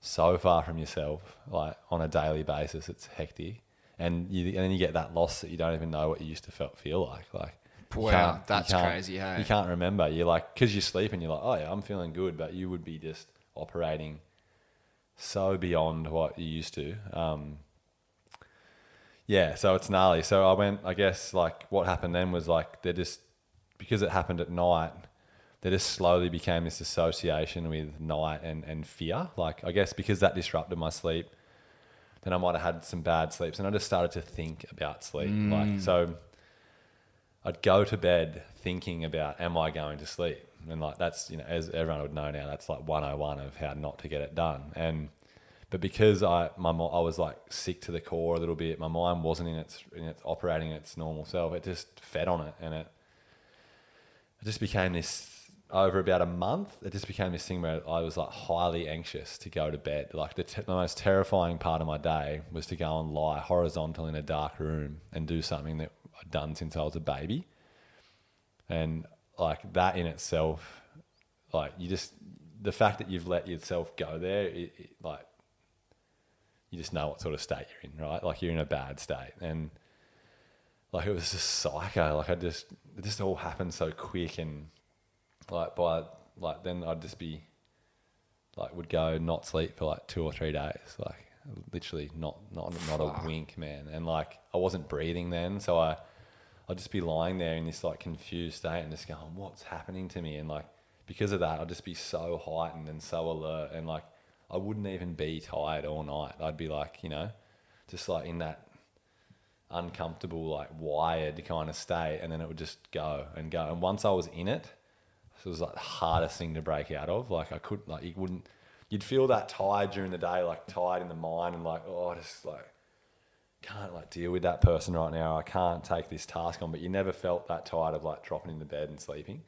so far from yourself, like on a daily basis. It's hectic, and you and then you get that loss that you don't even know what you used to felt feel like. Like Wow, that's crazy, hey? You can't remember. You're like because you're sleeping you're like, oh yeah, I'm feeling good, but you would be just operating so beyond what you used to. Um, yeah, so it's gnarly. So I went, I guess, like what happened then was like they just because it happened at night, there just slowly became this association with night and, and fear. Like I guess because that disrupted my sleep, then I might have had some bad sleeps, and I just started to think about sleep. Like mm. so, I'd go to bed thinking about, am I going to sleep? And like that's you know, as everyone would know now, that's like 101 of how not to get it done. And but because I my I was like sick to the core a little bit, my mind wasn't in its in its operating its normal self. It just fed on it, and it it just became this over about a month. It just became this thing where I was like highly anxious to go to bed. Like the, the most terrifying part of my day was to go and lie horizontal in a dark room and do something that I'd done since I was a baby, and like that in itself, like you just the fact that you've let yourself go there, it, it, like you just know what sort of state you're in, right? Like you're in a bad state, and like it was just psycho. Like I just it just all happened so quick, and like by like then I'd just be like would go not sleep for like two or three days, like literally not not not a wink, man. And like I wasn't breathing then, so I I'd just be lying there in this like confused state and just going, what's happening to me? And like because of that, I'd just be so heightened and so alert, and like I wouldn't even be tired all night. I'd be like, you know, just like in that uncomfortable, like wired kind of state, and then it would just go and go. And once I was in it, it was like the hardest thing to break out of. Like I couldn't, like you wouldn't, you'd feel that tired during the day, like tired in the mind, and like oh, I just like can't like deal with that person right now. I can't take this task on. But you never felt that tired of like dropping into bed and sleeping.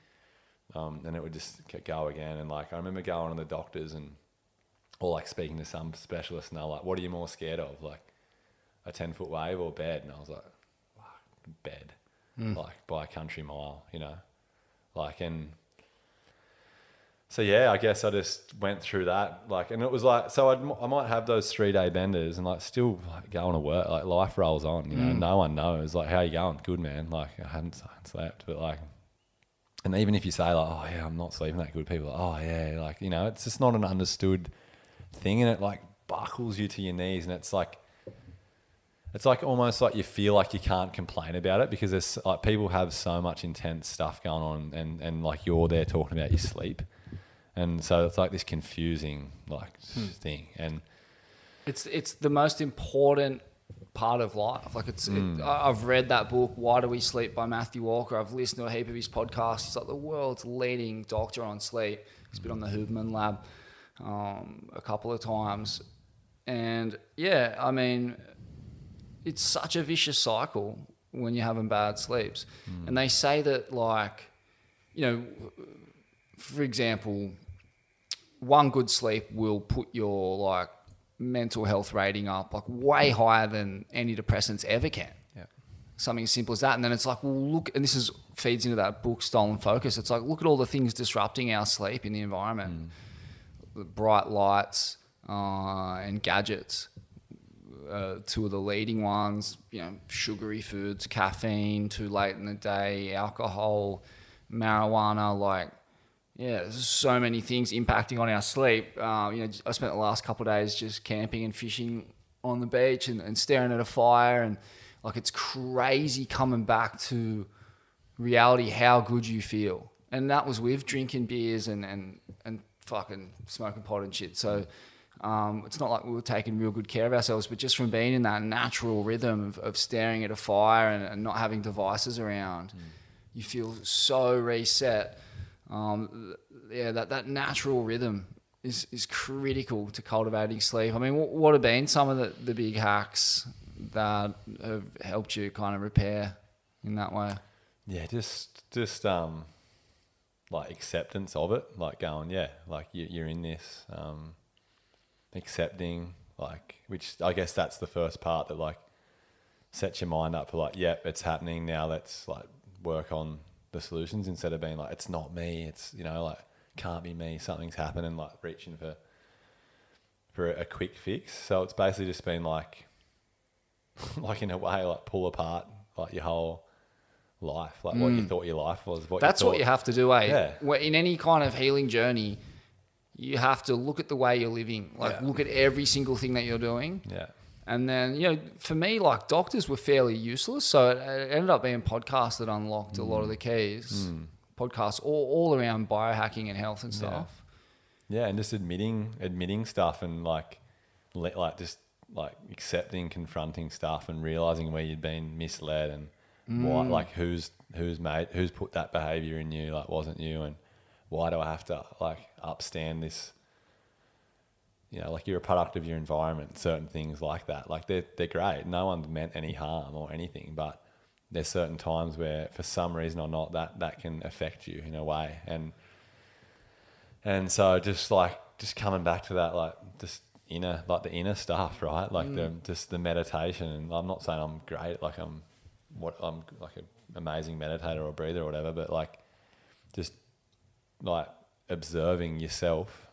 Um, and it would just go again. And like I remember going to the doctors and or like speaking to some specialist, and they're like, "What are you more scared of, like a ten foot wave or bed?" And I was like, "Fuck, "Bed, hmm. like by a country mile," you know, like and. So yeah, I guess I just went through that, like, and it was like, so I'd, I might have those three day benders and like still like going to work, like life rolls on, you know, hmm. no one knows, like, how you going? Good man, like I hadn't, I hadn't slept, but like, and even if you say like, oh yeah, I'm not sleeping that good, people are like, oh yeah, like you know, it's just not an understood thing, and it like buckles you to your knees, and it's like, it's like almost like you feel like you can't complain about it because there's like people have so much intense stuff going on, and and like you're there talking about your sleep, and so it's like this confusing like hmm. thing, and It's it's the most important part of life. Like it's, it, hmm. I- I've read that book, Why Do We Sleep by Matthew Walker. I've listened to a heap of his podcasts. He's like the world's leading doctor on sleep. He's been on the Huberman Lab um, a couple of times, and yeah, I mean, it's such a vicious cycle when you're having bad sleeps. And they say that like, you know, for example, one good sleep will put your like mental health rating up like way higher than antidepressants ever can. yeah, Something as simple as that. And then it's like, well, look, and this is feeds into that book, Stolen Focus. It's like, look at all the things disrupting our sleep in the environment. Bright lights uh, and gadgets. Uh, two of the leading ones, you know, sugary foods, caffeine, too late in the day, alcohol, marijuana, like yeah, so many things impacting on our sleep. Uh, you know, I spent the last couple of days just camping and fishing on the beach and, and staring at a fire, and like it's crazy coming back to reality how good you feel. And that was with drinking beers and and and fucking smoking pot and shit. So. Um, it's not like we were taking real good care of ourselves, but just from being in that natural rhythm of, of staring at a fire and, and not having devices around, you feel so reset um, yeah, that, that natural rhythm is, is critical to cultivating sleep. I mean, what, what have been some of the, the big hacks that have helped you kind of repair in that way? yeah, just just um, like acceptance of it, like going, yeah, like you, you're in this, um, accepting, like, which I guess that's the first part that like sets your mind up for like, yep, it's happening now. Let's like work on the solutions instead of being like, it's not me. It's you know like can't be me. Something's happening. Like reaching for for a quick fix. So it's basically just been like, like in a way, like pull apart like your whole life, like what you mm. thought your life was. What That's you what you have to do, eh? Yeah. Where- In any kind of healing journey, you have to look at the way you're living, like Yeah. look at every single thing that you're doing. Yeah. And then, you know, for me, like doctors were fairly useless. So it, it ended up being podcasts that unlocked a lot of the mm. keys. Mm. Podcasts all, all around biohacking and health and stuff. Yeah, and just admitting admitting stuff and like like just like accepting, confronting stuff and realizing where you'd been misled and why, mm. like who's who's made who's put that behavior in you, like wasn't you, and why do I have to like upstand this? You know, like you're a product of your environment. Certain things like that, like they're they're great. No one's meant any harm or anything, but there's certain times where, for some reason or not, that that can affect you in a way, and and so just like just coming back to that, like just inner, like the inner stuff, right? Like the mm. just the meditation. And I'm not saying I'm great, like I'm what I'm like an amazing meditator or breather or whatever, but like just like observing yourself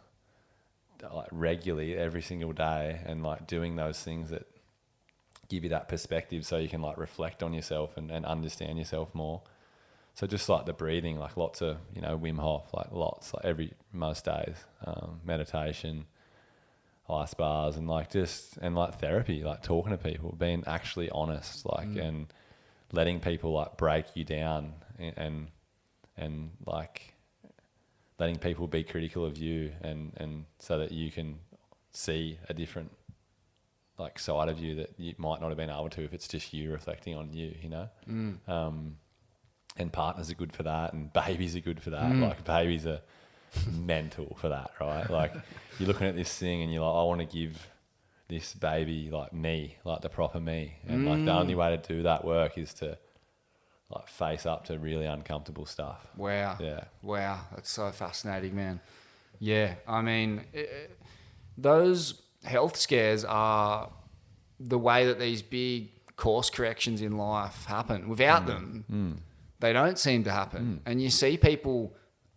like regularly every single day and like doing those things that give you that perspective so you can like reflect on yourself and, and understand yourself more. So just like the breathing, like lots of, you know, Wim Hof, like lots, like every, most days, um, meditation, ice bars and like just, and like therapy, like talking to people, being actually honest, like, and letting people like break you down and, and, like letting people be critical of you and, and so that you can see a different like side of you that you might not have been able to if it's just you reflecting on you, you know. Um, and partners are good for that, and babies are good for that. Like babies are mental for that, right? Like you're looking at this thing and you're like, I want to give this baby like me, like the proper me, and like the only way to do that work is to like face up to really uncomfortable stuff. Wow. Yeah. Wow. That's so fascinating, man. Yeah. I mean, eh, those health scares are the way that these big course corrections in life happen. Without them, they don't seem to happen. And you see people,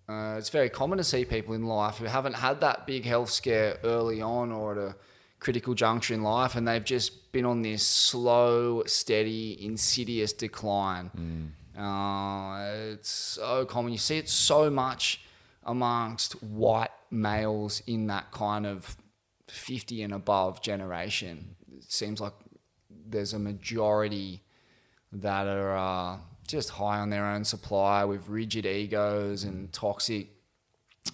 uh, it's very common to see people in life who haven't had that big health scare early on or at a critical juncture in life and they've just been on this slow, steady, insidious decline. Uh, it's so common. You see it so much amongst white males in that kind of 50 and above generation. It seems like there's a majority that are uh, just high on their own supply with rigid egos and toxic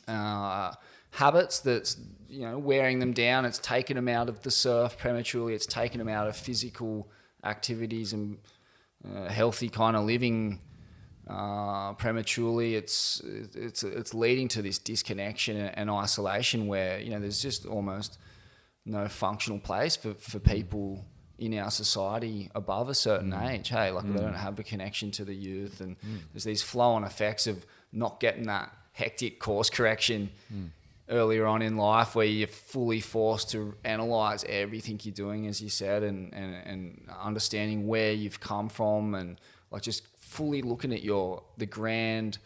uh, habits that's you know wearing them down. It's taken them out of the surf prematurely. It's taken them out of physical activities and uh, healthy kind of living uh, prematurely. It's it's it's leading to this disconnection and isolation where you know there's just almost no functional place for, for people in our society above a certain age. Hey, like they don't have a connection to the youth, and there's these flow-on effects of not getting that hectic course correction earlier on in life where you're fully forced to analyze everything you're doing, as you said, and, and, and understanding where you've come from and like just fully looking at your the grand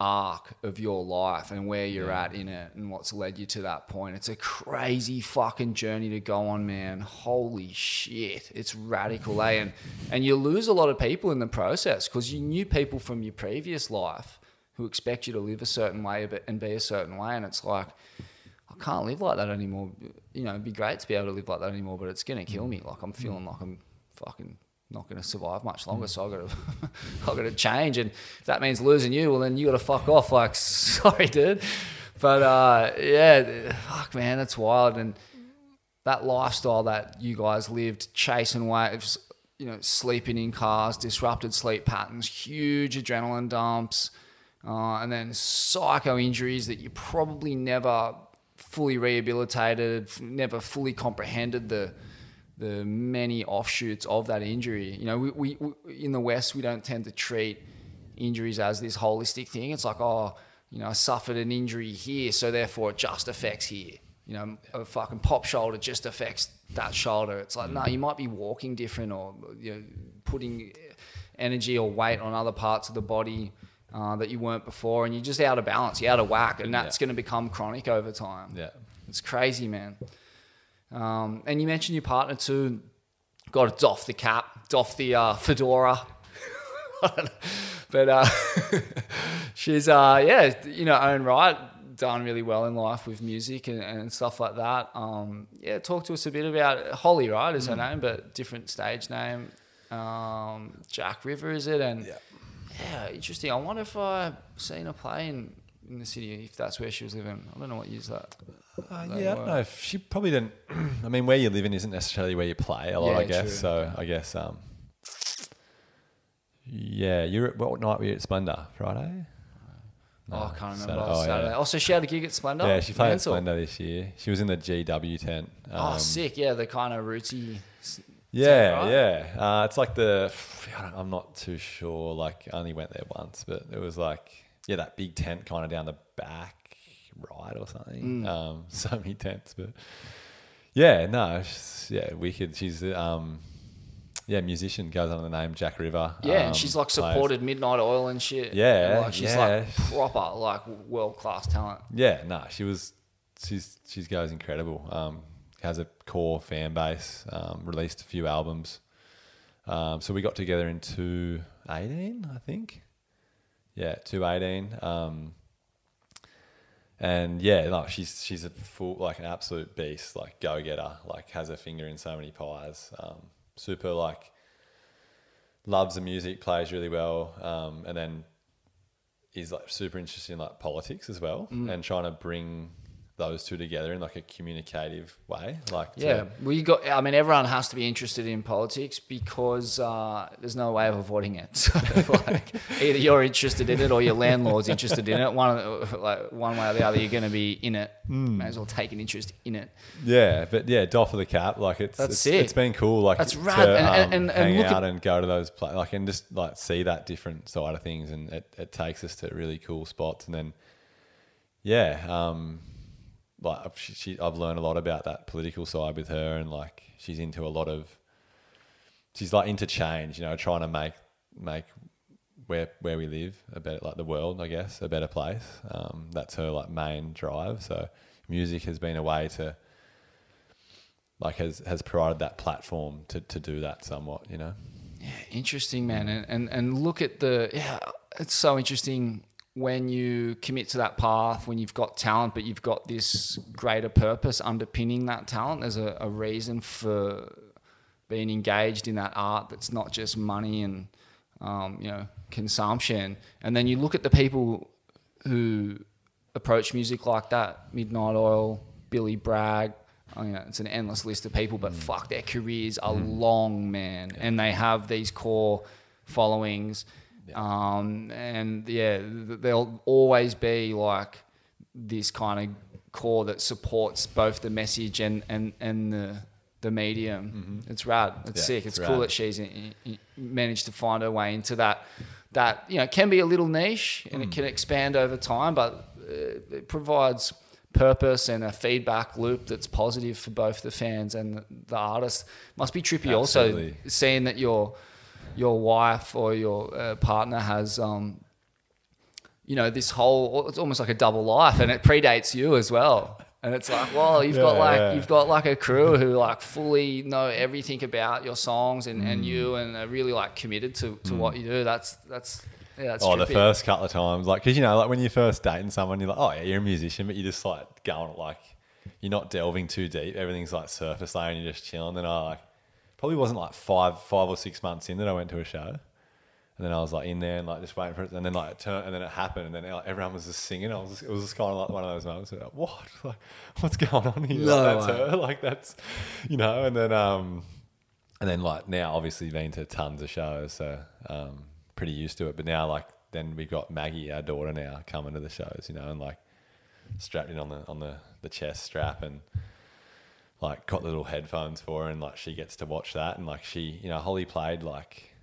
arc of your life and where you're at in it and what's led you to that point. It's a crazy fucking journey to go on, man. Holy shit. It's radical, eh? And and you lose a lot of people in the process because you knew people from your previous life who expect you to live a certain way and be a certain way and it's like I can't live like that anymore. You know, it'd be great to be able to live like that anymore, but it's gonna kill me. Like I'm feeling like I'm fucking not going to survive much longer. So I got to, I got to change. And if that means losing you, well, then you got to fuck off. Like, sorry, dude. But uh, yeah, fuck, man, that's wild. And that lifestyle that you guys lived, chasing waves, you know, sleeping in cars, disrupted sleep patterns, huge adrenaline dumps, uh, and then psycho injuries that you probably never fully rehabilitated, f- never fully comprehended the the many offshoots of that injury. You know, we, we, we in the West we don't tend to treat injuries as this holistic thing. It's like, oh, you know, I suffered an injury here, so therefore it just affects here. You know, a fucking pop shoulder just affects that shoulder. It's like, no, you might be walking different or you know, putting energy or weight on other parts of the body uh, that you weren't before, and you're just out of balance, you're out of whack, and that's Yeah. going to become chronic over time. Yeah. It's crazy, man. Um, and you mentioned your partner too. Got to doff the cap, doff the uh, fedora. but uh, she's, uh, yeah, you know, own right, done really well in life with music and, and stuff like that. Um, yeah, talk to us a bit about Holly, right, is her name, but different stage name. Um, Jack River, is it? And Yeah. Yeah, interesting. I wonder if I seen her play in, in the city, if that's where she was living. I don't know what year's that. Uh, They yeah, I don't know. If she probably didn't. I mean, where you live in isn't necessarily where you play a lot, Yeah, I guess. true. So I guess um, Yeah, you're at what night were you at Splendour? Friday? oh, I can't remember. Saturday. Oh, Saturday. yeah. Also, she had a gig at Splendour. yeah, she played at Mental. Splendour this year. She was in the GW tent. Oh, Um, sick. Yeah, the kind of rootsy. Yeah, right? yeah. Uh, it's like the. I'm not too sure. Like, I only went there once, but it was like, yeah, that big tent kind of down the back right or something. Mm. Um, so many tents, but yeah, no, yeah, wicked. She's um, yeah, musician goes under the name Jack River. Yeah, um, and she's like plays- supported Midnight Oil and shit. Yeah, And, like, she's yeah. like proper, like world class talent. Yeah, no, she was. She's she's goes incredible. Um, has a core fan base. Um, released a few albums. Um, so we got together in two eighteen, I think. Yeah, two eighteen. Um, and yeah, no, she's she's a full like an absolute beast, like go getter, like has her finger in so many pies. Um, super like loves the music, plays really well, um, and then is like super interested in like politics as well, and trying to bring those two together in like a communicative way. Like Yeah, you got. I mean, everyone has to be interested in politics because uh, there's no way of avoiding it. So, like, either you're interested in it or your landlord's interested in it. One, like one way or the other, you're going to be in it. Hmm. May as well take an interest in it. Yeah, but yeah, doff of the cap. Like it's That's it's, sick. it's been cool. Like That's to, rad. And- um, and- and- and hang look out at- and go to those pla- like and just like see that different side of things, and it, it takes us to really cool spots. And then yeah, um, like she, I've learned a lot about that political side with her, and like she's into a lot of she's like into change. You know, trying to make make where where we live a better like the world, I guess, a better place. Um, that's her like main drive. So music has been a way to like has has provided that platform to, to do that somewhat, you know. Yeah, interesting, man. And, and and look at the yeah, it's so interesting when you commit to that path, when you've got talent, but you've got this greater purpose underpinning that talent. There's a, a reason for being engaged in that art that's not just money and um, you know consumption. And then you look at the people who approach music like that: Midnight Oil, Billy Bragg. I mean, it's an endless list of people, but fuck, their careers are long, man, and they have these core followings. Um, and yeah, there'll always be like this kind of core that supports both the message and and and the the medium. It's rad. It's Yeah, sick. It's it's cool that she's in, in- managed to find her way into that. That you know can be a little niche and it can expand over time, but uh, it provides purpose and a feedback loop that's positive for both the fans and the, artist. Must be trippy also seeing that your your wife or your uh, partner has um, you know this whole it's almost like a double life and it predates you as well and it's like well you've got like yeah. you've got like a crew who like fully know everything about your songs and, Mm. and you and are really like committed to, to what you do that's that's yeah that's oh, the first couple of times, like, because you know, like when you're first dating someone, you're like, oh yeah, you're a musician, but you're just like going like, you're not delving too deep. Everything's like surface layer, and you're just chilling. Then I like, probably wasn't like five, five or six months in that I went to a show, and then I was like in there and like just waiting for it, and then like it turned, and then it happened, and then like, everyone was just singing. I was, just, it was just kind of like one of those moments. Like, what? Like, what's going on here? No like, that's way. her. Like that's, you know, and then um. And then like now, obviously been to tons of shows, so um, pretty used to it. But now, like then we've got Maggie, our daughter, now coming to the shows, you know, and like strapped in on the on the the chest strap and like got little headphones for her, and like she gets to watch that, and like she, you know, Holly played like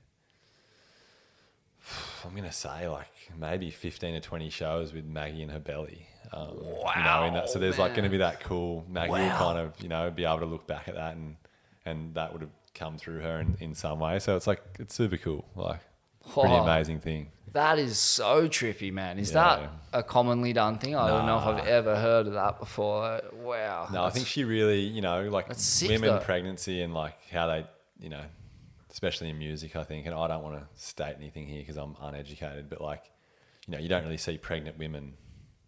I'm gonna say like maybe 15 or 20 shows with Maggie in her belly. Um, you know, in that, so there's like going to be that cool Maggie will Wow. kind of you know be able to look back at that and and that would have come through her in, in some way. So it's like it's super cool, like pretty Oh. amazing thing. that is so trippy man is Yeah. that a commonly done thing I don't know if I've ever heard of that before wow No, I think she really, you know, like sick, women though. pregnancy and like how they, you know, especially in music, I think, and I don't want to state anything here because I'm uneducated, but like, you know, you don't really see pregnant women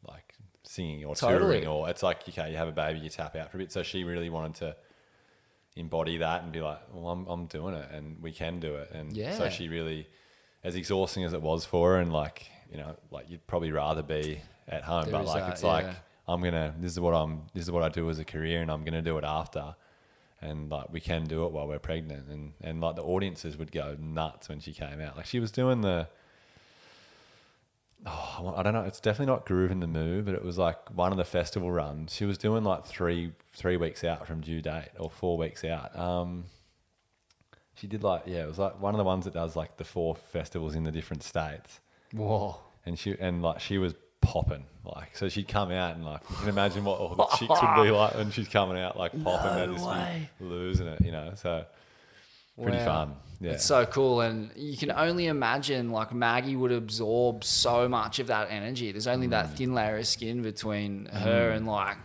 like singing or Totally. touring, or it's like, okay, you have a baby, you tap out for a bit. So she really wanted to embody that and be like, well, I'm, I'm doing it and we can do it. And Yeah. so she really, as exhausting as it was for her, and like, you know, like you'd probably rather be at home, There but like, that, it's like. I'm gonna. This is what I'm. This is what I do as a career, and I'm gonna do it after. and like we can do it while we're pregnant, and and like the audiences would go nuts when she came out. Like she was doing the. Oh, I don't know. It's definitely not Groovin the Moo, but it was like one of the festival runs. She was doing like three three weeks out from due date or four weeks out. Um, she did like yeah, it was like one of the ones that does like the four festivals in the different states Whoa. and she and like she was popping like so she'd come out and like you can imagine what all the chicks would be like when she's coming out like popping they'd just way. losing it you know so pretty Wow. fun yeah It's so cool, and you can only imagine like Maggie would absorb so much of that energy. There's only Mm. that thin layer of skin between her and like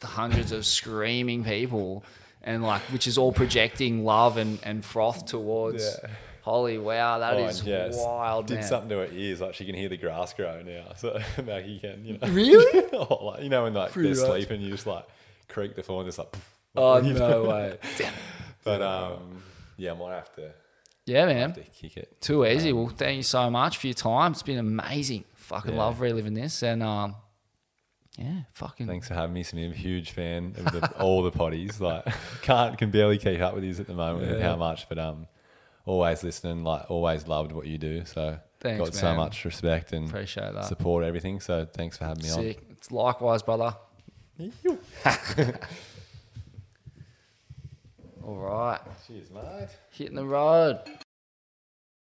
the hundreds of screaming people, and like which is all projecting love and, and froth towards Yeah. Holly. Wow, that Oh, is and yeah, wild, did man. something to her ears like she can hear the grass grow now so Maggie can you know Really? or, like, you know when like Pretty they're sleeping you just like creak the phone just like Oh you no know? way! but um yeah I might have to Yeah, man. to kick it Too easy. Well, thank you so much for your time. It's been amazing. Fucking Yeah. love reliving this, and um, yeah, fucking Thanks for having me, Sam. Huge fan of the, all the potties. Like, can't can barely keep up with these at the moment with Yeah. how much, but um, always listening. Like, always loved what you do. So Thanks, got so much respect and appreciate that. support everything. So thanks for having me on. It's likewise, brother. All right, Cheers, mate. hitting the road.